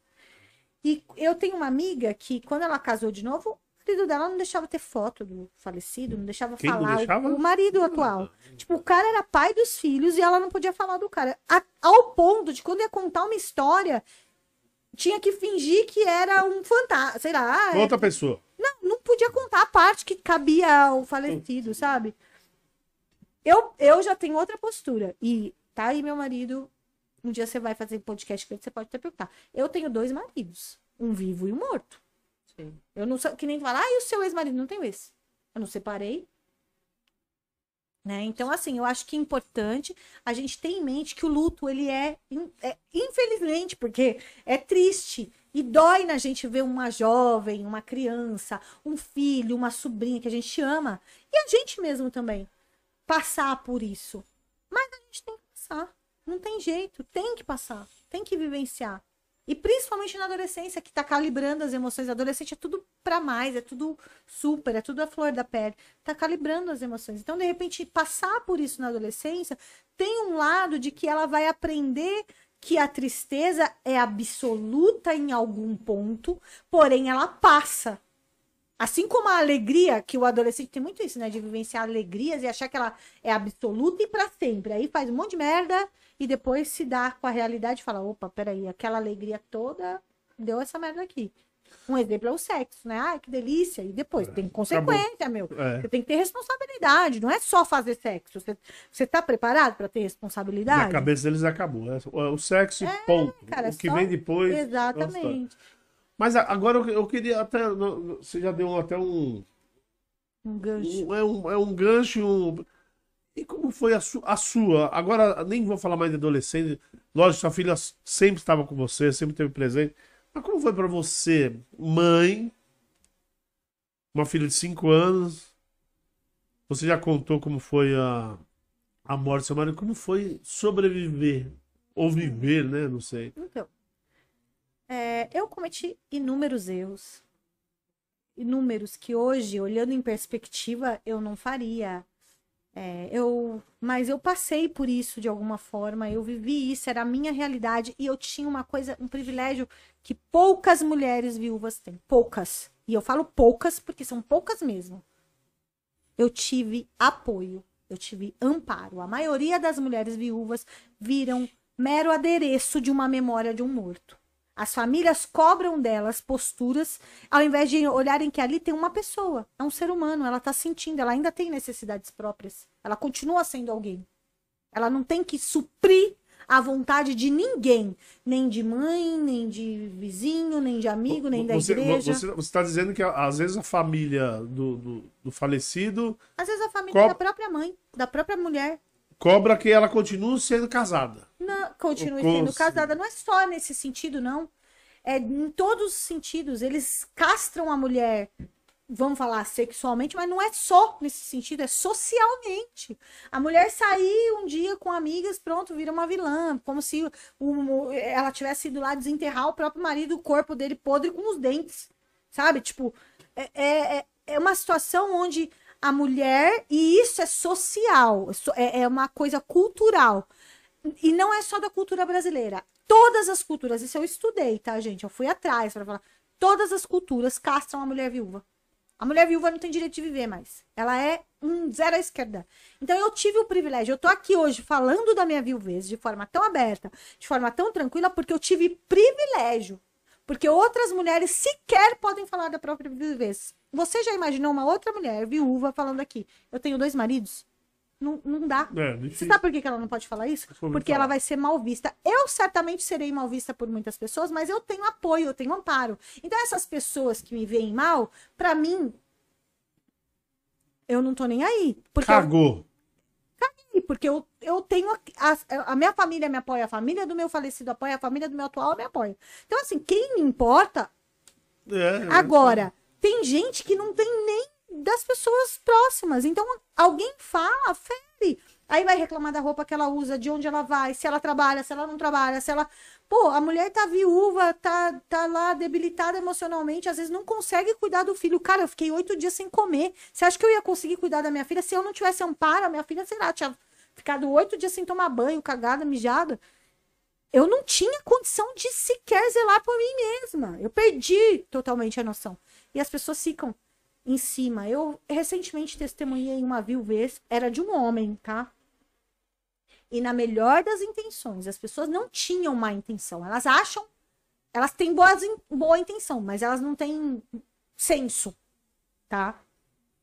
E eu tenho uma amiga que, quando ela casou de novo, o marido dela não deixava ter foto do falecido, não deixava Quem não falar. o- deixava? O, marido atual. Tipo, o cara era pai dos filhos e ela não podia falar do cara. A- ao ponto de, quando ia contar uma história, tinha que fingir que era um fantasma, sei lá. é- Outra pessoa. não, não podia contar a parte que cabia ao falecido, sabe? Eu, eu já tenho outra postura. E tá aí meu marido. Um dia você vai fazer podcast com ele, você pode até perguntar. Eu tenho dois maridos. Um vivo e um morto. Sim. Eu não sou que nem falar, ah, e o seu ex-marido? Não tenho esse. Eu não separei. Né? Então, assim, eu acho que é importante a gente ter em mente que o luto, ele é, é, infelizmente, porque é triste e dói na gente ver uma jovem, uma criança, um filho, uma sobrinha que a gente ama, e a gente mesmo também, passar por isso. Mas a gente tem que passar. Não tem jeito, tem que passar, tem que vivenciar. E principalmente na adolescência, que tá calibrando as emoções. Adolescente é tudo pra mais, é tudo super, é tudo a flor da pele. Tá calibrando as emoções. Então, de repente, passar por isso na adolescência tem um lado de que ela vai aprender que a tristeza é absoluta em algum ponto, porém ela passa. Assim como a alegria, que o adolescente tem muito isso, né? De vivenciar alegrias e achar que ela é absoluta e pra sempre. Aí faz um monte de merda e depois se dá com a realidade e fala: opa, peraí, aquela alegria toda deu essa merda aqui. Um exemplo é o sexo, né? Ai, que delícia. E depois tem consequência, meu. É. Você tem que ter responsabilidade, não é só fazer sexo. Você, você tá preparado pra ter Na responsabilidade? cabeça deles acabou. né? O sexo, e ponto. É, cara, o que só- vem depois. é. Exatamente. Mas agora eu, eu queria até. Você já deu até um. Um gancho. um- é, um, é um gancho. um- E como foi a, su- a sua? Agora, nem vou falar mais de adolescente. Lógico, sua filha sempre estava com você, sempre esteve presente. Mas como foi pra você, mãe, uma filha de 5 anos? Você já contou como foi a, a morte do seu marido? Como foi sobreviver? Ou viver, né? Não sei. Então, é, eu cometi inúmeros erros. Inúmeros que hoje, olhando em perspectiva, eu não faria. É, eu, mas eu passei por isso de alguma forma, eu vivi isso, era a minha realidade e eu tinha uma coisa, um privilégio que poucas mulheres viúvas têm, poucas. E eu falo poucas porque são poucas mesmo. Eu tive apoio, eu tive amparo. A maioria das mulheres viúvas viram mero adereço de uma memória de um morto. As famílias cobram delas posturas, ao invés de olharem que ali tem uma pessoa, é um ser humano, ela está sentindo, ela ainda tem necessidades próprias, ela continua sendo alguém. Ela não tem que suprir a vontade de ninguém, nem de mãe, nem de vizinho, nem de amigo, nem da você, igreja. Você está dizendo que às vezes a família do, do, do falecido Às vezes a família Qual- da própria mãe, da própria mulher, cobra que ela continue sendo casada. não, continue sendo casada. Não é só nesse sentido, não. É em todos os sentidos. Eles castram a mulher vamos falar sexualmente, mas não é só nesse sentido, é socialmente. A mulher sair um dia com amigas, pronto, vira uma vilã, como se o, ela tivesse ido lá desenterrar o próprio marido, o corpo dele podre com os dentes, sabe? Tipo, é, é, é uma situação onde a mulher, e isso é social, é, é uma coisa cultural. E não é só da cultura brasileira. Todas as culturas, isso eu estudei, tá, gente? Eu fui atrás para falar. Todas as culturas castram a mulher viúva. A mulher viúva não tem direito de viver mais. Ela é um zero à esquerda. Então eu tive o privilégio. Eu tô aqui hoje falando da minha viuvez de forma tão aberta, de forma tão tranquila, porque eu tive privilégio. Porque outras mulheres sequer podem falar da própria viuvez. Você já imaginou uma outra mulher viúva falando aqui? Eu tenho dois maridos? Não, não dá. É, Você sabe por que ela não pode falar isso? Porque ela vai ser mal vista. Eu certamente serei mal vista por muitas pessoas, mas eu tenho apoio, eu tenho amparo. Então, essas pessoas que me veem mal, para mim, eu não tô nem aí. Porque Cagou. Eu... Caguei, porque eu, eu tenho. A, a, minha família me apoia, a família do meu falecido apoia, a família do meu atual me apoia. Então, assim, quem me importa. É, Agora, tem gente que não tem nem das pessoas próximas. Então, alguém fala, fere. Aí vai reclamar da roupa que ela usa, de onde ela vai, se ela trabalha, se ela não trabalha, se ela. Pô, a mulher tá viúva, tá, tá lá debilitada emocionalmente, às vezes não consegue cuidar do filho. Cara, eu fiquei oito dias sem comer. Você acha que eu ia conseguir cuidar da minha filha se eu não tivesse amparo? A minha filha, sei lá, tinha ficado oito dias sem tomar banho, cagada, mijada. Eu não tinha condição de sequer zelar por mim mesma. Eu perdi totalmente a noção. E as pessoas ficam em cima. Eu recentemente testemunhei uma viuvez, era de um homem, tá? E na melhor das intenções, as pessoas não tinham má intenção. Elas acham, elas têm boas, boa intenção, mas elas não têm senso, tá?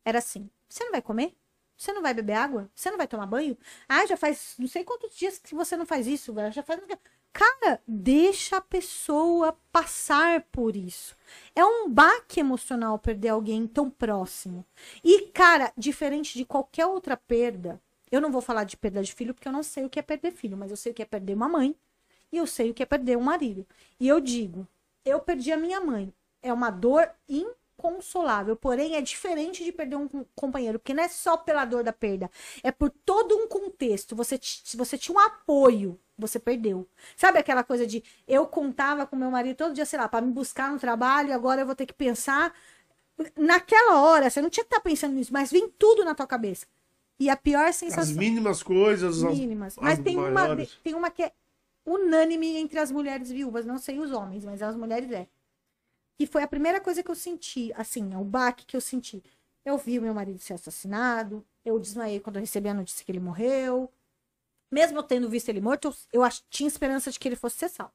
Era assim: você não vai comer? Você não vai beber água? Você não vai tomar banho? Ah, já faz não sei quantos dias que você não faz isso, já faz. Cara, deixa a pessoa passar por isso. É um baque emocional perder alguém tão próximo. E, cara, diferente de qualquer outra perda, eu não vou falar de perda de filho porque eu não sei o que é perder filho, mas eu sei o que é perder uma mãe e eu sei o que é perder um marido. E eu digo, eu perdi a minha mãe. É uma dor inconsolável, porém é diferente de perder um companheiro, porque não é só pela dor da perda, é por todo um contexto. Você, você tinha um apoio você perdeu. Sabe aquela coisa de eu contava com meu marido todo dia, sei lá, para me buscar no trabalho, agora eu vou ter que pensar. Naquela hora, você não tinha que estar tá pensando nisso, mas vem tudo na tua cabeça. E a pior sensação. As mínimas coisas. Mínimas. As, mas as tem, uma, tem uma que é unânime entre as mulheres viúvas, não sei os homens, mas as mulheres é. E foi a primeira coisa que eu senti, assim, o baque que eu senti. Eu vi o meu marido ser assassinado, eu desmaiei quando eu recebi a notícia que ele morreu, mesmo eu tendo visto ele morto, eu, eu tinha esperança de que ele fosse ser salvo.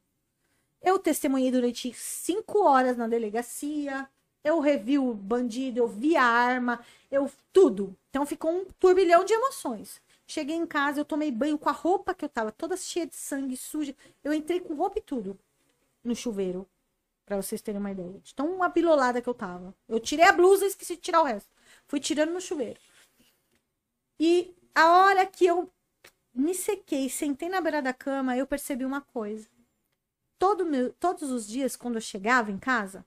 Eu testemunhei durante cinco horas na delegacia. Eu revi o bandido, eu vi a arma, eu tudo. Então ficou um turbilhão de emoções. Cheguei em casa, eu tomei banho com a roupa que eu tava, toda cheia de sangue, suja. Eu entrei com roupa e tudo no chuveiro, para vocês terem uma ideia. De tão uma bilolada que eu tava. Eu tirei a blusa e esqueci de tirar o resto. Fui tirando no chuveiro. E a hora que eu me sequei, sentei na beira da cama, eu percebi uma coisa. Todo meu, todos os dias, quando eu chegava em casa,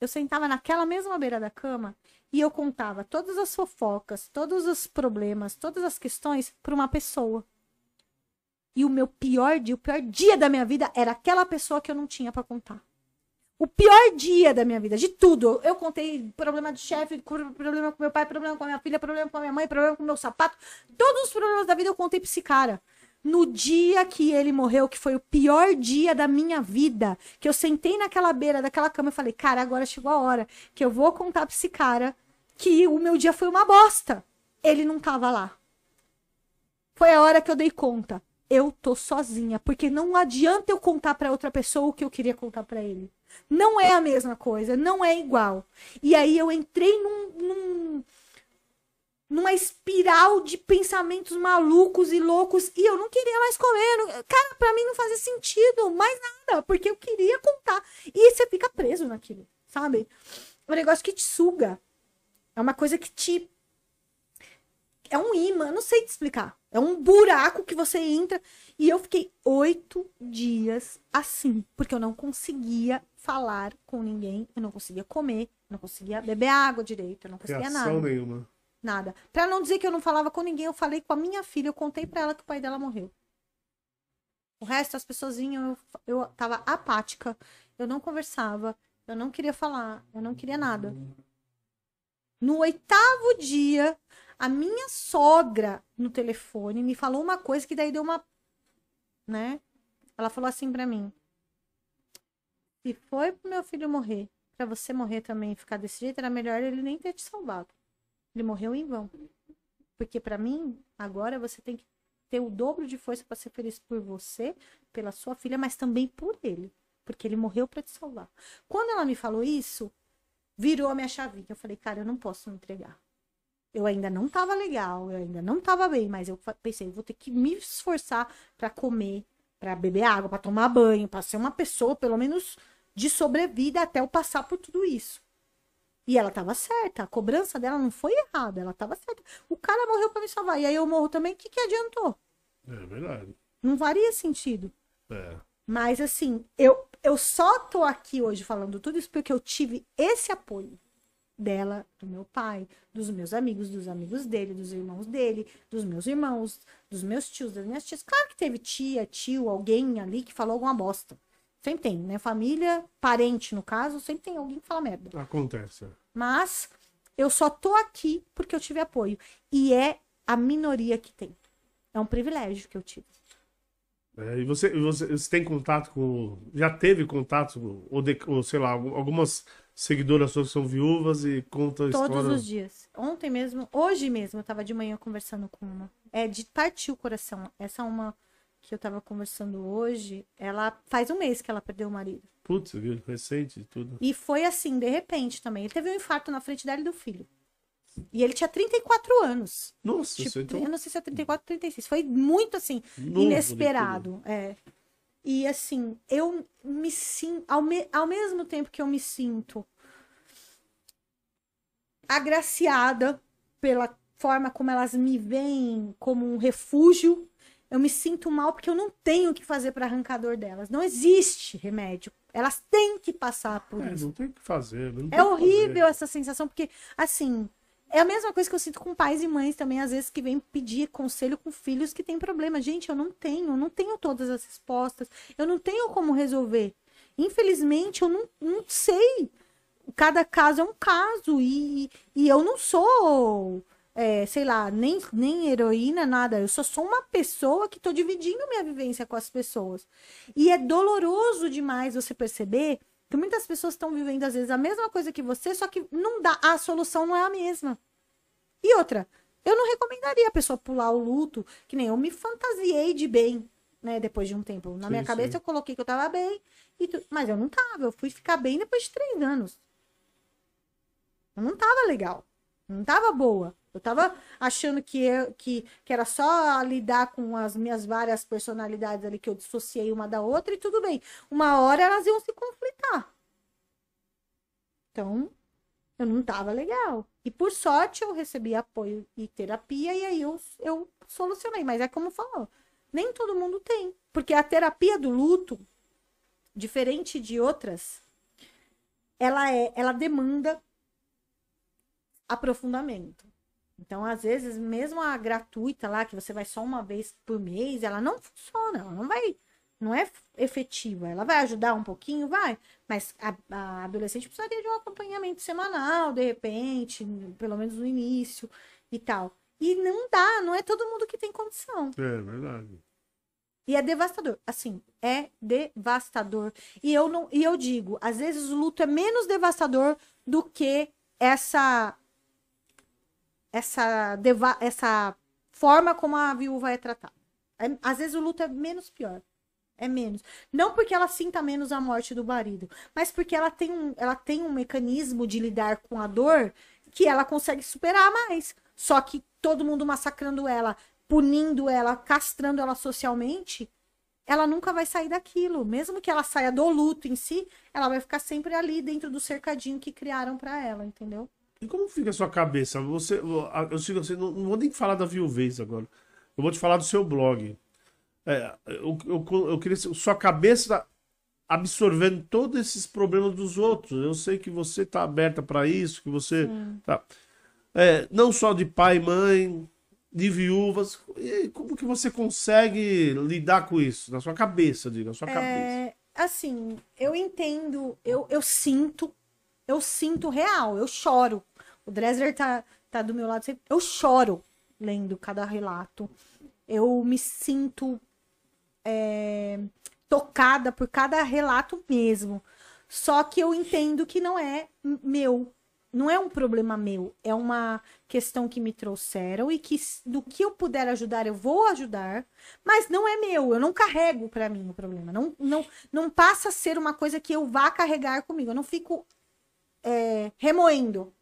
eu sentava naquela mesma beira da cama e eu contava todas as fofocas, todos os problemas, todas as questões para uma pessoa. E o meu pior dia, o pior dia da minha vida era aquela pessoa que eu não tinha para contar o pior dia da minha vida, de tudo. Eu contei problema de chefe, problema com meu pai, problema com a minha filha, problema com a minha mãe, problema com meu sapato. Todos os problemas da vida eu contei pra esse cara. No dia que ele morreu, que foi o pior dia da minha vida, que eu sentei naquela beira daquela cama e falei, cara, agora chegou a hora que eu vou contar pra esse cara que o meu dia foi uma bosta. Ele não tava lá. Foi a hora que eu dei conta. Eu tô sozinha, porque não adianta eu contar para outra pessoa o que eu queria contar para ele. Não é a mesma coisa, não é igual. E aí eu entrei num, num, numa espiral de pensamentos malucos e loucos e eu não queria mais comer. Cara, para mim não fazia sentido mais nada, porque eu queria contar. E você fica preso naquilo, sabe? É um negócio que te suga. É uma coisa que te é um imã, não sei te explicar. É um buraco que você entra. E eu fiquei oito dias assim, porque eu não conseguia falar com ninguém, eu não conseguia comer, eu não conseguia beber água direito, eu não conseguia Reação nada. nenhuma. Nada. Pra não dizer que eu não falava com ninguém, eu falei com a minha filha, eu contei pra ela que o pai dela morreu. O resto, as pessoas vinham, eu, eu tava apática, eu não conversava, eu não queria falar, eu não queria nada. No oitavo dia, a minha sogra no telefone me falou uma coisa que daí deu uma. Né? Ela falou assim pra mim: Se foi pro meu filho morrer, pra você morrer também e ficar desse jeito, era melhor ele nem ter te salvado. Ele morreu em vão. Porque pra mim, agora você tem que ter o dobro de força pra ser feliz por você, pela sua filha, mas também por ele. Porque ele morreu pra te salvar. Quando ela me falou isso, virou a minha chavinha. Eu falei, cara, eu não posso me entregar. Eu ainda não tava legal, eu ainda não tava bem, mas eu pensei, eu vou ter que me esforçar pra comer, pra beber água, pra tomar banho, pra ser uma pessoa, pelo menos, de sobrevida até eu passar por tudo isso. E ela tava certa, a cobrança dela não foi errada, ela tava certa. O cara morreu pra me salvar, e aí eu morro também, o que, que adiantou? É verdade. Não faria sentido. É. Mas assim, eu, eu só tô aqui hoje falando tudo isso porque eu tive esse apoio dela, do meu pai, dos meus amigos, dos amigos dele, dos irmãos dele, dos meus irmãos, dos meus tios, das minhas tias. Claro que teve tia, tio, alguém ali que falou alguma bosta. Sempre tem, né? Família, parente no caso, sempre tem alguém que fala merda. Acontece. é. Mas eu só tô aqui porque eu tive apoio. E é a minoria que tem. É um privilégio que eu tive. É, e você, você, você tem contato com. Já teve contato, ou, de, ou sei lá, algum- algumas seguidoras suas são viúvas e conta Todos história. os dias. Ontem mesmo, hoje mesmo, eu tava de manhã conversando com uma. É de partir o coração. Essa uma que eu tava conversando hoje, ela faz um mês que ela perdeu o marido. Putz, viu? Recente e tudo. E foi assim, de repente também. Ele teve um infarto na frente dela e do filho. E ele tinha 34 anos. Nossa, Tipo, então. eu não sei se é 34 ou 36. Foi muito assim, novo inesperado. É. E assim, eu me sinto. Ao, me- ao mesmo tempo que eu me sinto agraciada pela forma como elas me veem como um refúgio, eu me sinto mal porque eu não tenho o que fazer para arrancar a dor delas. Não existe remédio. Elas têm que passar por É, isso. não tem o que fazer. tem É horrível fazer. essa sensação, porque, assim, é a mesma coisa que eu sinto com pais e mães também, às vezes, que vêm pedir conselho com filhos que têm problema. Gente, eu não tenho, eu não tenho todas as respostas, eu não tenho como resolver. Infelizmente, eu não, não sei. Cada caso é um caso, e, e eu não sou, é, sei lá, nem, nem heroína, nada. Eu só sou uma pessoa que estou dividindo minha vivência com as pessoas. E é doloroso demais você perceber que muitas pessoas estão vivendo, às vezes, a mesma coisa que você, só que não dá, a solução não é a mesma. E outra, eu não recomendaria a pessoa pular o luto, que nem eu me fantasiei de bem, né, depois de um tempo. Na Sim, minha cabeça sim. eu coloquei que eu tava bem, tu- mas eu não tava, eu fui ficar bem depois de três anos. Eu não tava legal, não tava boa. Eu tava achando que, eu, que, que era só lidar com as minhas várias personalidades ali que eu dissociei uma da outra e tudo bem. Uma hora elas iam se conflitar. Então, eu não tava legal. E por sorte eu recebi apoio e terapia e aí eu, eu solucionei. Mas é como falou, nem todo mundo tem. Porque a terapia do luto, diferente de outras, ela é, ela demanda aprofundamento. Então, às vezes, mesmo a gratuita lá, que você vai só uma vez por mês, ela não funciona, ela não vai, não é efetiva. Ela vai ajudar um pouquinho, vai, mas a, a adolescente precisaria de um acompanhamento semanal, de repente, pelo menos no início e tal. E não dá, não é todo mundo que tem condição. É verdade. E é devastador. Assim, é devastador. E eu não, e eu digo, às vezes o luto é menos devastador do que essa essa essa forma como a viúva é tratada. É- às vezes o luto é menos pior. É menos. Não porque ela sinta menos a morte do marido, mas porque ela tem um, ela tem um mecanismo de lidar com a dor que ela consegue superar mais. Só que todo mundo massacrando ela, punindo ela, castrando ela socialmente, ela nunca vai sair daquilo. Mesmo que ela saia do luto em si, ela vai ficar sempre ali dentro do cercadinho que criaram pra ela, entendeu? E como fica a sua cabeça? Você, eu digo assim, não, não vou nem falar da viuvez agora. Eu vou te falar do seu blog. É, eu, eu, eu queria sua cabeça absorvendo todos esses problemas dos outros. Eu sei que você está aberta para isso, que você tá, é, não só de pai e mãe, de viúvas. E como que você consegue lidar com isso na sua cabeça, diga, na sua É, cabeça? assim, eu entendo, eu, eu sinto, eu sinto real, eu choro. O Dresler tá, tá do meu lado sempre. Eu choro lendo cada relato. Eu me sinto é, tocada por cada relato mesmo. Só que eu entendo que não é meu. Não é um problema meu. É uma questão que me trouxeram e que do que eu puder ajudar, eu vou ajudar. Mas não é meu. Eu não carrego pra mim o problema. Não, não, não passa a ser uma coisa que eu vá carregar comigo. Eu não fico é, remoendo.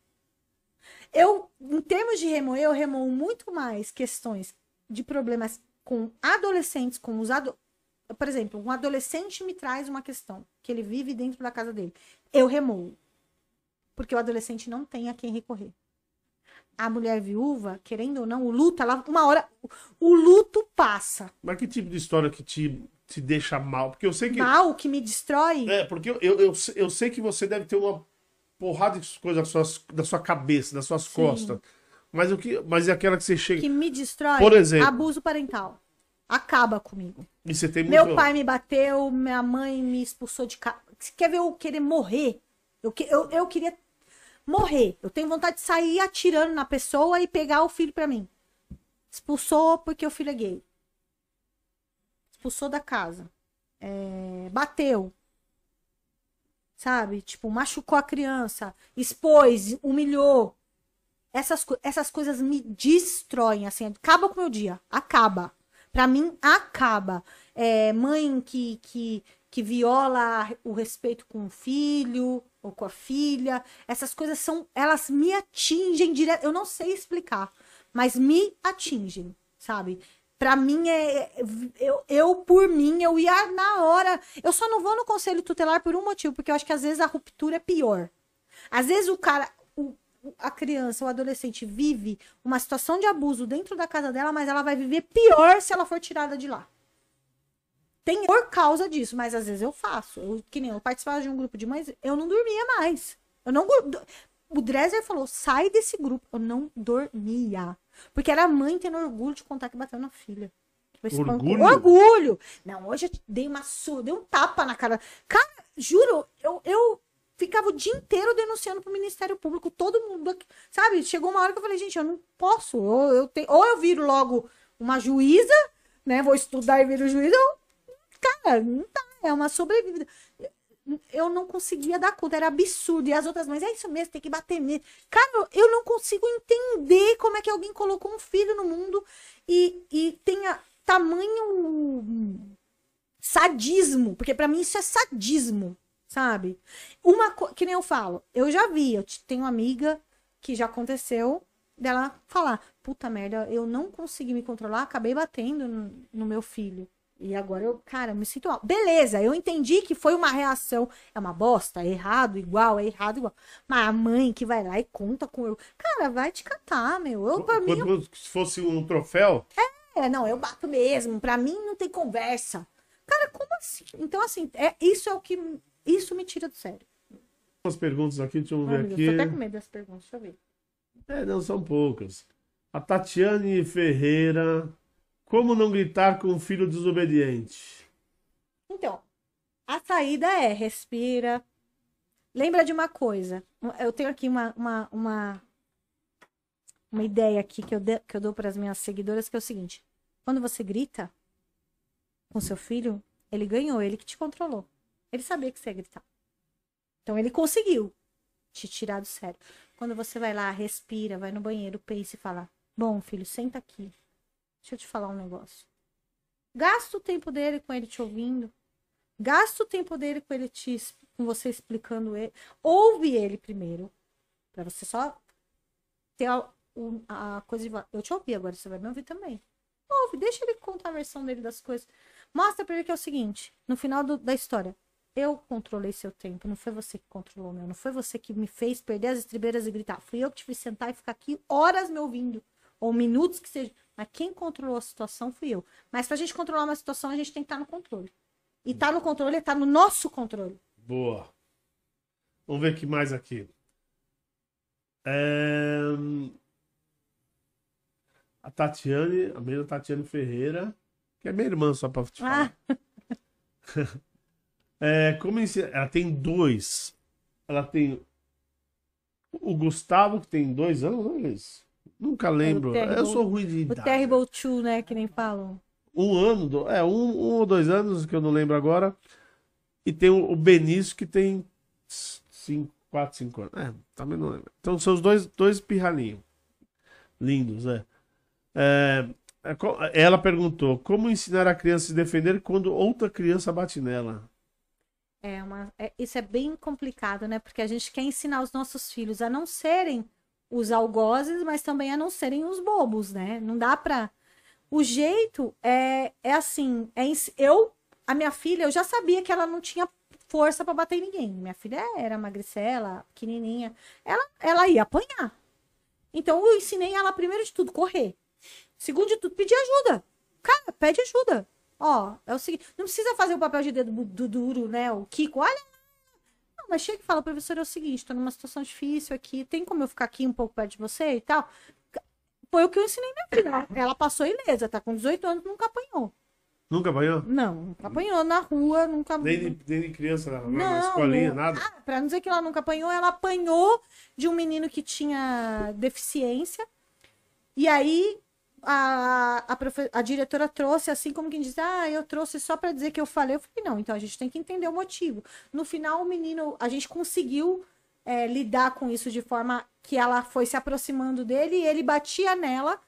Eu, em termos de remoer, eu remoo muito mais questões de problemas com adolescentes, com os ado... Por exemplo, um adolescente me traz uma questão que ele vive dentro da casa dele. Eu remoo. Porque o adolescente não tem a quem recorrer. A mulher viúva, querendo ou não, o luto, ela, uma hora. O luto passa. Mas que tipo de história que te, te deixa mal? Porque eu sei que. Mal que me destrói. É, porque eu, eu, eu, eu sei que você deve ter uma porrada de coisas da sua, da sua cabeça, das suas costas. Mas, o que, mas é aquela que você chega. que me destrói. Por exemplo. Abuso parental. Acaba comigo. E você tem muito. Meu pai me bateu, minha mãe me expulsou de casa. Você quer ver eu querer morrer? Eu, que- eu, eu queria morrer. Eu tenho vontade de sair atirando na pessoa e pegar o filho pra mim. Expulsou porque o filho é gay. Expulsou da casa. É, bateu. Sabe? Tipo, machucou a criança. Expôs, humilhou. Essas, essas coisas me destroem, assim. Acaba com o meu dia. Acaba. Pra mim, acaba. É, mãe que, que, que viola o respeito com o filho ou com a filha. Essas coisas são. Elas me atingem direto. Eu não sei explicar, mas me atingem, sabe? Pra mim é. Eu, eu, por mim, eu ia na hora. Eu só não vou no conselho tutelar por um motivo, porque eu acho que às vezes a ruptura é pior. Às vezes o cara. o- a criança, o adolescente vive uma situação de abuso dentro da casa dela, mas ela vai viver pior se ela for tirada de lá. Tem por causa disso, mas às vezes eu faço. Eu, que nem eu participava de um grupo de mães, eu não dormia mais. Eu não O Dresser falou: sai desse grupo. Eu não dormia. Porque era a mãe tendo orgulho de contar que bateu na filha. Espancou. Orgulho? Orgulho! Não, hoje eu dei uma surra, dei um tapa na cara. Cara, juro, eu, eu ficava o dia inteiro denunciando pro Ministério Público, todo mundo aqui. Sabe? Chegou uma hora que eu falei, gente, eu não posso. Ou eu, tenho, ou eu viro logo uma juíza, né? Vou estudar e viro juíza, ou cara, não tá, é uma sobrevida. Eu não conseguia dar conta, era absurdo. E as outras mães, é isso mesmo, tem que bater mesmo. Cara, eu não consigo entender como é que alguém colocou um filho no mundo e, e tenha tamanho sadismo, porque pra mim isso é sadismo, sabe? Uma que nem eu falo, eu já vi, eu te- tenho uma amiga que já aconteceu dela falar, puta merda, eu não consegui me controlar, acabei batendo no, no meu filho. E agora eu, cara, me sinto mal. Beleza, eu entendi que foi uma reação. É uma bosta, é errado, igual, é errado, igual. Mas a mãe que vai lá e conta com eu. Cara, vai te catar, meu. Eu, pra mim, Quando se fosse um troféu, é, não, eu bato mesmo. Pra mim não tem conversa. Cara, como assim? Então, assim, é, isso é o que. Isso me tira do sério. umas perguntas aqui, deixa eu Ai, ver meu Deus, tô até com aqui. medo das perguntas, deixa eu ver. É, não, são poucas. A Tatiane Ferreira. Como não gritar com um filho desobediente? Então, a saída é respira. Lembra de uma coisa. Eu tenho aqui uma, uma, uma, uma ideia aqui que eu, de- que eu dou para as minhas seguidoras, que é o seguinte. Quando você grita com seu filho, ele ganhou, ele que te controlou. Ele sabia que você ia gritar. Então ele conseguiu te tirar do sério. Quando você vai lá, respira, vai no banheiro, pensa e fala: Bom, filho, senta aqui. Deixa eu te falar um negócio. Gasta o tempo dele com ele te ouvindo. Gasta o tempo dele com ele te, com você explicando ele. Ouve ele primeiro. Pra você só ter a, a coisa. Eu te ouvi agora, você vai me ouvir também. Ouve, deixa ele contar a versão dele das coisas. Mostra pra ele que é o seguinte: no final do- da história, Eu controlei seu tempo, não foi você que controlou meu, não foi você que me fez perder as estribeiras e gritar. Fui eu que te fiz sentar e ficar aqui horas me ouvindo, ou minutos que seja. Mas quem controlou a situação fui eu. Mas pra gente controlar uma situação, a gente tem que estar no controle. E tá no controle é tá no nosso controle. Boa. Vamos ver o que mais aqui. É... A Tatiane, a menina Tatiane Ferreira, que é minha irmã, só pra te falar. Ah, (laughs) É, como ensi- ela tem dois. Ela tem o Gustavo, que tem dois anos, não é isso? Nunca lembro. Terrible- Eu sou ruim de o idade. Terrible Two, né? Que nem falam. Um ano, é, um, um ou dois anos, que eu não lembro agora. E tem o, o Benício, que tem cinco, quatro, cinco anos. É, também não lembro. Então são os dois, dois pirralhinhos. Lindos, é. É, é, co- Ela perguntou: como ensinar a criança a se defender quando outra criança bate nela? É uma, é- isso é bem complicado, né? Porque a gente quer ensinar os nossos filhos a não serem os algozes, mas também a não serem os bobos, né? Não dá pra. O jeito é, é assim, é eu, a minha filha, eu já sabia que ela não tinha força pra bater ninguém. Minha filha era magricela, pequenininha, ela, ela ia apanhar. Então eu ensinei ela primeiro de tudo correr. Segundo de tudo, pedir ajuda. Cara, pede ajuda. Ó, é o seguinte, não precisa fazer o papel de dedo do duro, né? O Kiko, olha. Mas chega e fala, professor, é o seguinte, tô numa situação difícil aqui, tem como eu ficar aqui um pouco perto de você e tal? Foi o que eu ensinei minha filha. Ela passou ilesa, tá com 18 anos, nunca apanhou. Nunca apanhou? Não, nunca apanhou na rua, nunca. Nem de, nem de criança na, na Não, escolinha, nada? Ah, pra não dizer que ela nunca apanhou, ela apanhou de um menino que tinha deficiência. E aí a, a, a diretora trouxe assim como quem diz, ah, eu trouxe só pra dizer que eu falei. Eu falei, não, então a gente tem que entender o motivo. No final, o menino, a gente conseguiu é, lidar com isso de forma que ela foi se aproximando dele e ele batia nela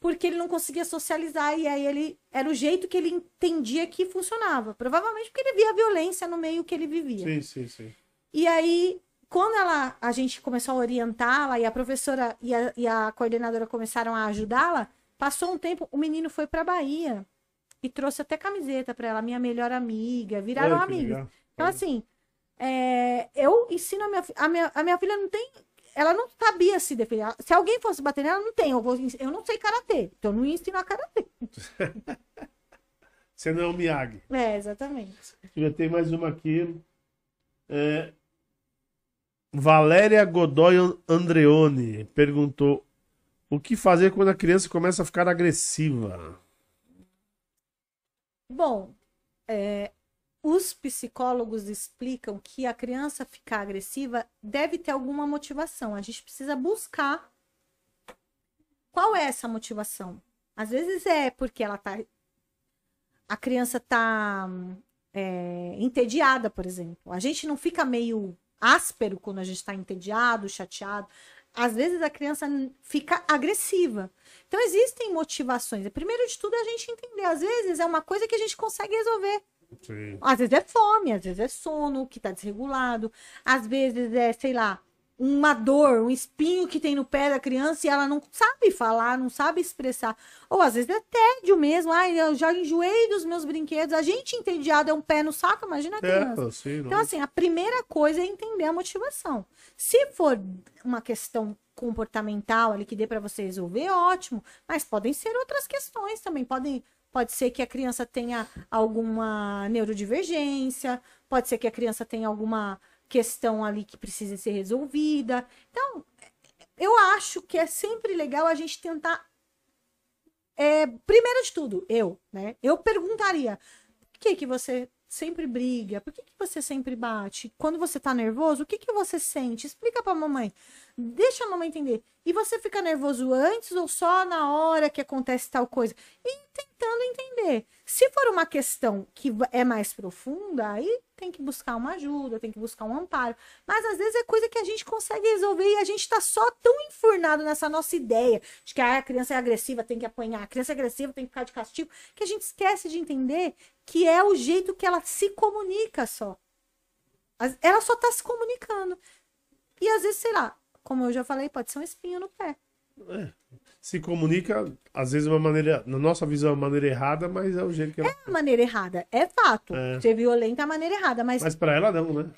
porque ele não conseguia socializar e aí ele era o jeito que ele entendia que funcionava. Provavelmente porque ele via violência no meio que ele vivia. Sim, sim, sim. E aí, quando ela, a gente começou a orientá-la e a professora e a, e a coordenadora começaram a ajudá-la, passou um tempo, o menino foi pra Bahia e trouxe até camiseta pra ela, minha melhor amiga, viraram que amigos. legal. Então, assim, é, eu ensino a minha, a minha, a minha filha não tem. Ela não sabia se defender. Se alguém fosse bater nela, não tem. Eu, vou, eu não sei karatê. Então, eu não ia ensinar karatê. (laughs) Você não é o Miyagi. É, exatamente. Já tem mais uma aqui. É, Valéria Godoy Andreoni perguntou: o que fazer quando a criança começa a ficar agressiva? Bom, é, os psicólogos explicam que a criança ficar agressiva deve ter alguma motivação. A gente precisa buscar qual é essa motivação. Às vezes é porque ela tá. A criança tá é, entediada, por exemplo. A gente não fica meio áspero quando a gente está entediado, chateado. Às vezes a criança fica agressiva. Então existem motivações. Primeiro de tudo é a gente entender. Às vezes é uma coisa que a gente consegue resolver. Sim. Às vezes é fome, às vezes é sono que tá desregulado, às vezes é, sei lá, uma dor, um espinho que tem no pé da criança e ela não sabe falar, não sabe expressar. Ou às vezes é tédio mesmo. Ai, eu já enjoei dos meus brinquedos. A gente entediado é um pé no saco, imagina a criança. É, sim. Então, assim, a primeira coisa é entender a motivação. Se for uma questão comportamental ali que dê para você resolver, ótimo. Mas podem ser outras questões também. Podem, pode ser que a criança tenha alguma neurodivergência, pode ser que a criança tenha alguma questão ali que precise ser resolvida. Então, eu acho que é sempre legal a gente tentar. é, primeiro de tudo, eu, né? Eu perguntaria: por que, que você sempre briga? Por que, que você sempre bate? Quando você tá nervoso, o que, que você sente? Explica pra mamãe. Deixa a mamãe entender. E você fica nervoso antes ou só na hora que acontece tal coisa? E tentando entender. Se for uma questão que é mais profunda, aí tem que buscar uma ajuda, tem que buscar um amparo. Mas às vezes é coisa que a gente consegue resolver e a gente tá só tão enfurnado nessa nossa ideia de que ah, a criança é agressiva, tem que apanhar, a criança é agressiva, tem que ficar de castigo, que a gente esquece de entender que é o jeito que ela se comunica só. Ela só tá se comunicando. E às vezes, sei lá, como eu já falei, pode ser um espinho no pé. se comunica, às vezes, de uma maneira, na nossa visão, uma maneira errada, mas é o jeito que ela. A maneira errada, é fato. É. Ser violenta é a maneira errada, mas Mas pra ela não, né?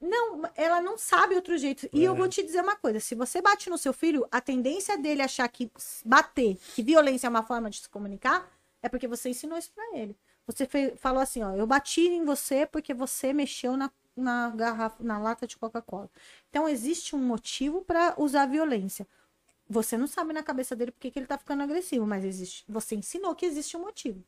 Não, ela não sabe outro jeito. E É. eu vou te dizer uma coisa: se você bate no seu filho, a tendência dele achar que bater, que violência é uma forma de se comunicar, é porque você ensinou isso pra ele. Você falou assim: ó, eu bati em você porque você mexeu na, na garrafa, na lata de Coca-Cola. Então existe um motivo pra usar violência. Você não sabe na cabeça dele porque que ele tá ficando agressivo, mas existe. Você ensinou que existe um motivo.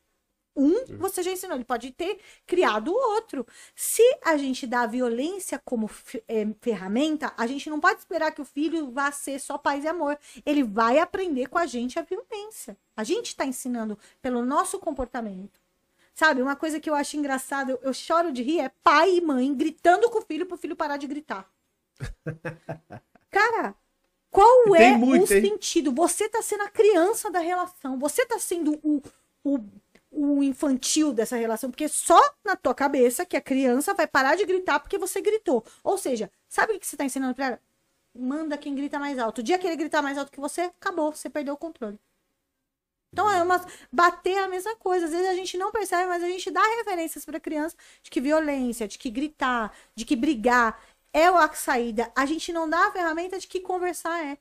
Um, você já ensinou, ele pode ter criado o outro. Se a gente dá a violência como eh, ferramenta, a gente não pode esperar que o filho vá ser só paz e amor. Ele vai aprender com a gente a violência. A gente está ensinando pelo nosso comportamento. Sabe, uma coisa que eu acho engraçada, eu, eu choro de rir, é pai e mãe gritando com o filho pro filho parar de gritar. (laughs) Cara, qual tem é muito, o sentido? Você tá sendo a criança da relação, você tá sendo o, o, o infantil dessa relação, porque só na tua cabeça que a criança vai parar de gritar porque você gritou. Ou seja, sabe o que você tá ensinando pra ela? Manda quem grita mais alto. O dia que ele gritar mais alto que você, acabou, você perdeu o controle. Então é uma bater a mesma coisa. Às vezes a gente não percebe, mas a gente dá referências para criança de que violência, de que gritar, de que brigar é a saída. A gente não dá a ferramenta de que conversar é.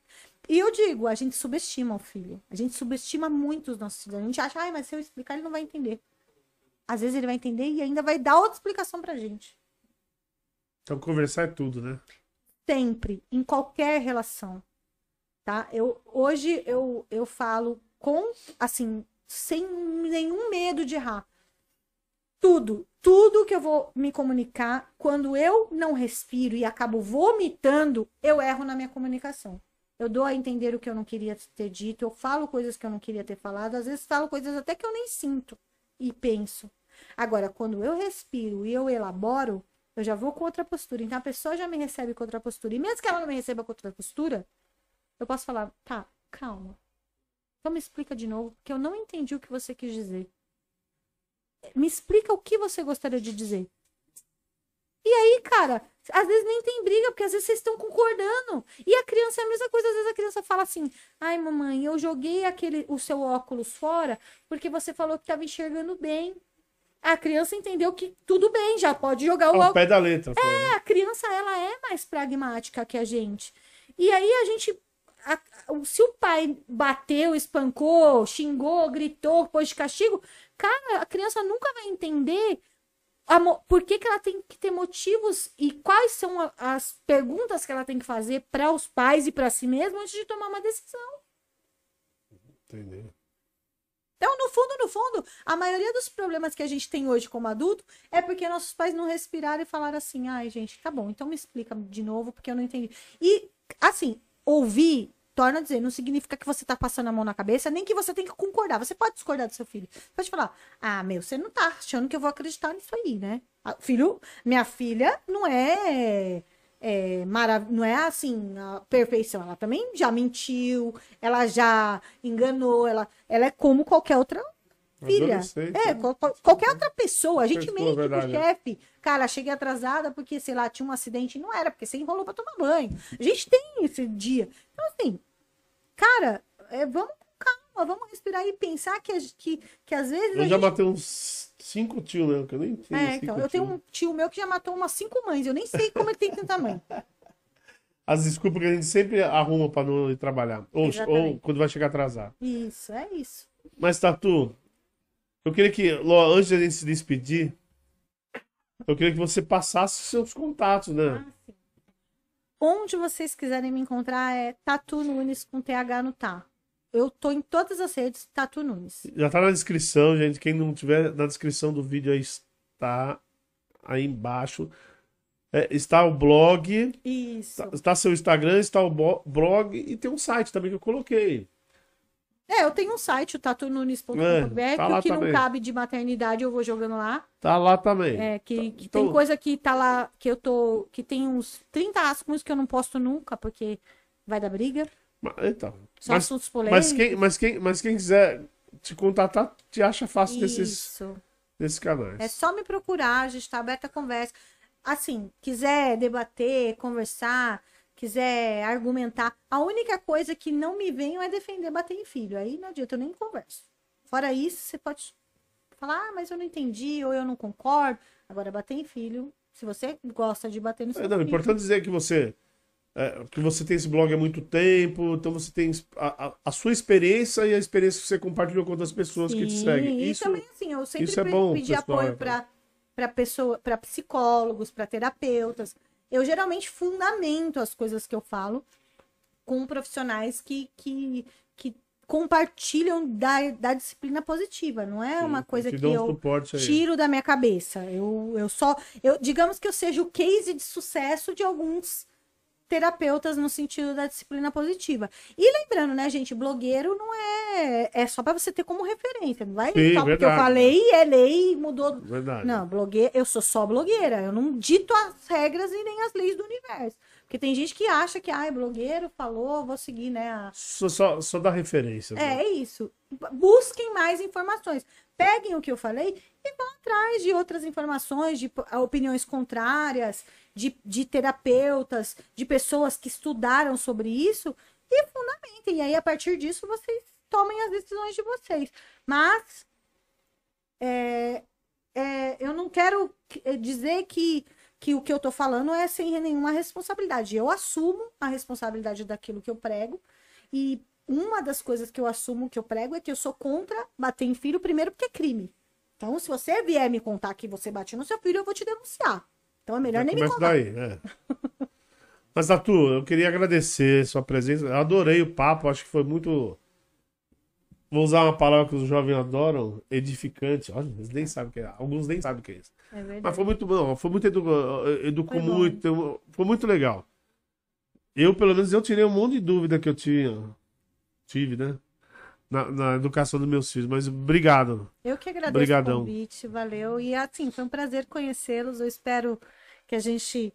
E eu digo, a gente subestima o filho. A gente subestima muito os nossos filhos. A gente acha, ai, mas se eu explicar, ele não vai entender. Às vezes ele vai entender e ainda vai dar outra explicação pra gente. Então conversar é tudo, né? sempre, em qualquer relação, tá? Eu hoje eu, eu falo com assim, sem nenhum medo de errar. Tudo, tudo que eu vou me comunicar, quando eu não respiro e acabo vomitando, eu erro na minha comunicação. Eu dou a entender o que eu não queria ter dito, eu falo coisas que eu não queria ter falado, às vezes falo coisas até que eu nem sinto e penso. Agora, quando eu respiro e eu elaboro, eu já vou com outra postura. Então a pessoa já me recebe com outra postura. E mesmo que ela não me receba com outra postura, eu posso falar, tá, calma. Então me explica de novo, porque eu não entendi o que você quis dizer. Me explica o que você gostaria de dizer. E aí, cara, às vezes nem tem briga, porque às vezes vocês estão concordando. E a criança é a mesma coisa, às vezes a criança fala assim: "Ai, mamãe, eu joguei aquele o seu óculos fora porque você falou que estava enxergando bem". A criança entendeu que tudo bem, já pode jogar o Ao óculos pé da letra. foi, né? a criança ela é mais pragmática que a gente. E aí a gente a- se o pai bateu, espancou, xingou, gritou, pôs de castigo, cara, a criança nunca vai entender a por que, que ela tem que ter motivos e quais são a- as perguntas que ela tem que fazer para os pais e para si mesma antes de tomar uma decisão. Entendeu? Então, no fundo, no fundo, a maioria dos problemas que a gente tem hoje como adulto é porque nossos pais não respiraram e falaram assim: ai, gente, tá bom, então me explica de novo, porque eu não entendi. E, assim, ouvir, torna a dizer, não significa que você tá passando a mão na cabeça, nem que você tem que concordar. Você pode discordar do seu filho. Pode falar: ah, meu, você não tá achando que eu vou acreditar nisso aí, né? Ah, Filho, minha filha não é. É, marav- não é assim a perfeição, ela também já mentiu, ela já enganou, ela, ela é como qualquer outra filha. É, qual- qual- qualquer outra pessoa. A gente Pessoa, mente pro verdade, é. chefe. Cara, cheguei atrasada porque, sei lá, tinha um acidente. Não era, porque você enrolou pra tomar banho. A gente tem esse dia. Então, assim, cara, é, vamos com calma, vamos respirar e pensar que, que, que às vezes. Eu já gente... matei uns cinco tios, né? Que eu nem tenho. É, então, eu tenho um tio meu que já matou umas cinco mães. Eu nem sei como ele tem tanta mãe. (laughs) As desculpas que a gente sempre arruma pra não ir trabalhar. Ou, ou quando vai chegar atrasado. Isso, é isso. Mas, Tatu, eu queria que, Ló, antes de a gente se despedir, eu queria que você passasse seus contatos, né? Ah, sim. Onde vocês quiserem me encontrar é Tatu Nunes com TH no tá. Eu tô em todas as redes Tatu Nunes. Já tá na descrição, gente. Quem não tiver na descrição do vídeo aí está aí embaixo. É, está o blog, Isso. está, está seu Instagram, está o blog e tem um site também que eu coloquei. É, eu tenho um site, o tatununes.com.br, É, tá que que não cabe de maternidade eu vou jogando lá. Tá lá também. É, que, que Então- tem coisa que tá lá, que eu tô. que tem uns 30 assuntos que eu não posto nunca, porque vai dar briga. Mas, então, São mas, assuntos polêmicos. mas, quem, mas, quem, mas quem quiser te contatar, te acha fácil desses, desses canais. É só me procurar, a gente tá aberta a conversa. Assim, quiser debater, conversar, quiser argumentar, a única coisa que não me venham é defender bater em filho. Aí não adianta, eu nem converso. Fora isso, você pode falar, ah, mas eu não entendi, ou eu não concordo. Agora, bater em filho, se você gosta de bater no seu É, não, é filho. importante dizer que você é, que você tem esse blog há muito tempo, então você tem a, a- a sua experiência e a experiência que você compartilhou com outras pessoas que te Sim, seguem. E Isso, também, assim, eu sempre isso é bom, pedi pessoal, apoio é. para pessoa, para psicólogos, para terapeutas. Eu geralmente fundamento as coisas que eu falo com profissionais que, que, que compartilham da, da disciplina positiva. Não é uma coisa que um eu tiro da minha cabeça. Eu, eu só. Eu, digamos que eu seja o case de sucesso de alguns terapeutas no sentido da disciplina positiva. E lembrando, né, gente, blogueiro não é é só para você ter como referência, não vai Sim, só porque eu verdade. falei, é lei mudou. Verdade. Não, blogueira, eu sou só blogueira, eu não dito as regras e nem as leis do universo. Porque tem gente que acha que, ai, blogueiro falou, vou seguir, né, a, Só, só, só dá referência. é, né? é isso. Busquem mais informações. Peguem o que eu falei e vão atrás de outras informações, de opiniões contrárias, de, de terapeutas, de pessoas que estudaram sobre isso e fundamentem. E aí, a partir disso, vocês tomem as decisões de vocês. Mas é, é, eu não quero que- eh, dizer que, que o que eu tô falando é sem nenhuma responsabilidade. Eu assumo a responsabilidade daquilo que eu prego. E uma das coisas que eu assumo que eu prego é que eu sou contra bater em filho, primeiro porque é crime. Então, se você vier me contar que você bate no seu filho, eu vou te denunciar. Então é melhor Já nem me contar. daí, é. Mas, Tatu, eu queria agradecer sua presença. Eu adorei o papo, acho que foi muito. Vou usar uma palavra que os jovens adoram, edificante. Olha, eles nem sabem o que é. Alguns nem sabem o que é isso. É verdade. Mas foi muito bom, foi muito edu... educou Foi muito, foi muito legal. Eu, pelo menos, eu tirei um monte de dúvida que eu tinha. Tive, né? Na, na educação dos meus filhos. Mas obrigado. Eu que agradeço Obrigadão. o convite, valeu. E assim, foi um prazer conhecê-los. Eu espero que a gente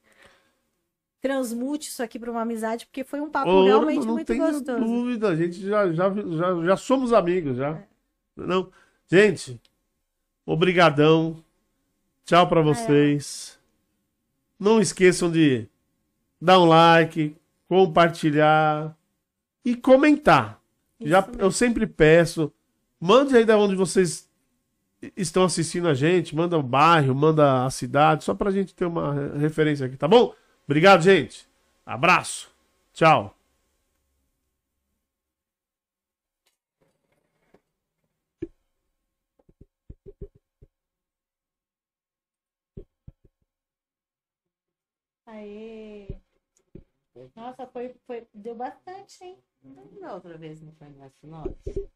transmute isso aqui para uma amizade, porque foi um papo Ô, realmente não muito tem gostoso. dúvida, a gente já, já, já, já somos amigos, já. É. Não, gente, obrigadão. Tchau É. pra vocês. Não esqueçam de dar um like, compartilhar e comentar. Isso Já, mesmo. eu sempre peço, mande aí da onde vocês estão assistindo a gente, manda o bairro, manda a cidade, só pra gente ter uma re- referência aqui, tá bom? Obrigado, gente. Abraço. Tchau. Aê! Nossa, foi, foi, deu bastante, hein? Da outra vez não foi mais nosso.